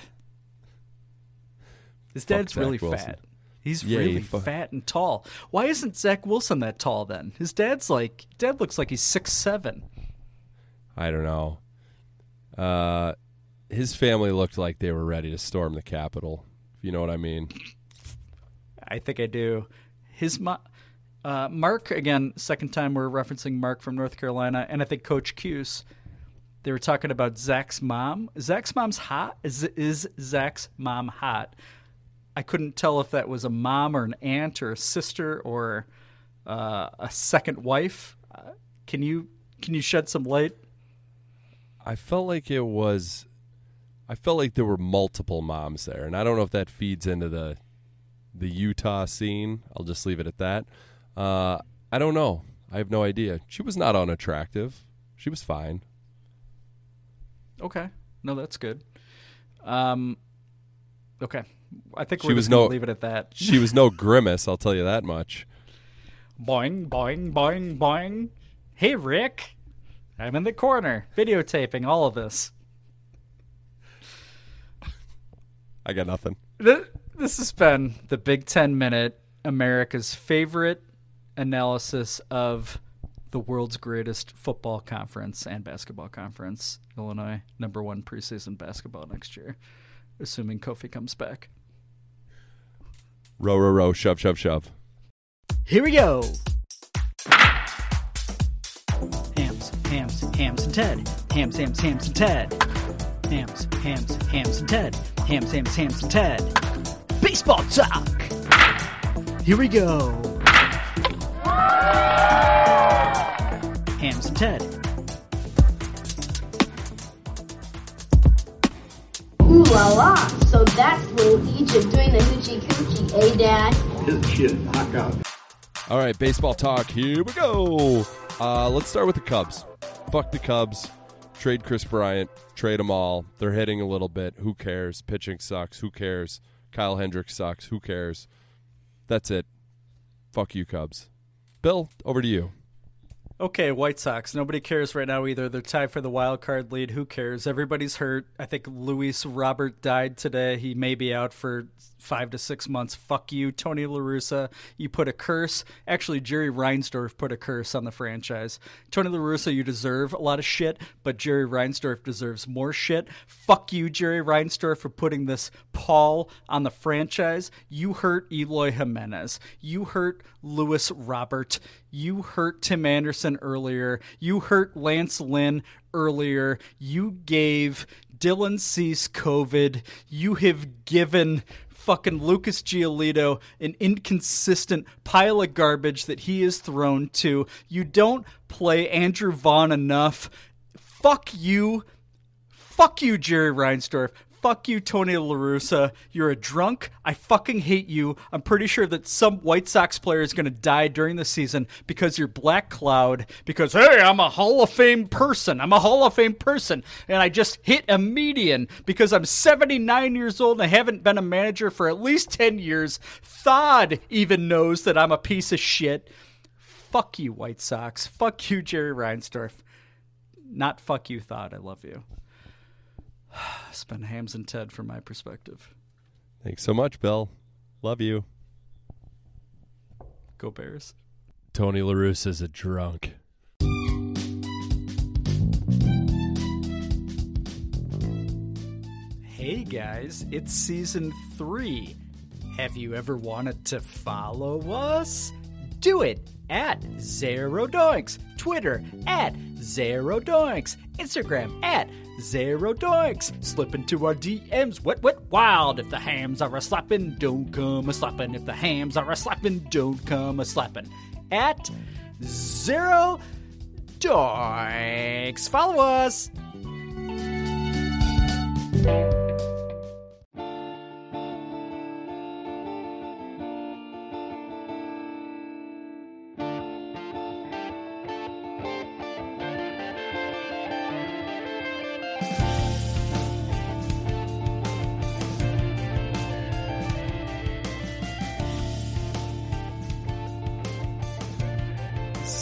His dad's really Wilson. fat. He's Yeah, really he fu- fat and tall. Why isn't Zach Wilson that tall then? His dad's like dad looks like he's six seven. I don't know. Uh, his family looked like they were ready to storm the Capitol. If you know what I mean. I think I do. His mo- uh, Mark again. Second time we're referencing Mark from North Carolina, and I think Coach Cuse. They were talking about Zach's mom. Zach's mom's hot. Is is Zach's mom hot? I couldn't tell if that was a mom or an aunt or a sister or uh, a second wife. Uh, can you can you shed some light? I felt like it was. I felt like there were multiple moms there, and I don't know if that feeds into the the Utah scene. I'll just leave it at that. Uh, I don't know. I have no idea. She was not unattractive. She was fine. Okay, no, that's good. Um, okay, I think She we're was no. leave it at that. she was no grimace. I'll tell you that much. Boing, boing, boing, boing. Hey, Rick. I'm in the corner, videotaping all of this. I got nothing. This has been the Big Ten Minute, America's favorite analysis of the world's greatest football conference and basketball conference. Illinois, number one preseason basketball next year, assuming Kofi comes back. Row, row, row. Shove, shove, shove. Here we go. Hams, hams, hams and Ted. Hams, hams, hams and Ted. Hams, hams, hams and Ted. Hams, hams, hams and Ted. Baseball talk. Here we go. Hams and Ted. Ooh la la. So that's little Egypt doing the hoochie coochie, eh, Dad? This shit, knock out. All right, baseball talk. Here we go. Uh, let's start with the Cubs. Fuck the Cubs. Trade Chris Bryant. Trade them all. They're hitting a little bit. Who cares? Pitching sucks. Who cares? Kyle Hendricks sucks. Who cares? That's it. Fuck you, Cubs. Bill, over to you. Okay, White Sox. Nobody cares right now either. They're tied for the wild card lead. Who cares? Everybody's hurt. I think Luis Robert died today. He may be out for five to six months. Fuck you, Tony La Russa. You put a curse. Actually, Jerry Reinsdorf put a curse on the franchise. Tony La Russa, you deserve a lot of shit, but Jerry Reinsdorf deserves more shit. Fuck you, Jerry Reinsdorf, for putting this pall on the franchise. You hurt Eloy Jimenez. You hurt Luis Robert. You hurt Tim Anderson earlier. You hurt Lance Lynn earlier. You gave Dylan Cease COVID. You have given fucking Lucas Giolito an inconsistent pile of garbage that he is thrown to. You don't play Andrew Vaughn enough. Fuck you. Fuck you, Jerry Reinsdorf. Fuck you, Tony La Russa. You're a drunk. I fucking hate you. I'm pretty sure that some White Sox player is going to die during the season because you're Black Cloud. Because, hey, I'm a Hall of Fame person. I'm a Hall of Fame person. And I just hit a median because I'm 79 years old and I haven't been a manager for at least 10 years. Thod even knows that I'm a piece of shit. Fuck you, White Sox. Fuck you, Jerry Reinsdorf. Not fuck you, Thod. I love you. Spend hams and Ted from my perspective. Thanks so much, Bill. Love you. Go Bears. Tony La Russa is a drunk. Hey guys, it's season three. Have you ever wanted to follow us? Do it at Zero Doinks, Twitter at Zero Doinks, Instagram at Zero Doinks. Slip into our DMs, wet, wet, wild. If the hams are a slapping, don't come a slapping. If the hams are a slapping, don't come a slapping. At Zero Doinks. Follow us.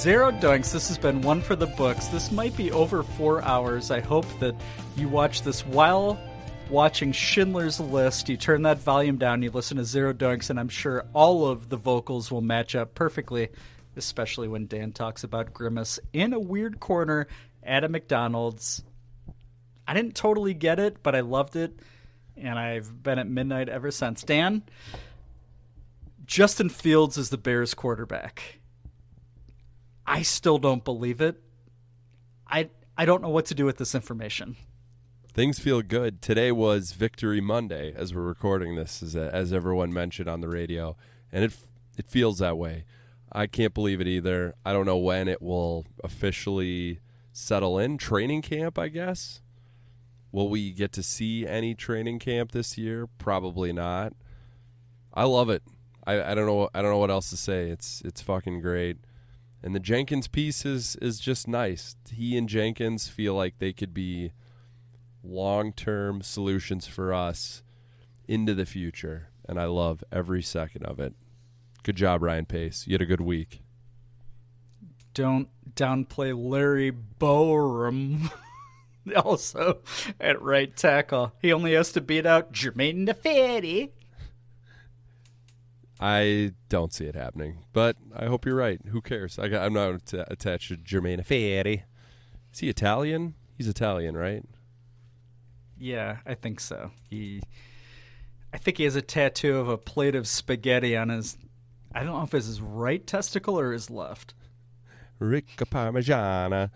Zero Doinks. This has been one for the books. This might be over four hours. I hope that you watch this while watching Schindler's List. You turn that volume down, you listen to Zero Doinks, and I'm sure all of the vocals will match up perfectly, especially when Dan talks about Grimace in a weird corner at a McDonald's. I didn't totally get it, but I loved it, and I've been at midnight ever since. Dan, Justin Fields is the Bears quarterback. I still don't believe it. I I don't know what to do with this information. Things feel good. Today was Victory Monday as we're recording this, as, as everyone mentioned on the radio, and it it feels that way. I can't believe it either. I don't know when it will officially settle in. Training camp, I guess. Will we get to see any training camp this year? Probably not. I love it. I, I don't know. I don't know what else to say. It's it's fucking great. And the Jenkins piece is is just nice. He and Jenkins feel like they could be long term solutions for us into the future. And I love every second of it. Good job, Ryan Pace. You had a good week. Don't downplay Larry Borom. also at right tackle. He only has to beat out Germain Ifedi. I don't see it happening, but I hope you're right. Who cares? I am not attached to Germain Ifedi. Is he Italian? He's Italian, right? Yeah, I think so. He, I think he has a tattoo of a plate of spaghetti on his. I don't know if it's his right testicle or his left. Ricca Parmigiana.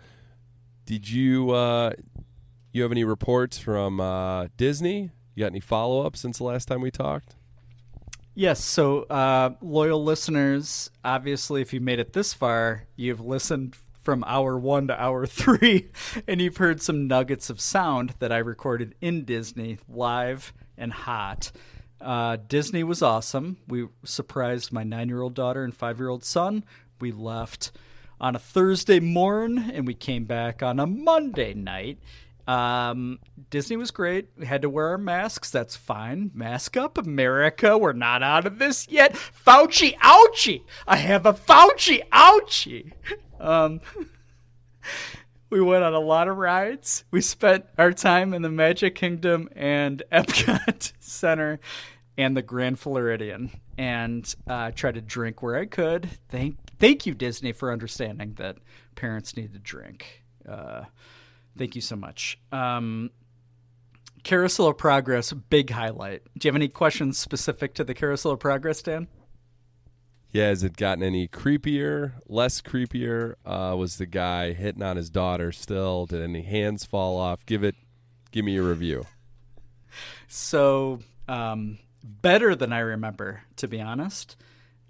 Did you uh, you have any reports from uh, Disney? You got any follow up since the last time we talked? Yes, so uh, loyal listeners, obviously, if you made it this far, you've listened from hour one to hour three, and you've heard some nuggets of sound that I recorded in Disney live and hot. Uh, Disney was awesome. We surprised my nine year old daughter and five year old son. We left on a Thursday morn and we came back on a Monday night. Um, Disney was great. We had to wear our masks. That's fine. Mask up, America. We're not out of this yet. Fauci, ouchie. I have a Fauci, ouchie. Um, we went on a lot of rides. We spent our time in the Magic Kingdom and Epcot Center and the Grand Floridian and uh, tried to drink where I could. Thank, thank you, Disney, for understanding that parents need to drink. Uh, Thank you so much. Um, Carousel of Progress, big highlight. Do you have any questions specific to the Carousel of Progress, Dan? Yeah, has it gotten any creepier, less creepier? Uh, was the guy hitting on his daughter still? Did any hands fall off? Give it, give me a review. So, um, better than I remember, to be honest.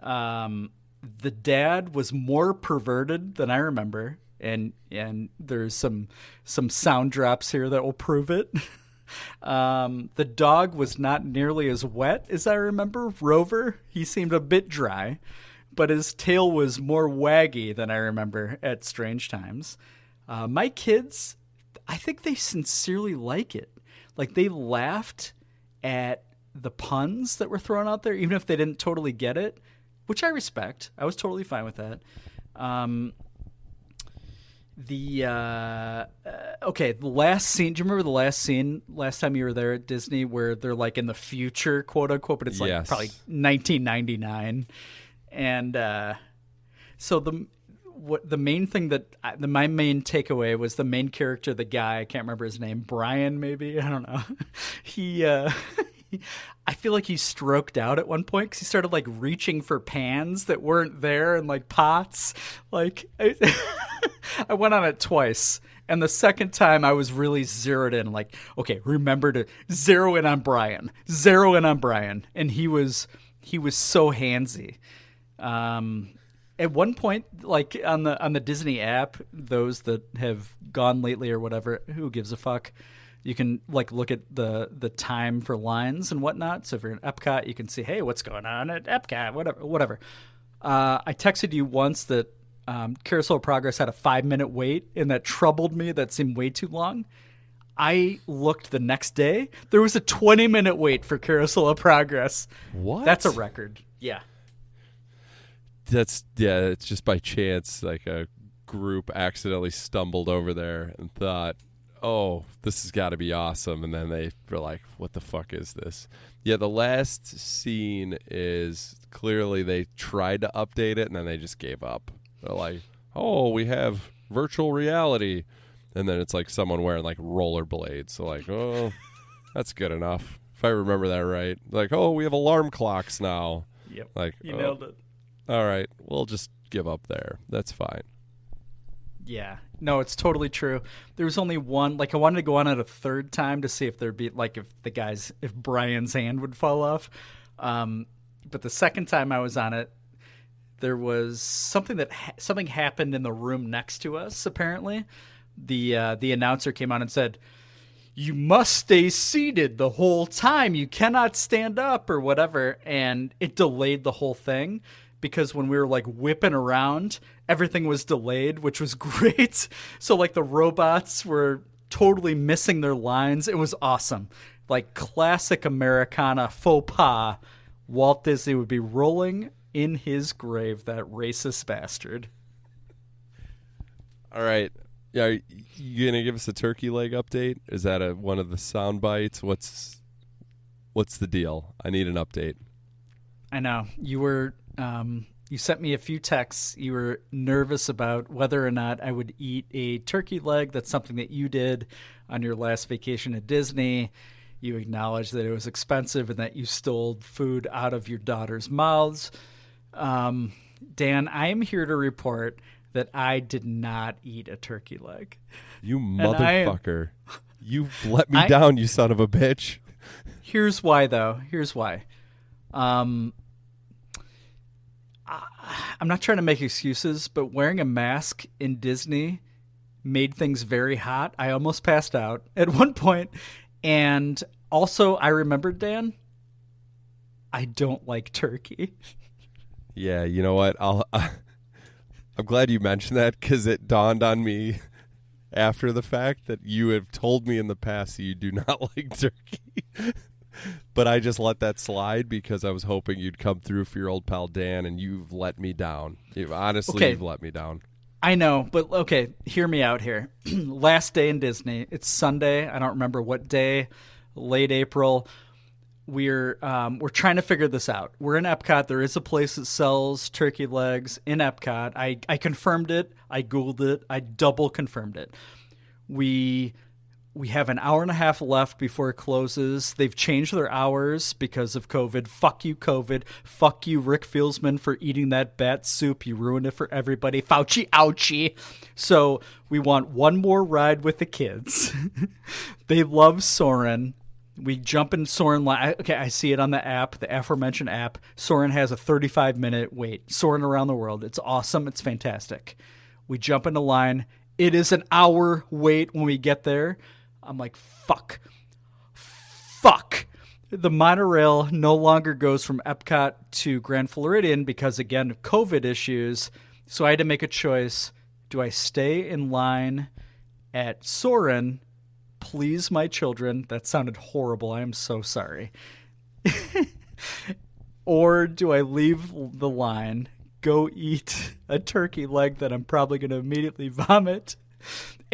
Um, the dad was more perverted than I remember and and there's some some sound drops here that will prove it. um, the dog was not nearly as wet as I remember. Rover, he seemed a bit dry, but his tail was more waggy than I remember at Strange Times. Uh, my kids, I think they sincerely like it. Like they laughed at the puns that were thrown out there, even if they didn't totally get it, which I respect. I was totally fine with that. Um, the uh, uh, okay the last scene do you remember the last scene last time you were there at disney where they're like in the future quote unquote but it's like Yes. probably 1999 and uh, so the what the main thing that I, the, my main takeaway was the main character the guy i can't remember his name brian maybe? I don't know. He uh I feel like he stroked out at one point because he started like reaching for pans that weren't there and like pots. Like I, I went on it twice, and the second time I was really zeroed in. Like, okay, remember to zero in on Brian, zero in on Brian, and he was he was so handsy. Um, at one point, like on the on the Disney app, those that have gone lately or whatever, who gives a fuck? You can like look at the the time for lines and whatnot. So if you're in Epcot, you can see, hey, what's going on at Epcot, whatever, whatever. Uh, I texted you once that um, Carousel of Progress had a five minute wait, and that troubled me. That seemed way too long. I looked the next day. There was a 20 minute wait for Carousel of Progress. What? That's a record. Yeah. That's yeah. It's just by chance, like a group accidentally stumbled over there and thought, "Oh, this has got to be awesome," and then they were like, "What the fuck is this?" Yeah, the last scene is clearly they tried to update it and then they just gave up. They're like, "Oh, we have virtual reality," and then it's like someone wearing like rollerblades. So like, oh, that's good enough. If I remember that right, like, oh, we have alarm clocks now. Yep. Like, You oh, nailed it. All right, we'll just give up there. That's fine. Yeah. No, it's totally true. There was only one. Like, I wanted to go on it a third time to see if there'd be like if the guys if Brian's hand would fall off. Um, but the second time I was on it, there was something that ha- something happened in the room next to us. Apparently, the uh, the announcer came on and said, "You must stay seated the whole time. You cannot stand up or whatever." And it delayed the whole thing because when we were like whipping around, everything was delayed, which was great. So like the robots were totally missing their lines. It was awesome. Like classic Americana faux pas. Walt Disney would be rolling in his grave, that racist bastard. All right. Yeah, are you gonna give us a turkey leg update? Is that a one of the sound bites? What's what's the deal? I need an update. I know you were. Um, you sent me a few texts. You were nervous about whether or not I would eat a turkey leg. That's something that you did on your last vacation at Disney. You acknowledged that it was expensive and that you stole food out of your daughter's mouths. Um, Dan, I am here to report that I did not eat a turkey leg. You I motherfucker! you let me I- down, you son of a bitch. Here's why, though. Here's why. Um, I'm not trying to make excuses, but wearing a mask in Disney made things very hot. I almost passed out at one point, and also I remembered Dan. I don't like turkey. Yeah, you know what? I'll. I'm glad you mentioned that because it dawned on me after the fact that you have told me in the past you do not like turkey. But I just let that slide because I was hoping you'd come through for your old pal Dan, and you've let me down. You've, honestly, Okay. you've let me down. I know, but okay, hear me out here. Last day in Disney. It's Sunday. I don't remember what day. Late April. We're um, we're trying to figure this out. We're in Epcot. There is a place that sells turkey legs in Epcot. I I confirmed it. I googled it. I double confirmed it. We we have an hour and a half left before it closes. They've changed their hours because of COVID. Fuck you, COVID. Fuck you, Rick Fieldsman, for eating that bat soup. You ruined it for everybody. Fauci, ouchie. So we want one more ride with the kids. they love Soarin'. We jump in Soarin' line. Okay, I see it on the app, the aforementioned app. Soarin' has a 35 minute wait. Soarin' around the world. It's awesome. It's fantastic. We jump into line. It is an hour wait when we get there. I'm like, fuck. Fuck. The monorail no longer goes from Epcot to Grand Floridian because, again, COVID issues. So I had to make a choice. Do I stay in line at Soarin'? Please, my children. That sounded horrible. I am so sorry. or do I leave the line, go eat a turkey leg that I'm probably going to immediately vomit,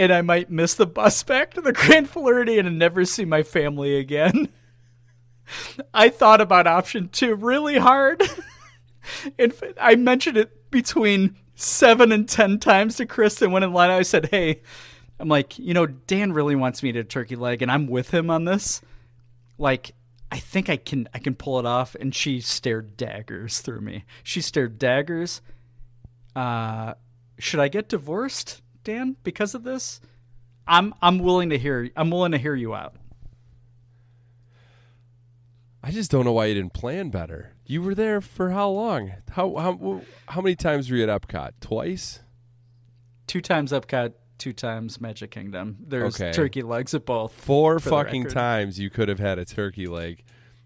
and I might miss the bus back to the Grand Floridian and never see my family again? I thought about option two really hard. Fact, I mentioned it between seven and ten times to Kristen when in line. I said, "Hey, I'm like, you know, Dan really wants me to turkey leg, and I'm with him on this. Like, I think I can, I can pull it off." And she stared daggers through me. She stared daggers. Uh, should I get divorced, Dan, because of this? I'm, I'm willing to hear. I'm willing to hear you out. I just don't know why you didn't plan better. You were there for how long? How how how many times were you at Epcot? Twice. Two times Epcot, two times Magic Kingdom. There's Okay. turkey legs at both. Four fucking times you could have had a turkey leg.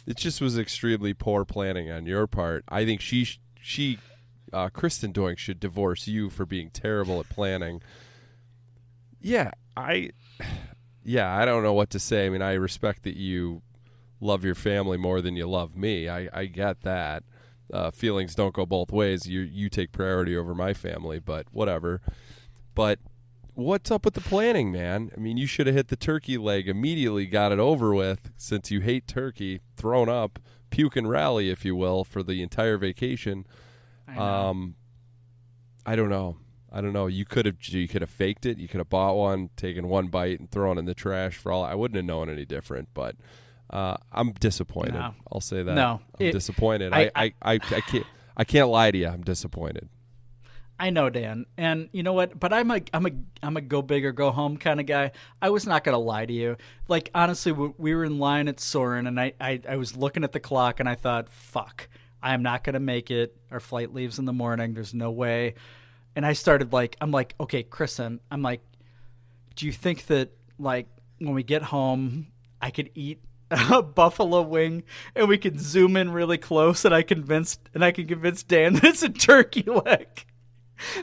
It just was extremely poor planning on your part. I think she she uh, Kristen Doink should divorce you for being terrible at planning. Yeah, I yeah, I don't know what to say. I mean, I respect that you love your family more than you love me. I, I get that. Uh, feelings don't go both ways. You you take priority over my family, but whatever. But what's up with the planning, man? I mean, you should have hit the turkey leg immediately, got it over with, since you hate turkey, thrown up, puke and rally, if you will, for the entire vacation. I. Um, I don't know. I don't know. You could have you could have faked it. You could have bought one, taken one bite, and thrown it in the trash. For all I wouldn't have known any different. But uh, I'm disappointed. No. I'll say that. No. I'm It- disappointed. I- I, I, I, can't I can't lie to you. I'm disappointed. I know, Dan, and you know what? But I'm a I'm a I'm a go big or go home kind of guy. I was not gonna lie to you. Like honestly, we, we were in line at Soarin', and I, I I was looking at the clock, and I thought, fuck, I am not gonna make it. Our flight leaves in the morning. There's no way. And I started like I'm like, okay, Kristen, I'm like, do you think that like when we get home, I could eat a buffalo wing and we can zoom in really close, and I convinced and I can convince Dan that it's a turkey leg.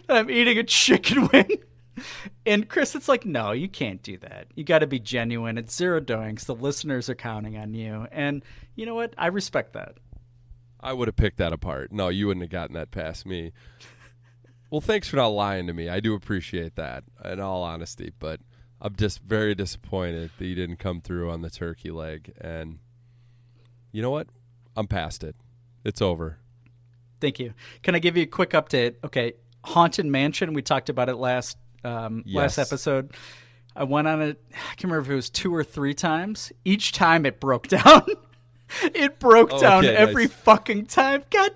that I'm eating a chicken wing. And Chris, it's like, no, you can't do that. You got to be genuine. It's Zero Doinks. The listeners are counting on you. And you know what? I respect that. I would have picked that apart. No, you wouldn't have gotten that past me. Well, thanks for not lying to me. I do appreciate that, in all honesty. But I'm just very disappointed that you didn't come through on the turkey leg. And you know what? I'm past it. It's over. Thank you. Can I give you a quick update? Okay, Haunted Mansion. We talked about it last um, last episode. I went on it. I can't remember if it was two or three times. Each time it broke down. it broke Oh, down okay, every nice. fucking time. God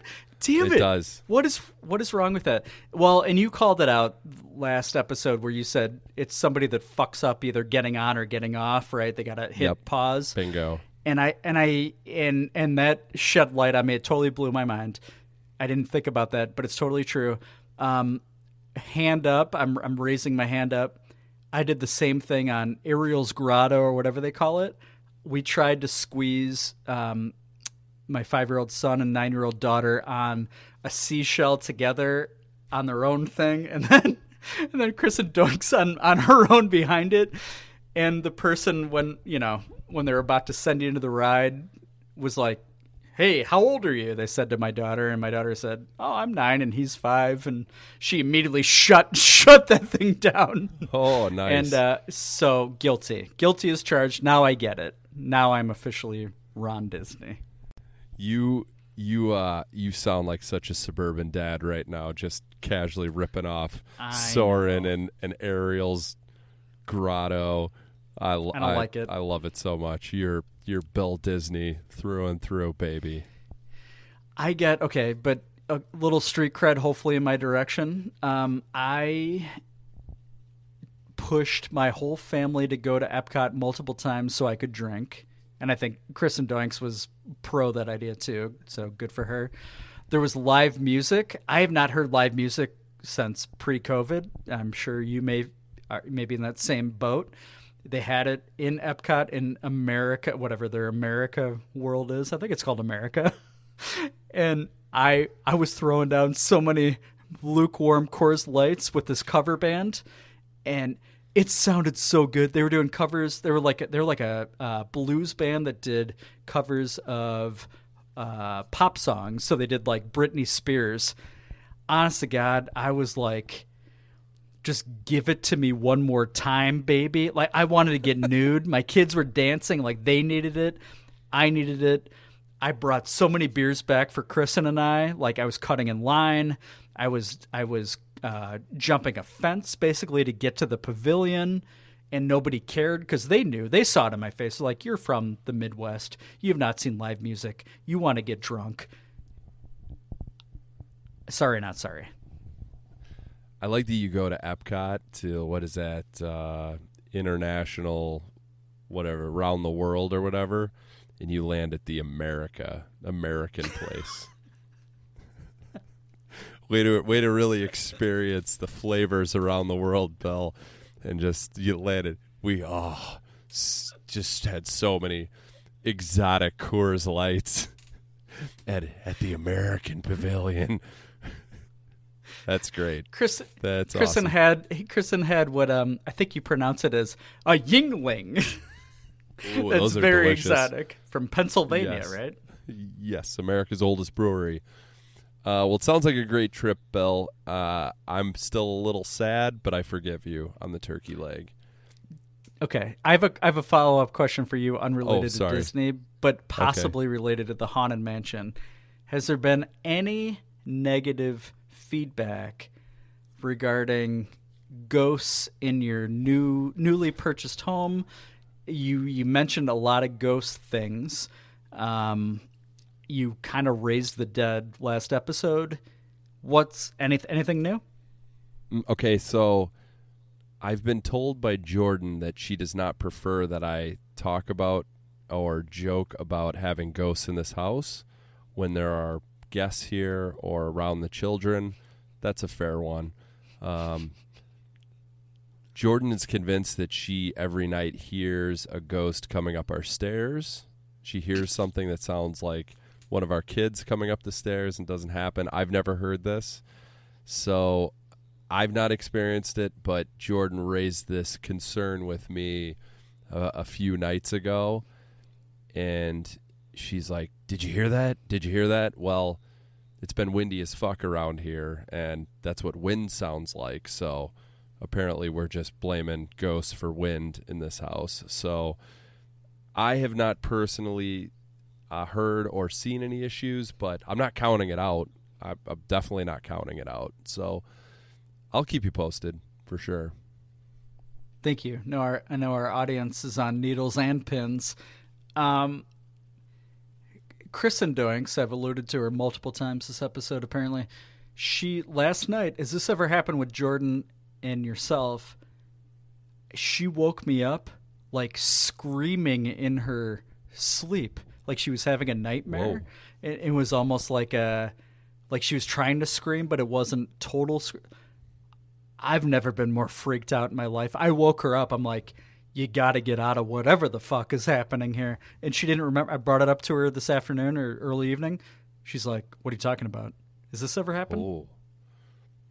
damn It it! does. What is what is wrong with that? Well, and you called it out last episode where you said it's somebody that fucks up either getting on or getting off. Right? They got to hit Yep. pause Bingo. and I and I and and that shed light on me. It totally blew my mind. I didn't think about that, but it's totally true. Um, hand up. I'm I'm raising my hand up. I did the same thing on Ariel's Grotto or whatever they call it. We tried to squeeze um, my five year old son and nine year old daughter on a seashell together on their own thing, and then and then Kristen Doinks on on her own behind it. And the person when you know when they're about to send you into the ride was like, "Hey, how old are you?" They said to my daughter, and my daughter said, "Oh, I'm nine, and he's five. And she immediately shut shut that thing down. Oh, nice. And uh, so guilty, guilty is charged. Now I get it. Now I'm officially Ron Disney. You you uh you sound like such a suburban dad right now, just casually ripping off I Soarin' and and Ariel's grotto. I don't like it. I love it so much. You're you're Bill Disney through and through, baby. I get okay, but a little street cred, hopefully in my direction. Um, I pushed my whole family to go to Epcot multiple times so I could drink, and I think Kristen Doinks was pro that idea too. So good for her. There was live music. I have not heard live music since pre-COVID. I'm sure you may uh, are maybe in that same boat. They had it in Epcot in America, whatever their America world is. I think it's called America. and I I was throwing down so many lukewarm Coors Lights with this cover band, and it sounded so good. They were doing covers. They were like they were like a uh, blues band that did covers of uh, pop songs. So they did like Britney Spears. Honest to God, I was like, just give it to me one more time, baby. Like I wanted to get nude. My kids were dancing like they needed it. I needed it. I brought so many beers back for Kristen and I. Like I was cutting in line. I was I was uh, jumping a fence basically to get to the pavilion, and nobody cared because they knew. They saw it in my face. Like you're from the Midwest. You have not seen live music. You want to get drunk. Sorry, not sorry. I like that you go to Epcot to what is that uh, international, whatever, around the world or whatever, and you land at the America American place. Way to way to really experience the flavors around the world, Bill, and just you landed. We oh, s- just had so many exotic Coors Lights at at the American Pavilion. That's great. Chris, That's Kristen awesome. had he- Kristen had what um I think you pronounce it as a Yuengling. Ooh, That's those are very delicious. exotic from Pennsylvania, Yes. right? Yes, America's oldest brewery. Uh, well, it sounds like a great trip, Bill. Uh, I'm still a little sad, but I forgive you on the turkey leg. Okay, I have a I have a follow up question for you, unrelated to Oh, sorry. Disney, but possibly related to the haunted mansion. Has there been any negative feedback regarding ghosts in your new newly purchased home? You you mentioned a lot of ghost things. Um, you kind of raised the dead last episode. What's any, anything new? Mm, Okay, so I've been told by Jordan that she does not prefer that I talk about or joke about having ghosts in this house when there are guests here or around the children. That's a fair one. Um, Jordan is convinced that she every night hears a ghost coming up our stairs. She hears something that sounds like one of our kids coming up the stairs and doesn't happen. I've never heard this. So I've not experienced it, but Jordan raised this concern with me uh, a few nights ago. And she's like, Did you hear that? Did you hear that? Well, it's been windy as fuck around here, and that's what wind sounds like. So apparently, we're just blaming ghosts for wind in this house. So I have not personally uh, heard or seen any issues, but I'm not counting it out. I, I'm definitely not counting it out. So I'll keep you posted for sure. Thank you. No, our, I know our audience is on needles and pins. Um, Kristen Doinks, I've alluded to her multiple times this episode. Apparently, she last night. Has this ever happened with Jordan and yourself? She woke me up like screaming in her sleep, like she was having a nightmare. It, it was almost like a like she was trying to scream, but it wasn't total. Sc- I've never been more freaked out in my life. I woke her up. I'm like, you got to get out of whatever the fuck is happening here. And she didn't remember. I brought it up to her this afternoon or early evening. She's like, what are you talking about? Has this ever happened? Oh,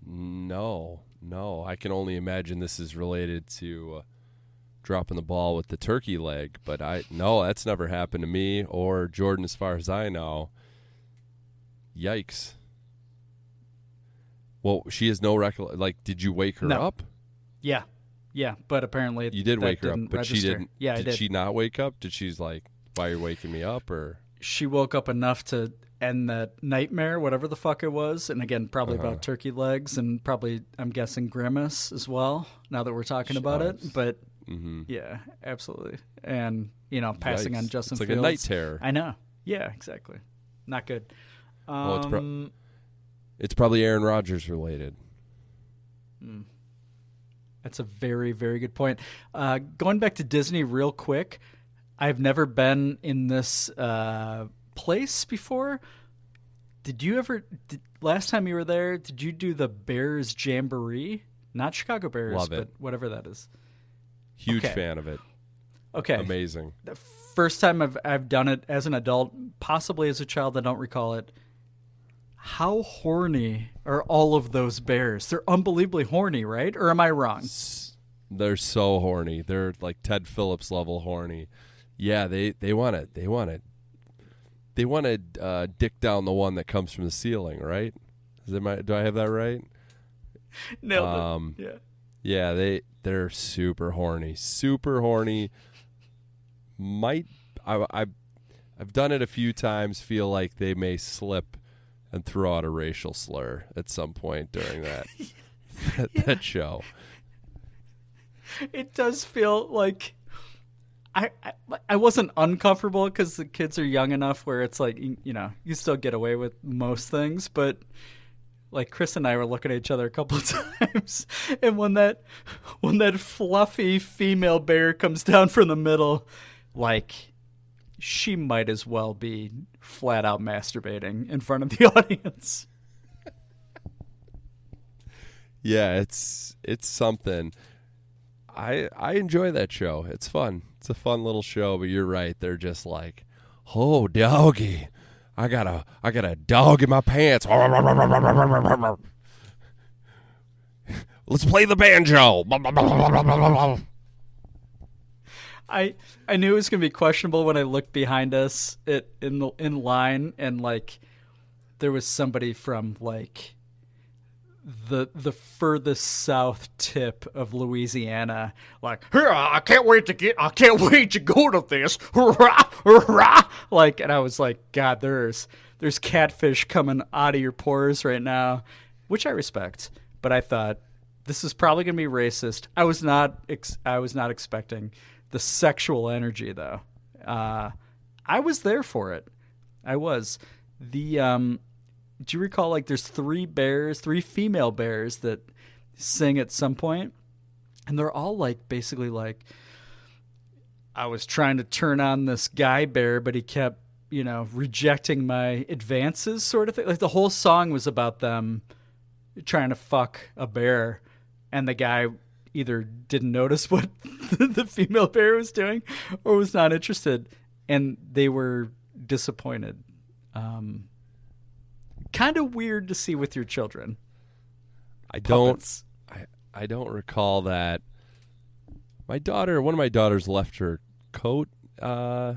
no, no. I can only imagine this is related to uh, dropping the ball with the turkey leg. But I no, that's never happened to me or Jordan, as far as I know. Yikes. Well, she has no recollection. Like, did you wake her No. up? Yeah. Yeah. But apparently You did wake her up, but she didn't. Yeah, did, did. she not wake up? Did she's like, why are you waking me up? Or she woke up enough to end that nightmare, whatever the fuck it was. And again, probably Uh-huh. about turkey legs and probably, I'm guessing, grimace as well, now that we're talking about it. But Mhm. yeah, absolutely. And, you know, passing on Justin It's like a Fields. night terror. I know. Yeah, exactly. Not good. Um, Oh, it's pro- it's probably Aaron Rodgers related. That's a very, very good point. Uh, going back to Disney real quick, I've never been in this uh, place before. Did you ever, did, last time you were there, did you do the Bears Jamboree? Not Chicago Bears, Love but whatever that is. Huge Okay. fan of it. Okay. Amazing. The first time I've, I've done it as an adult, possibly as a child, I don't recall it. How horny are all of those bears? They're unbelievably horny, right? Or am I wrong? They're so horny. They're like Ted Phillips level horny. Yeah, they they want to they want to they want to uh, dick down the one that comes from the ceiling, right? Is it my, do I have that right? It. Um, Yeah. Yeah, they they're super horny, super horny. Might I I I've done it a few times. Feel like they may slip and throw out a racial slur at some point during that that, that show. it does feel like I I, I wasn't uncomfortable because the kids are young enough where it's like you, you know you still get away with most things, but like Chris and I were looking at each other a couple of times, and when that when that fluffy female bear comes down from the middle, like she might as well be flat out masturbating in front of the audience. Yeah, it's it's something. I I enjoy that show. It's fun. It's a fun little show, but you're right. They're just like, "Oh, doggy. I got a I got a dog in my pants." Let's play the banjo. I I knew it was gonna be questionable when I looked behind us it in the in line and like there was somebody from like the the furthest south tip of Louisiana. Like I can't wait to get I can't wait to go to this. Hurrah, hurrah." like and I was like god there's there's catfish coming out of your pores right now which I respect. But I thought this is probably to be racist. I was not ex- I was not expecting the sexual energy though. Uh, I was there for it. I was. The um do you recall like there's three bears, three female bears that sing at some point, and they're all like basically like I was trying to turn on this guy bear, but he kept you know rejecting my advances, sort of thing. Like the whole song was about them trying to fuck a bear, and the guy either didn't notice what the female bear was doing or was not interested, and they were disappointed. Um, kind of weird to see with your children. I don't. I I don't recall that. My daughter, one of my daughters, left her coat uh,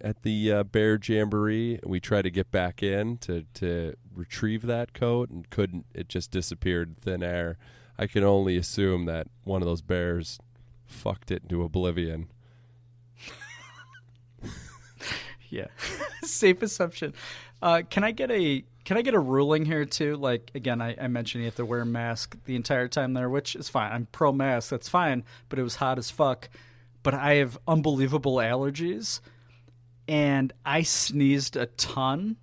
at the uh, bear jamboree, and we tried to get back in to to retrieve that coat, and couldn't. It just disappeared thin air. I can only assume that one of those bears fucked it into oblivion. Yeah, safe assumption. Uh, can I get a can I get a ruling here too? Like again, I, I mentioned you have to wear a mask the entire time there, which is fine. I'm pro mask, that's fine. But it was hot as fuck. But I have unbelievable allergies, and I sneezed a ton.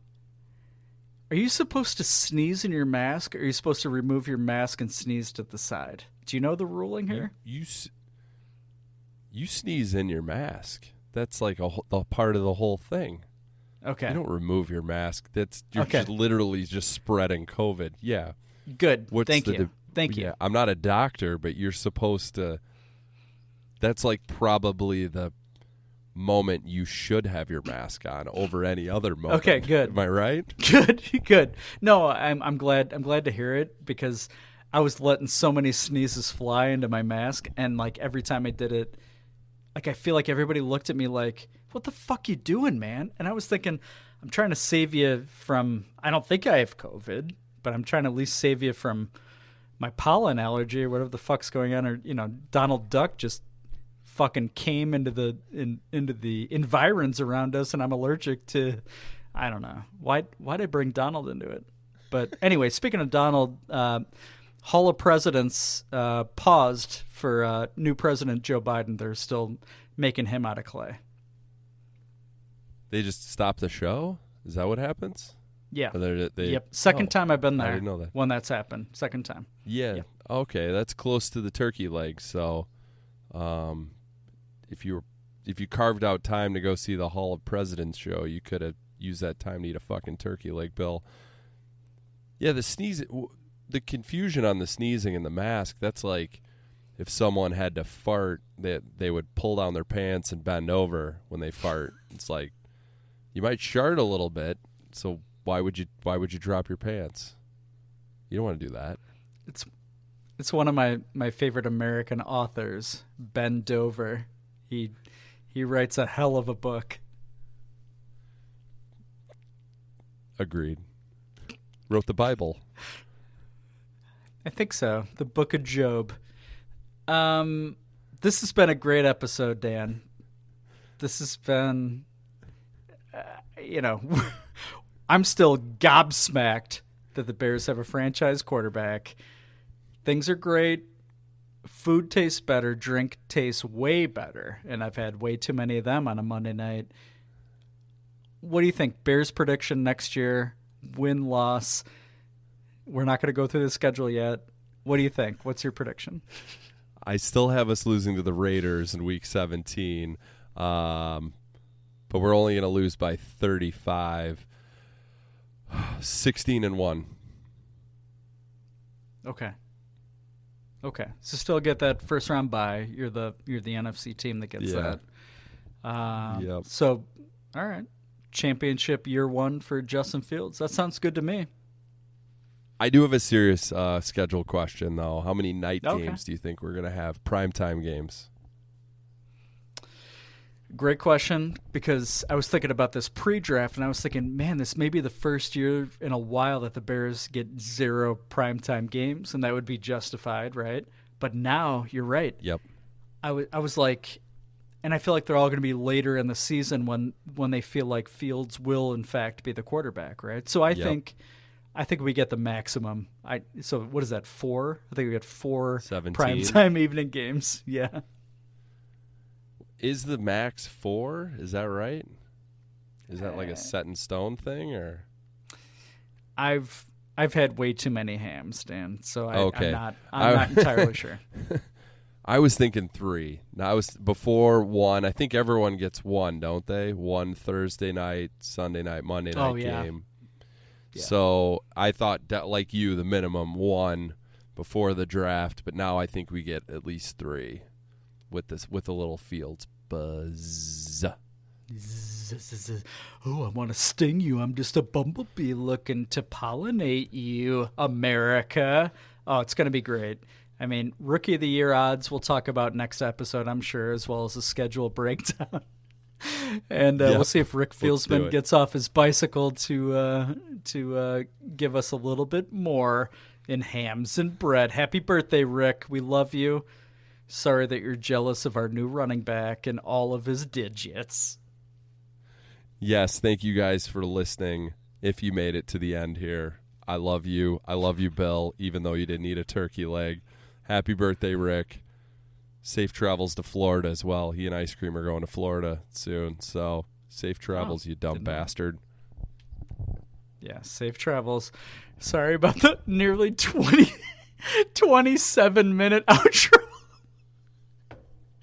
Are you supposed to sneeze in your mask, or are you supposed to remove your mask and sneeze to the side? Do you know the ruling here? You s- you sneeze in your mask. That's like a the part of the whole thing. Okay. You don't remove your mask. That's you're Okay. just literally just spreading COVID. Yeah. Good. What's Thank you. di- Thank you. yeah, I'm not a doctor, but you're supposed to. That's like probably the moment you should have your mask on over any other moment. Okay, good. Am I right? Good, good. No, I'm I'm glad I'm glad to hear it because I was letting so many sneezes fly into my mask, and like every time I did it, like I feel like everybody looked at me like, "What the fuck you doing, man?" And I was thinking, I'm trying to save you from. I don't think I have COVID, but I'm trying to at least save you from my pollen allergy or whatever the fuck's going on. Or you know, Donald Duck just fucking came into the in, into the environs around us, and I'm allergic to. I don't know why. Why did I bring Donald into it? But anyway, speaking of Donald, uh, Hall of Presidents uh, paused for uh, new President Joe Biden. They're still making him out of clay. They just stop the show. Is that what happens? Yeah. They're- they- yep. Second oh, time I've been there. I didn't know that. When that's happened. Second time. Yeah. Okay, that's close to the turkey leg. So, um, if you were, if you carved out time to go see the Hall of Presidents show, you could have used that time to eat a fucking turkey leg, Bill. Yeah, the sneeze, the confusion on the sneezing and the mask. That's like if someone had to fart, that they would pull down their pants and bend over when they fart. It's like you might shart a little bit, so why would you? Why would you drop your pants? You don't want to do that. It's it's one of my, my favorite American authors, Ben Dover. He he writes a hell of a book. Agreed. Wrote the Bible. I think so. The Book of Job. Um, this has been a great episode, Dan. This has been, uh, you know, I'm still gobsmacked that the Bears have a franchise quarterback. Things are great. Food tastes better. Drink tastes way better. And I've had way too many of them on a Monday night. What do you think? Bears prediction next year? Win loss? We're not going to go through the schedule yet. What do you think? What's your prediction? I still have us losing to the Raiders in Week 17. Um, but we're only going to lose by 35. 16 and 1. Okay. Okay. So still get that first round bye. You're the you're the NFC team that gets Yeah. that. Uh, Yep. So, all right. Championship year one for Justin Fields. That sounds good to me. I do have a serious uh, schedule question, though. How many night Okay. games do you think we're going to have? Primetime games. Great question because I was thinking about this pre-draft and I was thinking, man, this may be the first year in a while that the Bears get zero primetime games, and that would be justified, right? But now you're right. Yep. I wa- I was like, and I feel like they're all going to be later in the season when when they feel like Fields will in fact be the quarterback, right? So I Yep. think. I think we get the maximum. I so what is that? Four? I think we get four 17. primetime evening games. Yeah. Is the max four? Is that right? Is that Uh, like a set in stone thing, or I've I've had way too many hams, Dan. So I, okay? I'm not I'm not entirely sure. I was thinking three. Now I was before one. I think everyone gets one, don't they? One Thursday night, Sunday night, Monday night Oh, yeah. game. So I thought like you, the minimum one before the draft, but now I think we get at least three with this with a little Fields buzz. Oh, I want to sting you. I'm just a bumblebee looking to pollinate you, America. Oh, it's going to be great. I mean, rookie of the year odds we'll talk about next episode, I'm sure, as well as a schedule breakdown. and uh, Yeah, we'll see if Rick Fieldsman gets off his bicycle to uh, to uh, give us a little bit more in hams and bread. Happy birthday, Rick. We love you. Sorry that you're jealous of our new running back and all of his digits. Yes, thank you guys for listening. If you made it to the end here, I love you. I love you, Bill, even though you didn't eat a turkey leg. Happy birthday, Rick. Safe travels to Florida as well. He and Ice Cream are going to Florida soon. So safe oh, travels, you dumb bastard. Yeah, safe travels. Sorry about the nearly 20, 27 minute outro.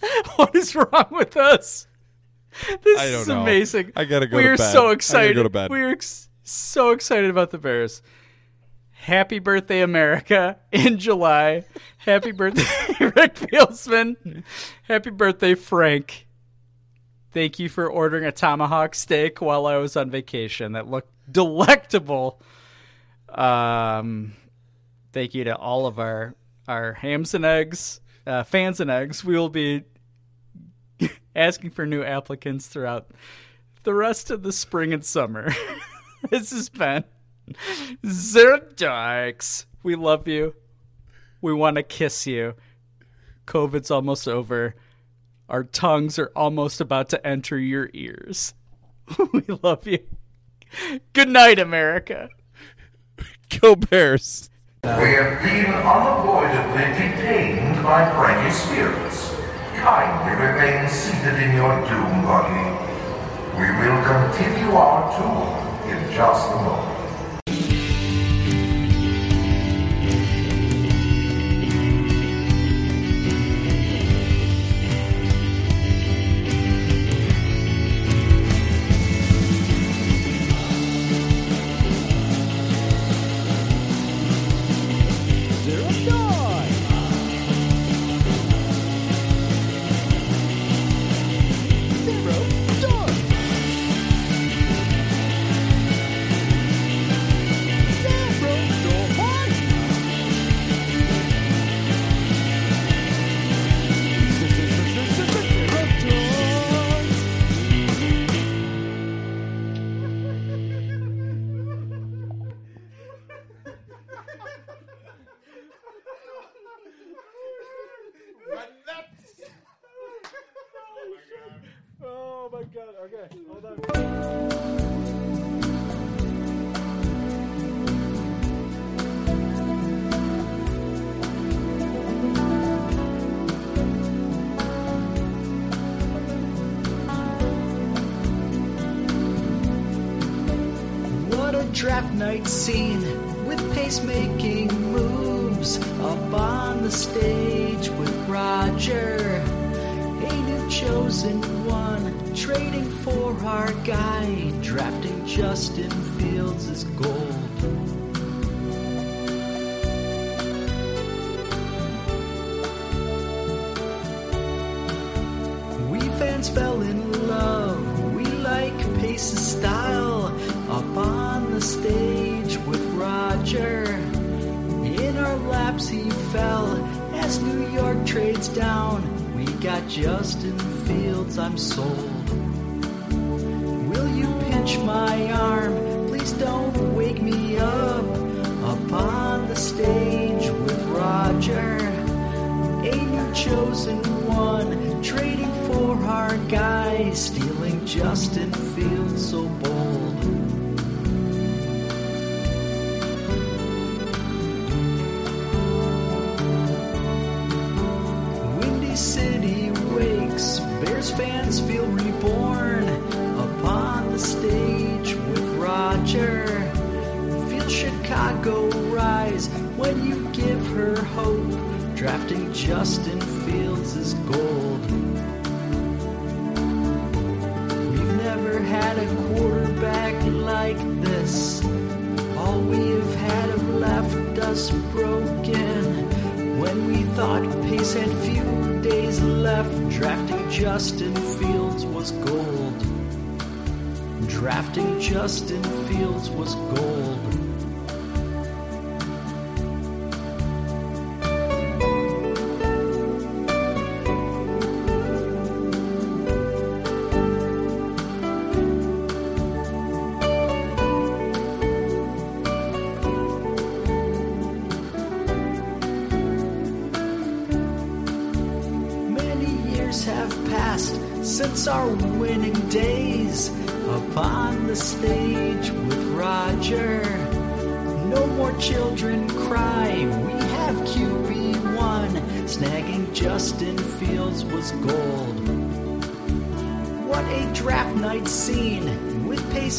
what is wrong with us? This is know. amazing. I gotta go We to are bed. So excited. go. We are ex- so excited about the Bears. Happy birthday, America, in July. Happy birthday, Rick Fieldsman. Happy birthday, Frank. Thank you for ordering a tomahawk steak while I was on vacation. That looked delectable. Um, thank you to all of our our hams and eggs uh, fans and eggs. We will be asking for new applicants throughout the rest of the spring and summer. this has been Zero Doinks. We love you. We want to kiss you. COVID's almost over. Our tongues are almost about to enter your ears. we love you. Good night, America. Go Bears. We have been unavoidably detained by Frankie's spirits. Kindly remain seated in your doom buggy. We will continue our tour in just a moment. Night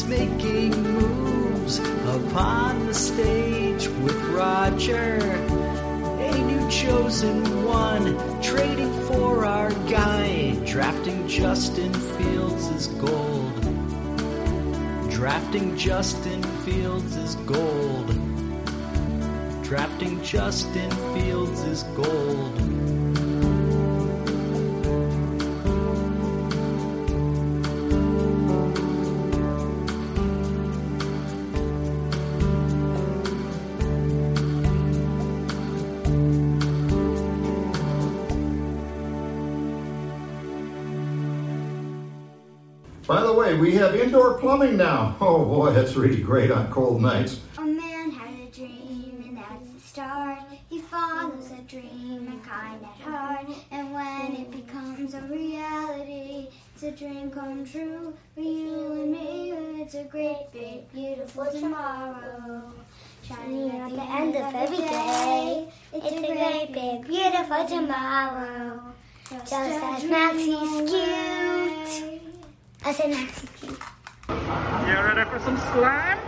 pacemaking moves upon the stage with Roger. A new chosen one, trading for our guy, drafting Justin Fields is gold. Drafting Justin Fields is gold. Drafting Justin Fields is gold. Way, we have indoor plumbing now. Oh boy, that's really great on cold nights. A man had a dream, and that's the start. He follows a dream and kind at heart. And when it becomes a reality, it's a dream come true for you and me. It's a great, big, beautiful tomorrow. Shining at the end of every day. It's a great, big, beautiful tomorrow. Just as Maxie's cute as an. You ready for some slime?